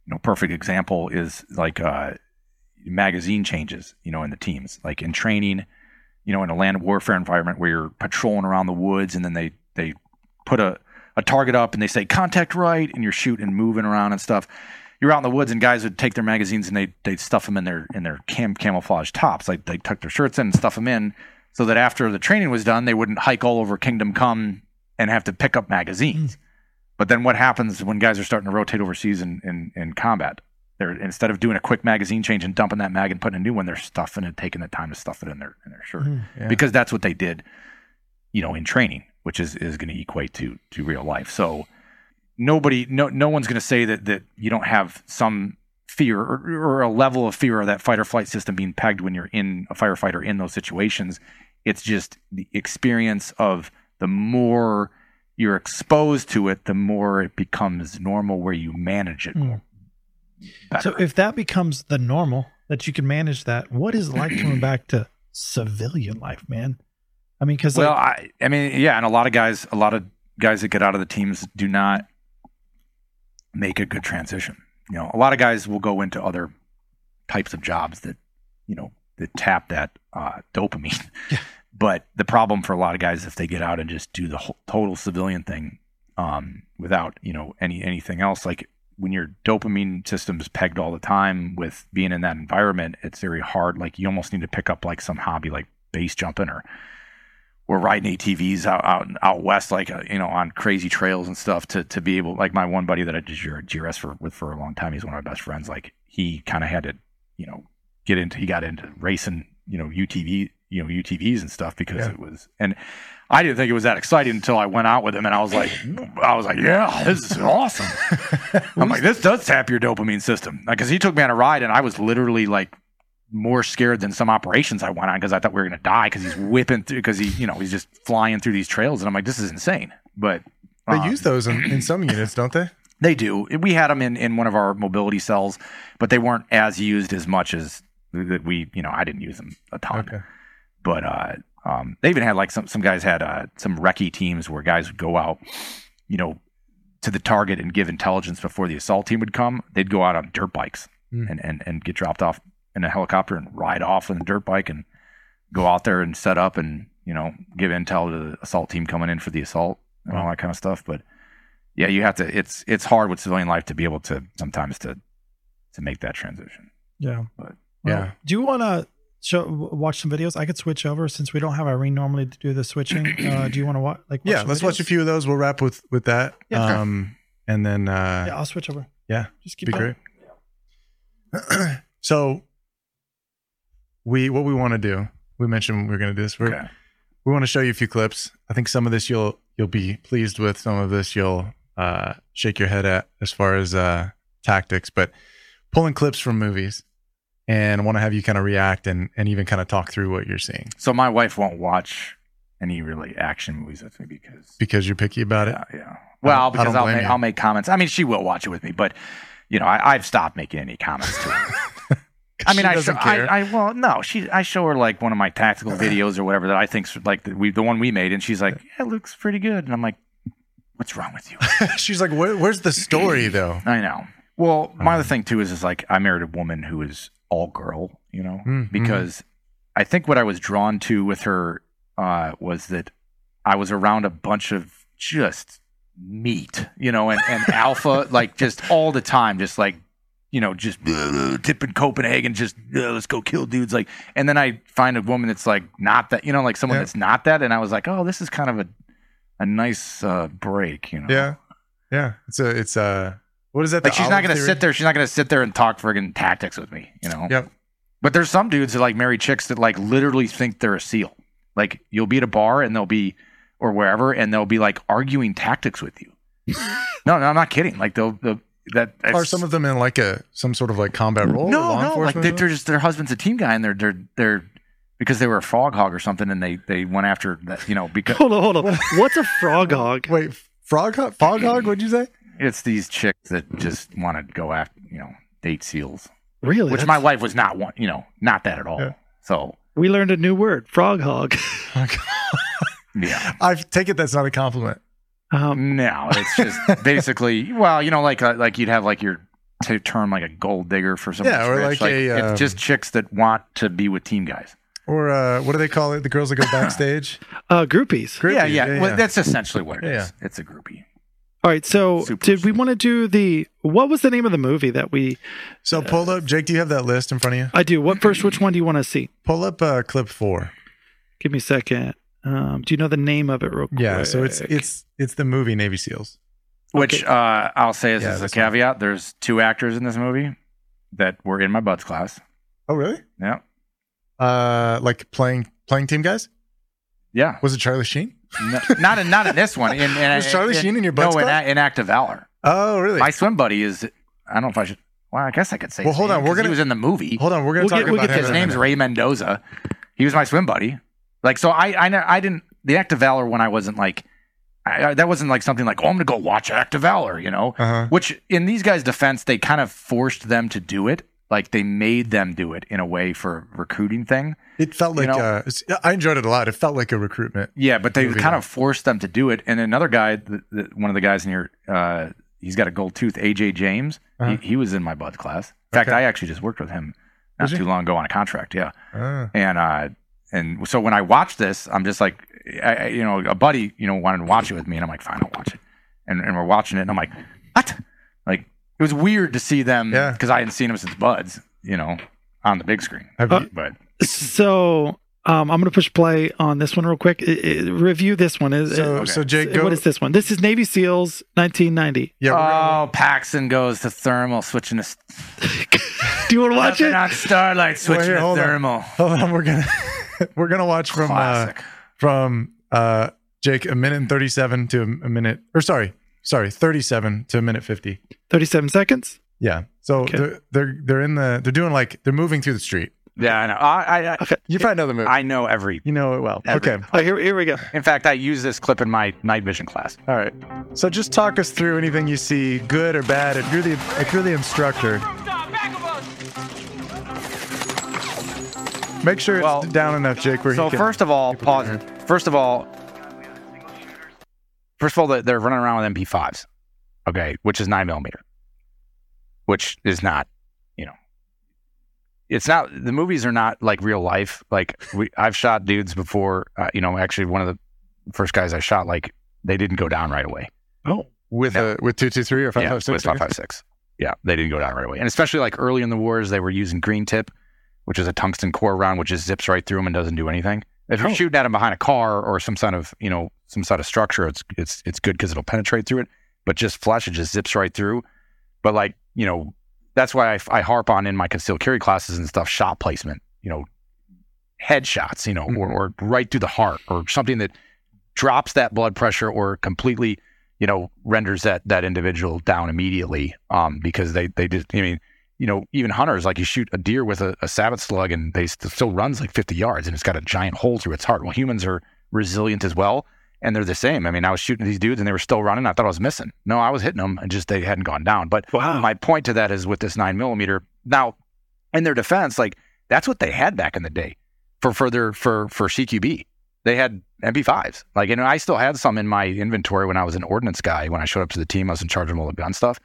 you know perfect example is like uh magazine changes you know in the teams like in training you know, in a land warfare environment where you're patrolling around the woods and then they they put a, a target up and they say contact right and you're shooting and moving around and stuff. You're out in the woods and guys would take their magazines and they they'd stuff them in their in their cam camouflage tops. Like they tuck their shirts in and stuff them in so that after the training was done, they wouldn't hike all over Kingdom Come and have to pick up magazines. Mm. But then what happens when guys are starting to rotate overseas in, in, in combat? They're instead of doing a quick magazine change and dumping that mag and putting a new one, they're stuffing it, taking the time to stuff it in their in their shirt mm, yeah. because that's what they did, you know, in training, which is is going to equate to to real life. So nobody, no no one's going to say that that you don't have some fear or, or, a level of fear of that fight or flight system being pegged when you're in a firefighter in those situations. It's just the experience of the more you're exposed to it, the more it becomes normal where you manage it more. Better. So if that becomes the normal that you can manage that, what is it like coming back to civilian life, man? I mean, because well, like, I, I mean, yeah, and a lot of guys, a lot of guys that get out of the teams do not make a good transition. You know, a lot of guys will go into other types of jobs that you know that tap that uh, dopamine. Yeah. But the problem for a lot of guys, if they get out and just do the whole, total civilian thing um, without you know any anything else, like when your dopamine system is pegged all the time with being in that environment, it's very hard. Like you almost need to pick up like some hobby like base jumping or or riding ATVs out out, out west, like uh, you know, on crazy trails and stuff to to be able. Like my one buddy that I did GRS for with for a long time, he's one of my best friends. Like he kind of had to, you know, get into he got into racing, you know, UTV, you know, UTVs and stuff because yeah. it was and I didn't think it was that exciting until I went out with him, and I was like, I was like, yeah, this is awesome. I'm like, this does tap your dopamine system because he took me on a ride, and I was literally like more scared than some operations I went on because I thought we were gonna die because he's whipping through because he, you know, he's just flying through these trails, and I'm like, this is insane. But they um, use those in, in some units, don't they? They do. We had them in, in one of our mobility cells, but they weren't as used as much as that we, you know, I didn't use them a ton. Okay. But uh, um, they even had like some some guys had uh, some recce teams where guys would go out, you know, to the target and give intelligence before the assault team would come. They'd go out on dirt bikes mm. and, and and get dropped off in a helicopter and ride off on a dirt bike and go out there and set up and you know give intel to the assault team coming in for the assault and all that kind of stuff. But yeah, you have to. It's it's hard with civilian life to be able to sometimes to to make that transition. Yeah, but yeah. do you want to show watch some videos? I could switch over since we don't have Irene normally to do the switching. Uh, do you want to watch? Like, watch yeah, let's videos? watch a few of those. We'll wrap with with that. Yeah. Um, and then uh, yeah, I'll switch over. Yeah, just keep be going. great. so we what we want to do. We mentioned we are going to do this. We're, okay. We want to show you a few clips. I think some of this you'll you'll be pleased with. Some of this you'll uh, shake your head at as far as uh, tactics. But pulling clips from movies and I want to have you kind of react and, and even kind of talk through what you're seeing. So my wife won't watch any really action movies with me because because you're picky about it. Yeah. Well, because I'll make, I'll make comments. I mean, she will watch it with me, but you know, I, have stopped making any comments to her. I mean, I, show. I, I, well, no, she, I show her like one of my tactical videos or whatever that I think's like the, we, the one we made, and she's like, yeah, it looks pretty good, and I'm like, what's wrong with you? She's like, Where, "Where's the story, though?" I know. Well, my other thing too is is like I married a woman who is all girl, you know, Mm, because I think what I was drawn to with her uh, was that I was around a bunch of just meat, you know, and, and alpha, like just all the time, just like, you know, just uh, tipping Copenhagen, just uh, let's go kill dudes. Like, and then I find a woman that's like not that, you know, like someone Yeah. that's not that. And I was like, oh, this is kind of a, a nice uh, break, you know? Yeah, yeah. It's a, it's a. What is that? Like the she's not gonna theory? sit there. She's not gonna sit there and talk friggin' tactics with me. You know. Yep. But there's some dudes that like marry chicks that like literally think they're a seal. Like you'll be at a bar and they'll be or wherever and they'll be like arguing tactics with you. no, no, I'm not kidding. Like they'll, they'll that Are some of them in like a some sort of like combat role? no, no, like they, or they're just their husband's a team guy and they're they're they're because they were a frog hog or something and they they went after that you know because Hold on, hold on. What's a frog hog? Wait, frog hog, fog hog? What'd you say? It's these chicks that just want to go after you know date seals, Really? which That's- my wife was not one, you know, not that at all. Yeah. So we learned a new word, frog hog. yeah. I take it that's not a compliment. Um, No, it's just basically well, you know, like uh, like you'd have like your t- term like a gold digger for someone. Yeah, or rich. like a, um, it's just chicks that want to be with team guys. Or uh, what do they call it? The girls that go backstage. uh, groupies. yeah, Groupies, yeah, yeah, Well, yeah. that's essentially what it is. Yeah, It's a groupie. All right. So, Super did we want to do the? What was the name of the movie that we? So pull up, Jake. Do you have that list in front of you? I do. What first? Which one do you want to see? Pull up uh, clip four. Give me a second. Um, do you know the name of it real quick? Yeah, so it's it's it's the movie Navy SEALs. Which uh, I'll say as, Yeah, as a this one. caveat: there's two actors in this movie that were in my buds class. Oh, really? Yeah, Uh, like playing playing team guys. yeah. Was it Charlie Sheen? No, not in not in this one. In, in, Was Charlie in- Sheen in your buds No, in, class? in Act of Valor. Oh, really? My swim buddy is. I don't know if I should. Well, I guess I could say. Well, his hold name, on, we're 'cause He gonna- was in the movie. Hold on, we're gonna We'll talk get- we'll about him His a name's. Ray Mendoza. He was my swim buddy. Like so, I I, I didn't the Act of Valor when I wasn't like I, I- that wasn't like something like oh I'm gonna go watch Act of Valor, you know. Uh-huh. Which in these guys' defense, they kind of forced them to do it. Like they made them do it in a way for a recruiting thing. It felt You like know? uh, I enjoyed it a lot. It felt like a recruitment. Yeah, but they kind though. of forced them to do it. And another guy, the, the, one of the guys in here, uh, he's got a gold tooth. AJ James. Uh-huh. He, he was in my bud class. In fact, Okay. I actually just worked with him not too long ago on a contract. Yeah. Ah. and uh and so when I watched this, I'm just like, I, I- you know, a buddy, you know, wanted to watch it with me, and I'm like, fine, I'll watch it. And and we're watching it, and I'm like, what? Like it was weird to see them Yeah. because I hadn't seen them since Buds, you know, on the big screen. Have Uh, you, But So um, I'm going to push play on this one real quick. I- I- review this one. Is so okay. so Jake, go. what is this one? This is Navy SEALs 1990. Yeah, we're gonna- oh, Paxton goes to thermal, switching to Do you want to watch it? not Starlight, switching here, to hold on. thermal. hold on. We're gonna we're gonna watch from uh, Classic. from uh Jake a minute and thirty seven to a minute or sorry sorry thirty seven to a minute fifty. 37 seconds. Yeah. So Okay. they're they're they're in the they're doing like they're moving through the street. yeah, I know. I, I, You probably know the movie. I know every. you know it well. Every- Okay. Oh, here, here we go. In fact, I use this clip in my night vision class. All right. So just talk us through anything you see, good or bad. If you're the if you're the instructor, make sure it's Well, down enough, Jake. Where So he can, first of all, pause. your First of all, first of all, they're- running around with MP5s, okay, which is nine millimeter, which is not, you know, it's not. The movies are not like real life. Like we, I've shot dudes before. Uh, you know, actually, one of the first guys I shot, like they didn't go down right away. Oh, with No. a with two two three or five yeah, five five six. Yeah, they didn't go down right away, and especially like early in the wars, they were using green tip, which is a tungsten core round, which just zips right through them and doesn't do anything. If you're Oh. shooting at them behind a car or some sort of you know some sort of structure, it's it's it's good because it'll penetrate through it. But just flesh, it just zips right through. But like you know, that's why I, I harp on in my concealed carry classes and stuff shot placement. You know, headshots. You know, or, or right through the heart or something that drops that blood pressure or completely you know, renders that that individual down immediately. Um, because they they just, I mean, you know, even hunters like you shoot a deer with a, a sabot slug and they st- still runs like 50 yards and it's got a giant hole through its heart. Well, humans are resilient as well, and they're the same. I mean, I was shooting these dudes and they were still running. I thought I was missing. No, I was hitting them and just they hadn't gone down. But wow. my point to that is with this nine millimeter. Now, in their defense, like that's what they had back in the day for further for for CQB. They had MP5s. Like, and I still had some in my inventory when I was an ordnance guy. When I showed up to the team, I was in charge of all the gun stuff,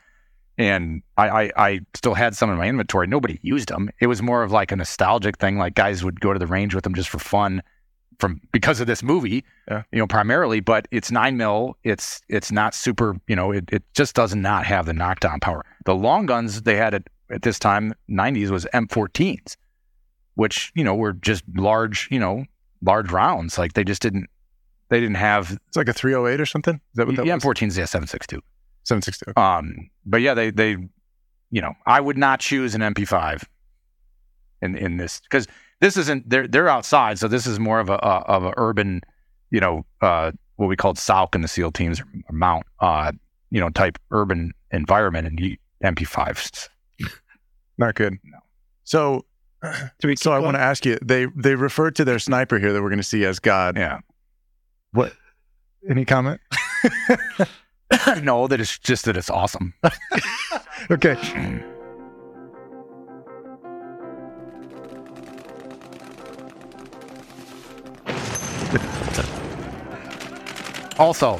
and I, I I still had some in my inventory. Nobody used them. It was more of like a nostalgic thing. Like guys would go to the range with them just for fun, from because of this movie, Yeah. you know, primarily. But it's nine mil. It's it's not super. You know, it, it just does not have the knockdown power. The long guns they had at at this time, 90s was M14s, which you know were just large. You know, large rounds. Like they just didn't. They didn't have It's like a 308 or something. Is that what that yeah, was? M14s. Yeah, 762. 762. Um, but yeah, they they, you know, I would not choose an MP5 in in this because this isn't they're they're outside, so this is more of a, a of a urban, you know, uh, what we called SAUC in the SEAL teams or MOUT, uh, you know, type urban environment, and MP5s. Not good. No. So, Do we so I want to ask you. They they refer to their sniper here that we're going to see as God. Yeah, What? Any comment? no, that it's just that it's awesome. Okay. Also,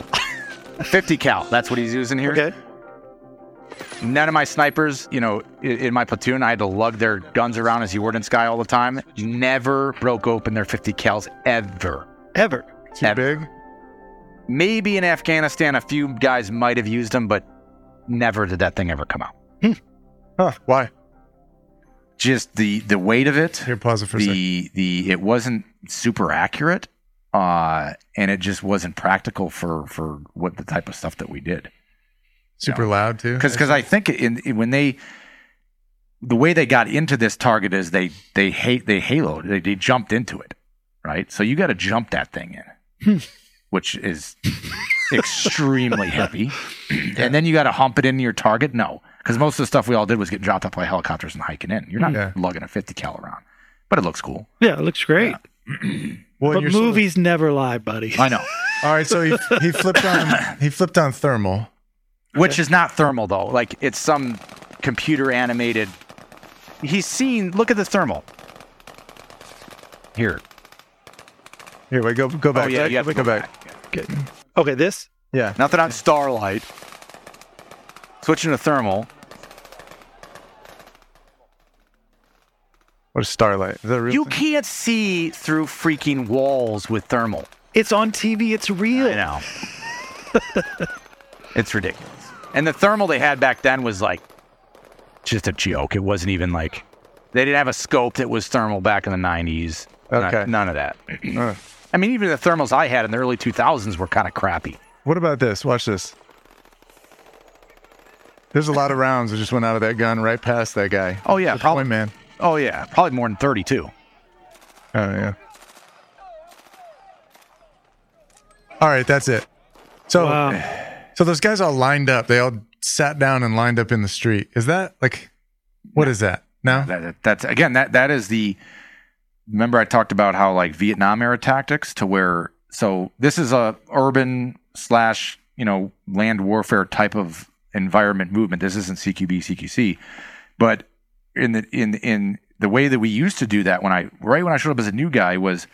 50 cal. That's what he's using here. Okay. None of my snipers, you know, in, in my platoon, I had to lug their guns around as the ordnance guy all the time. Never broke open their 50 cals ever. Ever. Too Ever. big. Maybe in Afghanistan, a few guys might have used them, but never did that thing ever come out. Hmm. Huh? Why? Just the the weight of it, Here, pause it for a second. the the it wasn't super accurate, uh, and it just wasn't practical for for what the type of stuff that we did. Super loud too. because I think in, in- when they the way they got into this target is they they hate they haloed they, they jumped into it right? So you got to jump that thing in which is extremely heavy. And then you got to hump it into your target? No. Because most of the stuff we all did was get dropped off by helicopters and hiking in. You're not Yeah. lugging a 50 cal around but it looks cool. Yeah, it looks great. Well, but you're so- movies never lie, buddy. I know all right, so he he flipped on he flipped on thermal. which is not thermal though. Like it's some computer animated. He's seen. Look at the thermal. Here. Here, wait, go go back. oh yeah, you have go, go back. back. Okay, this. Yeah. Nothing on Starlight. Switching to thermal. What is starlight? Is that real You thing? can't see through freaking walls with thermal. It's on TV. It's real. I know. it's ridiculous. And the thermal they had back then was like just a joke. It wasn't even like they didn't have a scope that was thermal back in the 90s. None- Okay. None of that. Uh, I mean, even the thermals I had in the early 2000s were kind of crappy. what about this? Watch this. There's a lot of rounds that just went out of that gun right past that guy. Oh yeah, probably. man. Oh yeah, probably more than 32. Oh yeah. All right, that's it. So Wow. so those guys all lined up. They all sat down and lined up in the street. Is that like what is that? No? That, that- that's again that that is the. Remember, I talked about how like Vietnam era tactics to where so this is a urban slash you know land warfare type of environment movement. This isn't CQB CQC, but in the in in the way that we used to do that when I right when I showed up as a new guy was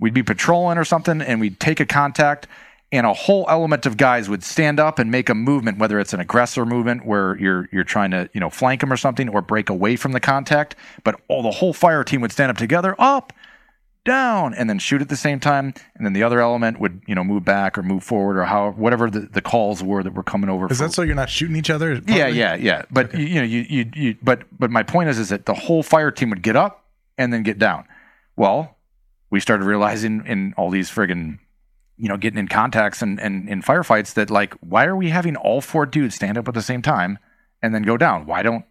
we'd be patrolling or something and we'd take a contact and a whole element of guys would stand up and make a movement whether it's an aggressor movement where you're you're trying to you know flank them or something or break away from the contact but all the whole fire team would stand up together up down and then shoot at the same time and then the other element would you know move back or move forward or how whatever the, the calls were that were coming over Is for- that so you're not shooting each other? yeah, yeah, yeah. But you, you know, you, you, you, but, but my point is, is that the whole fire team would get up and then get down. Well, we started realizing in all these friggin', you know, getting in contacts and, and in firefights that like, why are we having all four dudes stand up at the same time and then go down? Why don't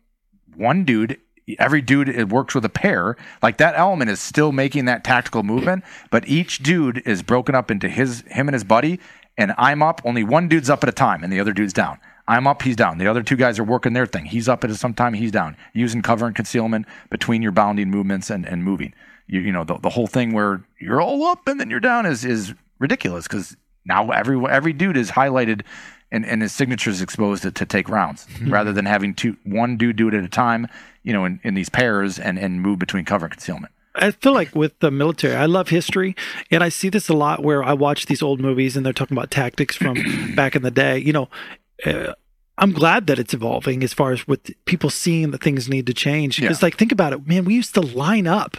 one dude? Every dude it works with a pair. Like that element is still making that tactical movement, but each dude is broken up into his him and his buddy. And I'm up. Only one dude's up at a time, and the other dude's down. I'm up, he's down. The other two guys are working their thing. He's up at some time, he's down. Using cover and concealment between your bounding movements and, and moving. You, you know, the, the whole thing where you're all up and then you're down is is ridiculous because now every every dude is highlighted and, and his signature is exposed to, to take rounds rather than having two one dude do it at a time, you know, in, in these pairs and, and move between cover and concealment. I feel like with the military, I love history, and I see this a lot where I watch these old movies and they're talking about tactics from back in the day. You know, uh, I'm glad that it's evolving as far as with people seeing that things need to change. Yeah. Because, like, think about it, man. We used to line up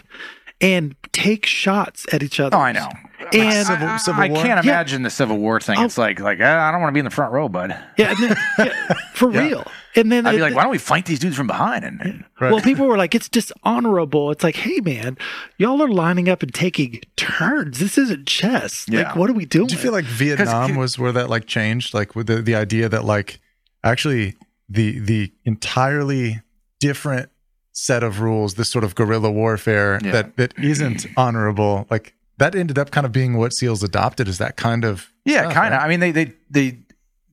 and take shots at each other. Oh, I know. And Civil- Civil I War? can't Yeah. imagine the Civil War thing. Oh. It's like like eh, I don't want to be in the front row, bud. yeah, then, yeah, for Yeah. real. And then I'd be it- like, why don't we fight these dudes from behind? And, and Right. Well, people were like, it's dishonorable. It's like, hey, man, y'all are lining up and taking turns. This isn't chess. Yeah. Like, what are we doing? Do you feel like Vietnam was where that like changed? Like with the, the idea that like actually the the entirely different set of rules, this sort of guerrilla warfare Yeah. that that isn't honorable, like that ended up kind of being what SEALs adopted is that kind of Yeah, kind of. right? I mean, they they they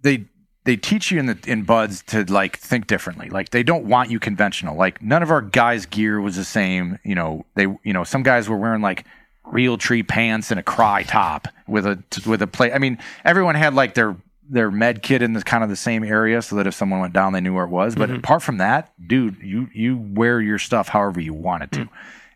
they they teach you in the in buds to like think differently. Like they don't want you conventional. Like none of our guys' gear was the same. You know, they you know some guys were wearing like Realtree pants and a Crye top with a with a plate. I mean, everyone had like their their med kit in the kind of the same area so that if someone went down they knew where it was but mm-hmm. apart from that dude you you wear your stuff however you want it to mm.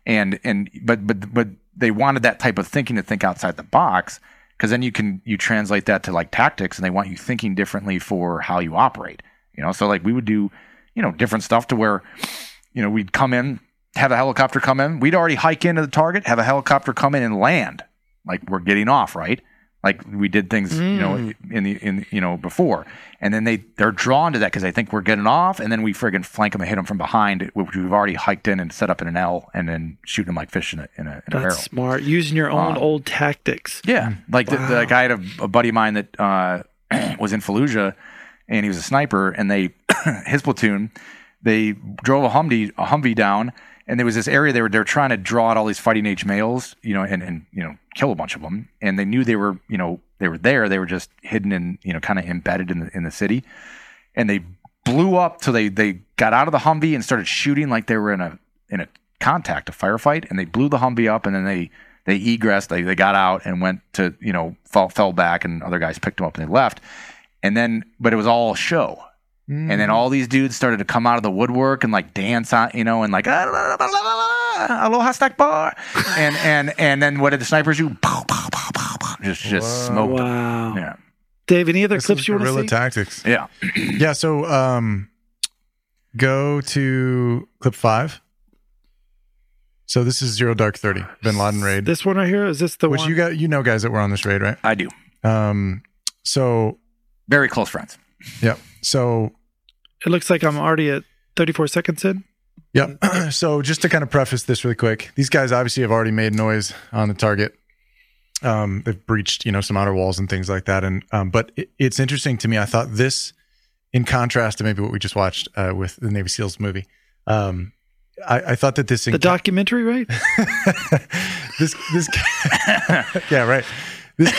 and and but but but they wanted that type of thinking to think outside the box because then you can you translate that to like tactics and they want you thinking differently for how you operate you know? So like we would do you know different stuff to where you know we'd come in have a helicopter come in. We'd already hike into the target have a helicopter come in and land. Like we're getting off right like we did things you know in the in you know before. And then they they're drawn to that because they think we're getting off and then we friggin' flank them and hit them from behind which we've already hiked in and set up in an L and then shooting them like fish in a, in a, in a barrel. That's smart. Using your own Um, old tactics. yeah, like the, the, like I had a, a buddy of mine that uh, was in Fallujah, and he was a sniper, and they his platoon they drove a Humvee a Humvee down, and there was this area they were they were trying to draw out all these fighting age males, you know, and and you know kill a bunch of them, and they knew they were you know they were there, they were just hidden and you know kind of embedded in the in the city, and they blew up till they they got out of the Humvee and started shooting like they were in a in a contact, a firefight, and they blew the Humvee up, and then they they egressed, they they got out and went to you know fell fell back, and other guys picked them up and they left, and then but it was all a show. And then all these dudes started to come out of the woodwork and like dance on, you know, and like "Ah, aloha stack bar, and and and then what did the snipers do? Pow, pow, pow, pow, pow. Just just smoked. them. Wow. Yeah, Dave, any other This clips is you want to guerrilla see? tactics. yeah. Yeah, so um go to clip five. So this is Zero Dark Thirty, Bin Laden raid. This one right here is this the which one? you got you know guys that were on this raid, right? I do. Um so Very close friends. yeah. So it looks like I'm already at 34 seconds in. Yep. so just to kind of preface this really quick, these guys obviously have already made noise on the target. Um, they've breached, you know, some outer walls and things like that. And um, but it, it's interesting to me. I thought this, in contrast to maybe what we just watched uh, with the Navy SEALs movie, um, I, I thought that this The documentary, right? this this yeah right this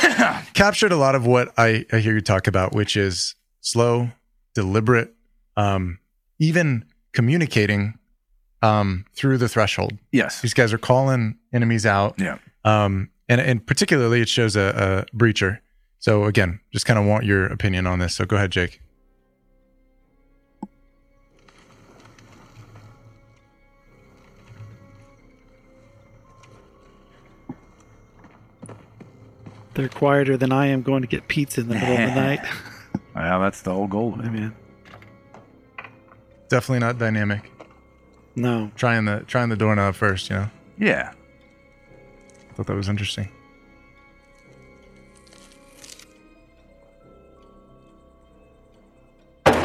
captured a lot of what I, I hear you talk about which is slow deliberate um even communicating um through the threshold Yes. these guys are calling enemies out Yeah. um and and particularly it shows a, a breacher so again just kind of want your opinion on this so go ahead jake They're quieter than I am going to get pizza in the middle of the night. Well, that's the whole goal. I mean, definitely not dynamic No. trying the trying the doorknob first you know yeah. thought that was interesting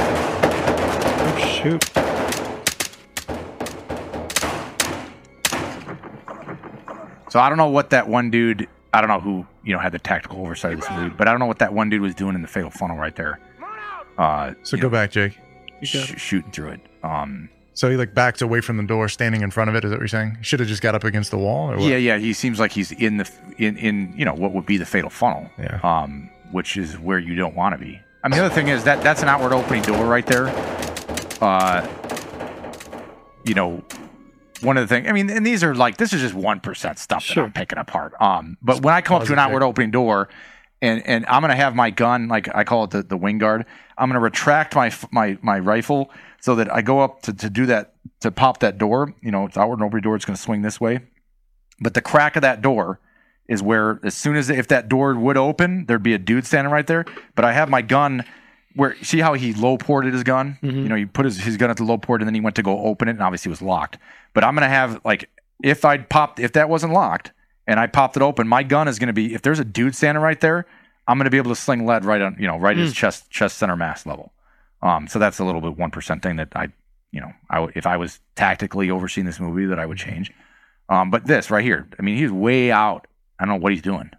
Oh, shoot. So I don't know what that one dude. I don't know who you know had the tactical oversight of this dude, but I don't know what that one dude was doing in the fatal funnel right there. Uh, so go know, back jake sh- shooting through it. Um, So he like backed away from the door, standing in front of it. Is that what you're saying? Should have just got up against the wall, or what? yeah, yeah. He seems like he's in the in in you know what would be the fatal funnel. Yeah. Um, which is where you don't want to be. I mean, the other thing is that that's an outward opening door right there. Uh, you know, one of the things. I mean, and these are like this is just one percent stuff that I'm picking apart. Um, but when I come up to an outward opening door, and and I'm gonna have my gun like I call it the, the wing guard. I'm gonna retract my my my rifle so that I go up to, to do that to pop that door. You know, it's outward nobody door. It's gonna swing this way, but the crack of that door is where as soon as if that door would open, there'd be a dude standing right there. But I have my gun where see how he low ported his gun. Mm-hmm. You know, he put his, his gun at the low port and then he went to go open it and obviously it was locked. But I'm gonna have like if I'd popped if that wasn't locked and I popped it open, my gun is gonna be if there's a dude standing right there, I'm gonna be able to sling lead right on you know right mm. at his chest chest center mass level. Um, so that's a little bit one percent thing that I you know I if I was tactically overseeing this movie that I would change. Um, but this right here, I mean, he's way out I don't know what he's doing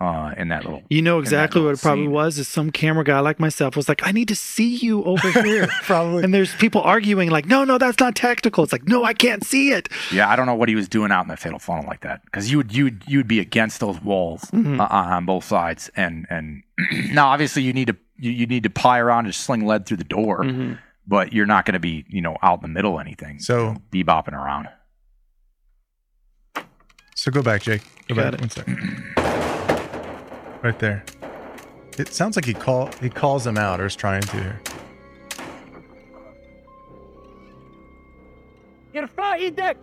uh, in that little. You know exactly what it probably scene. was. Is some camera guy like myself was like, "I need to see you over here." probably. And there's people arguing like, "No, no, that's not tactical." It's like, "No, I can't see it." Yeah, I don't know what he was doing out in the fatal funnel like that because you would you would you'd be against those walls mm-hmm. uh, on both sides, and and now obviously you need to you, you need to ply around and sling lead through the door, mm-hmm. but you're not going to be you know out in the middle of anything. So bebopping around. So go back, Jake. Go Got back it. one second. Right there. It sounds like he call he calls him out or is trying to here. Get a fire, eat dick.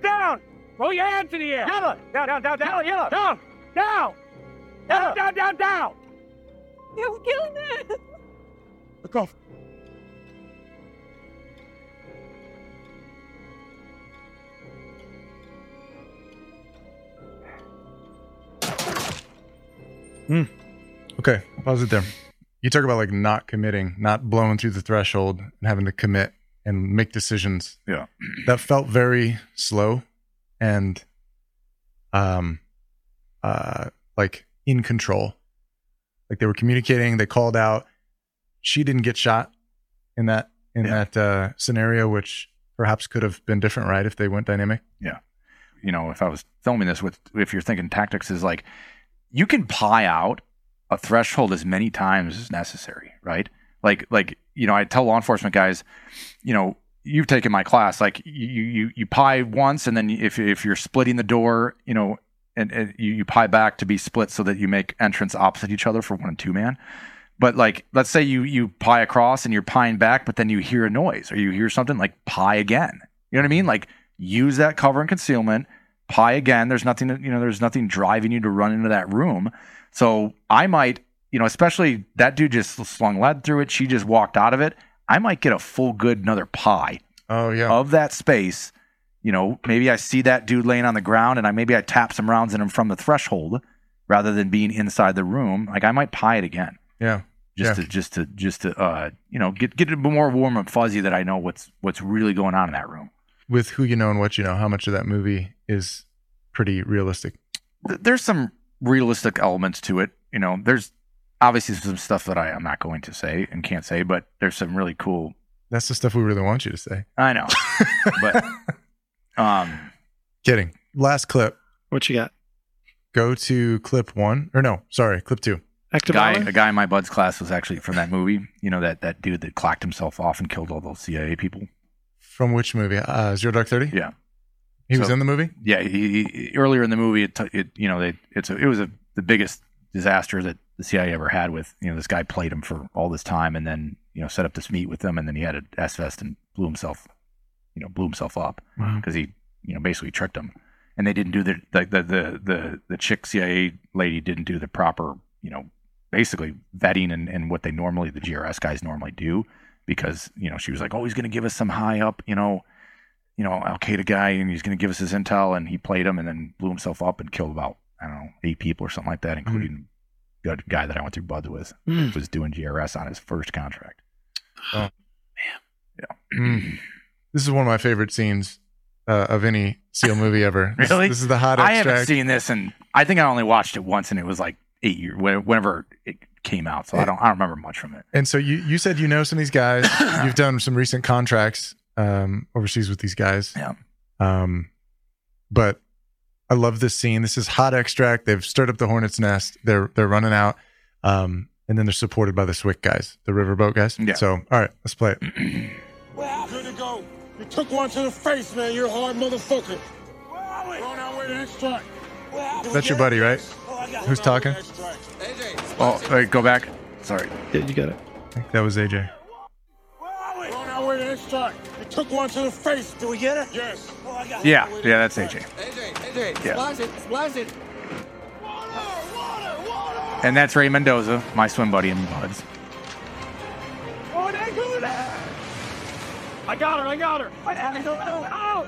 down. Roll your hands in the air. Yellow. Down, down, down, down. Yellow, Down. Down. Down, down, down, down. You're killing me. Look off. Hmm. Okay, pause it there. You talk about like not committing, not blowing through the threshold and having to commit and make decisions. Yeah. That felt very slow and um uh like in control. Like they were communicating, they called out. She didn't get shot in that in yeah. that uh scenario which perhaps could have been different, right, if they went dynamic. Yeah. You know, if I was filming this with if you're thinking tactics is like you can pie out a threshold as many times as necessary, right? Like, like you know, I tell law enforcement guys, you know, you've taken my class, like you you you pie once, and then if if you're splitting the door, you know, and, and you, you pie back to be split so that you make entrance opposite each other for one and two man. But like, let's say you you pie across and you're pieing back, but then you hear a noise or you hear something like pie again. You know what I mean? Like, use that cover and concealment pie again. There's nothing, you know, there's nothing driving you to run into that room. So I might, you know, especially that dude just slung lead through it. She just walked out of it. I might get a full good another pie. Oh yeah. Of that space. You know, maybe I see that dude laying on the ground and I maybe I tap some rounds in him from the threshold rather than being inside the room. Like I might pie it again. Yeah. Just yeah. to just to just to uh you know get get a bit more warm and fuzzy that I know what's what's really going on in that room with who you know and what you know, how much of that movie is pretty realistic? There's some realistic elements to it. You know, there's obviously some stuff that I, am not going to say and can't say, but there's some really cool. That's the stuff we really want you to say. I know, but um, kidding. Last clip. What you got? Go to clip one, or no, sorry, clip two. Active guy, a guy in my bud's class was actually from that movie. You know that that dude that clacked himself off and killed all those CIA people. From which movie? Uh, Zero Dark Thirty. Yeah, he so, was in the movie. Yeah, he, he, earlier in the movie, it, it you know they it's a, it was a, the biggest disaster that the CIA ever had. With you know this guy played him for all this time, and then you know set up this meet with them, and then he had an S vest and blew himself, you know, blew himself up because wow. he you know basically tricked him and they didn't do the the the the the, the chick CIA lady didn't do the proper you know basically vetting and, and what they normally the GRS guys normally do because you know she was like, oh, he's going to give us some high up, you know, you know Al Qaeda guy, and he's going to give us his intel, and he played him, and then blew himself up and killed about I don't know eight people or something like that, including mm. the guy that I went through buds with mm. was doing GRS on his first contract. Oh man, yeah. Mm. This is one of my favorite scenes uh, of any SEAL movie ever. really? This, this is the hot. Extract. I haven't seen this, and I think I only watched it once, and it was like eight years whenever it came out. So I don't I don't remember much from it. And so you you said you know some of these guys. You've done some recent contracts um, overseas with these guys. Yeah. Um, but I love this scene. This is hot extract. They've stirred up the hornet's nest. They're they're running out. Um, and then they're supported by the SWCC guys, the riverboat guys. Yeah. So all right, let's play it. Good to go. You took one to the face, man. You're a hard motherfucker. Where are we? Going out with an extract. That's your buddy, right? Oh, Who's talking? AJ, Oh, wait, go back. Sorry. Yeah, you got it. I think that was AJ. Where are we? Going our way to this truck. They took one to the face. Do we get it? Yes. Oh, I got it. Yeah, yeah, that's AJ. AJ, AJ, Yeah. splash it, splash it. Water, water, water. And that's Ray Mendoza, my swim buddy in Buds. Oh, they do that. I got her. I got her. I had to go out.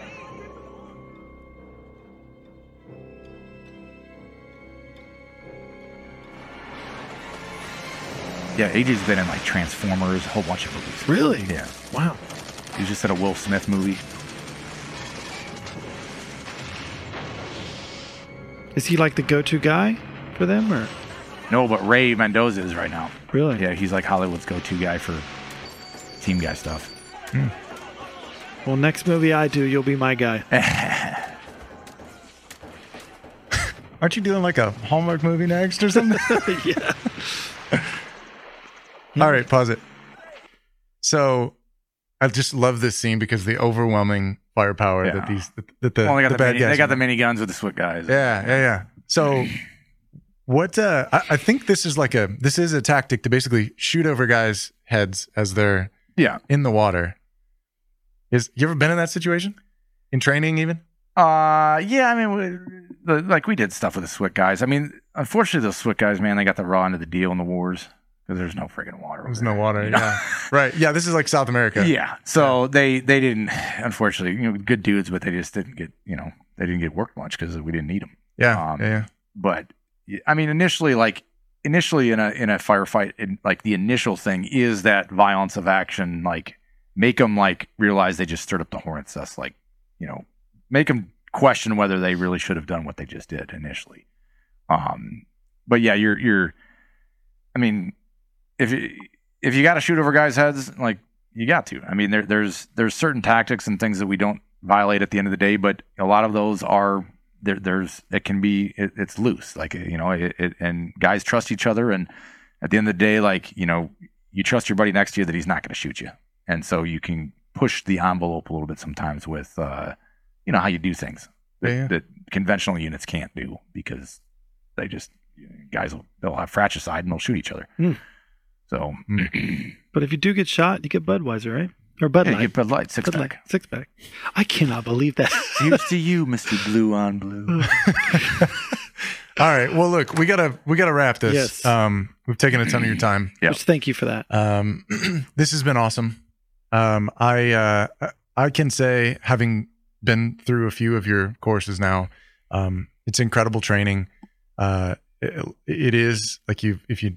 Yeah, AJ's been in like Transformers, a whole bunch of movies. Really? Yeah. Wow. He just did a Will Smith movie. Is he like the go-to guy for them, or No, but Ray Mendoza is right now. really? Yeah, he's like Hollywood's go-to guy for team guy stuff. Hmm. Well, next movie I do, you'll be my guy. Aren't you doing like a Hallmark movie next or something? yeah. All right, pause it. So, I just love this scene because the overwhelming firepower that these that, the, well, they got the the, bad mini, guys. they got the miniguns with the SWAT guys. yeah, yeah, yeah. So, what? Uh, I, I think this is like a this is a tactic to basically shoot over guys' heads as they're Yeah. in the water. Is you ever been in that situation in training even? Uh, yeah. I mean, we, the, like we did stuff with the SWAT guys. I mean, unfortunately, those SWAT guys, man, they got the raw end of the deal in the wars because there's no friggin' water. There's there, no water. you know? Yeah, right. Yeah, this is like South America. Yeah. So they they didn't, unfortunately, you know, good dudes, but they just didn't get, you know, they didn't get worked much because we didn't need them. yeah, Um, yeah, yeah. But I mean, initially, like initially in a in a firefight, in, like the initial thing is that violence of action, like make them like realize they just stirred up the hornets. That's like, you know, make them question whether they really should have done what they just did initially. Um, but yeah, you're you're. I mean, if you, if you got to shoot over guys' heads, like you got to. I mean, there, there's there's certain tactics and things that we don't violate at the end of the day, but a lot of those are there. There's it can be it, it's loose, like you know, it, it, and guys trust each other, and at the end of the day, like you know, you trust your buddy next to you that he's not going to shoot you, and so you can push the envelope a little bit sometimes with uh, you know how you do things that, Yeah, that conventional units can't do because they just guys will they'll have fratricide and they'll shoot each other. Hmm. So But if you do get shot, you get Budweiser, right? Or Bud yeah, Light. you get Bud Light six Bud Light, pack. six pack. I cannot believe that. Here's to you, Mister Blue on Blue. All right. Well, look, we gotta we gotta wrap this. Yes. Um, we've taken a ton of your time. Yep. Which, thank you for that. Um, this has been awesome. Um, I uh, I can say, having been through a few of your courses now, um, it's incredible training. Uh, it, it is like you if you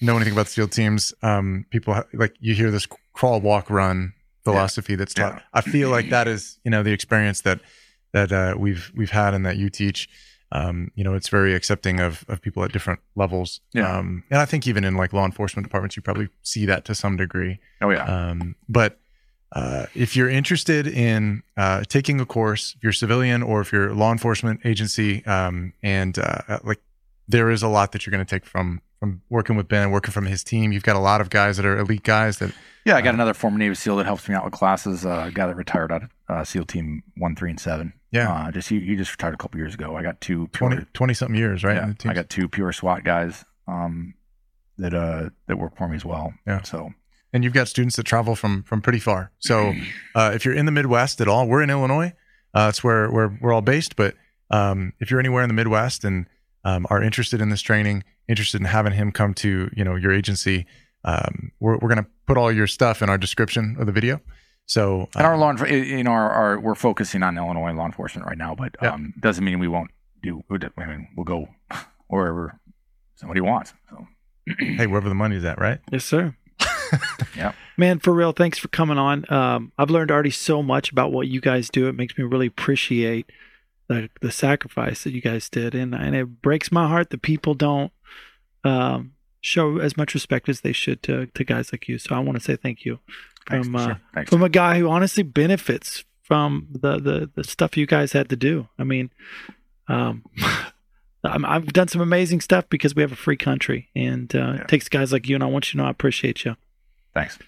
know anything about the field teams, um, people ha- like you hear this crawl, walk, run philosophy that's taught. Yeah. I feel like that is you know the experience that that uh, we've we've had and that you teach. Um, you know, it's very accepting of of people at different levels. Yeah. Um, and I think even in like law enforcement departments, you probably see that to some degree. Oh yeah, Um, but uh, if you're interested in uh, taking a course, if you're civilian or if you're a law enforcement agency, um, and uh, like there is a lot that you're going to take from from working with Ben, working from his team. You've got a lot of guys that are elite guys that yeah. I got another former Navy SEAL that helps me out with classes. Uh, a guy that retired out of uh, SEAL Team One, Three, and Seven. Yeah. uh, just he, he just retired a couple years ago. I got two pure, 20, 20 something years, right? yeah, in the teams? I got two pure SWAT guys um, that uh that work for me as well. Yeah. So and you've got students that travel from from pretty far. So uh, if you're in the Midwest at all, we're in Illinois. Uh, it's where where we're all based. But um, if you're anywhere in the Midwest and um, are interested in this training, interested in having him come to you know your agency, um, we're we're gonna put all your stuff in our description of the video. So and our um, law, enfor- in our, our we're focusing on Illinois law enforcement right now, but Yeah. um, doesn't mean we won't do. I mean, we'll go wherever somebody wants. So hey, wherever the money's at, right? Yes, sir. Yep. Man, for real, thanks for coming on. Um, I've learned already so much about what you guys do. It makes me really appreciate the the sacrifice that you guys did, and and it breaks my heart that people don't um, show as much respect as they should to to guys like you. So I want to say thank you Thanks. from uh, Sure. Thanks. from a guy who honestly benefits from the the the stuff you guys had to do. I mean, um, I'm, I've done some amazing stuff because we have a free country, and uh, Yeah. it takes guys like you. And I want you to know I appreciate you. Thanks.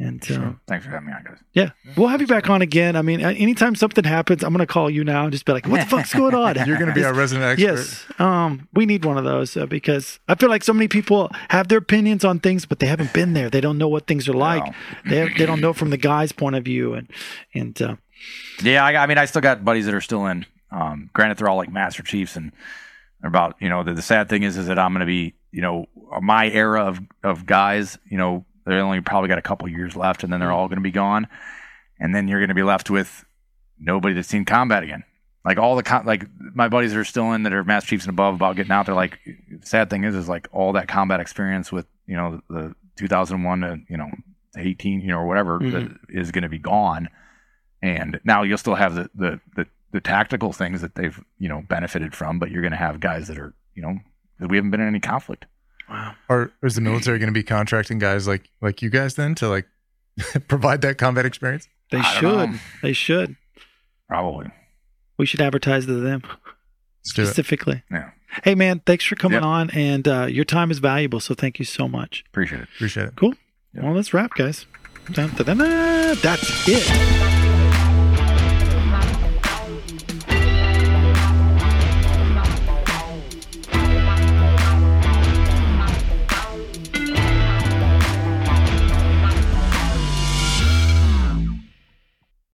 And Sure. uh, Thanks for having me on, guys. yeah, we'll have you back on again. I mean, anytime something happens, I'm going to call you now and just be like, "What the fuck's going on?" You're going to be our resident expert. Yes, um, we need one of those uh, because I feel like so many people have their opinions on things, but they haven't been there. They don't know what things are like. They they don't know from the guy's point of view, and and uh, Yeah, I, I mean, I still got buddies that are still in. Um, granted, they're all like Master Chiefs, and about you know the, the sad thing is is that I'm going to be you know my era of of guys. You know, they only probably got a couple years left, and then they're mm. all going to be gone, and then you're going to be left with nobody that's seen combat again. Like all the com- like my buddies that are still in that are Master Chiefs and above about getting out there. Like, sad thing is is like all that combat experience with you know the 2001 to you know 18 you know or whatever mm-hmm. is going to be gone and now you'll still have the, the the the tactical things that they've you know benefited from, but you're going to have guys that are you know that we haven't been in any conflict. Or is the military going to be contracting guys like like you guys then to like provide that combat experience? they I should they should. Probably. We should advertise to them Let's do it. specifically. Yeah. Hey man, thanks for coming Yep. on, and uh, your time is valuable. So thank you so much. Appreciate it. Appreciate it. Cool. Well, let's wrap, guys. Dun, dun, dun, dun. That's it.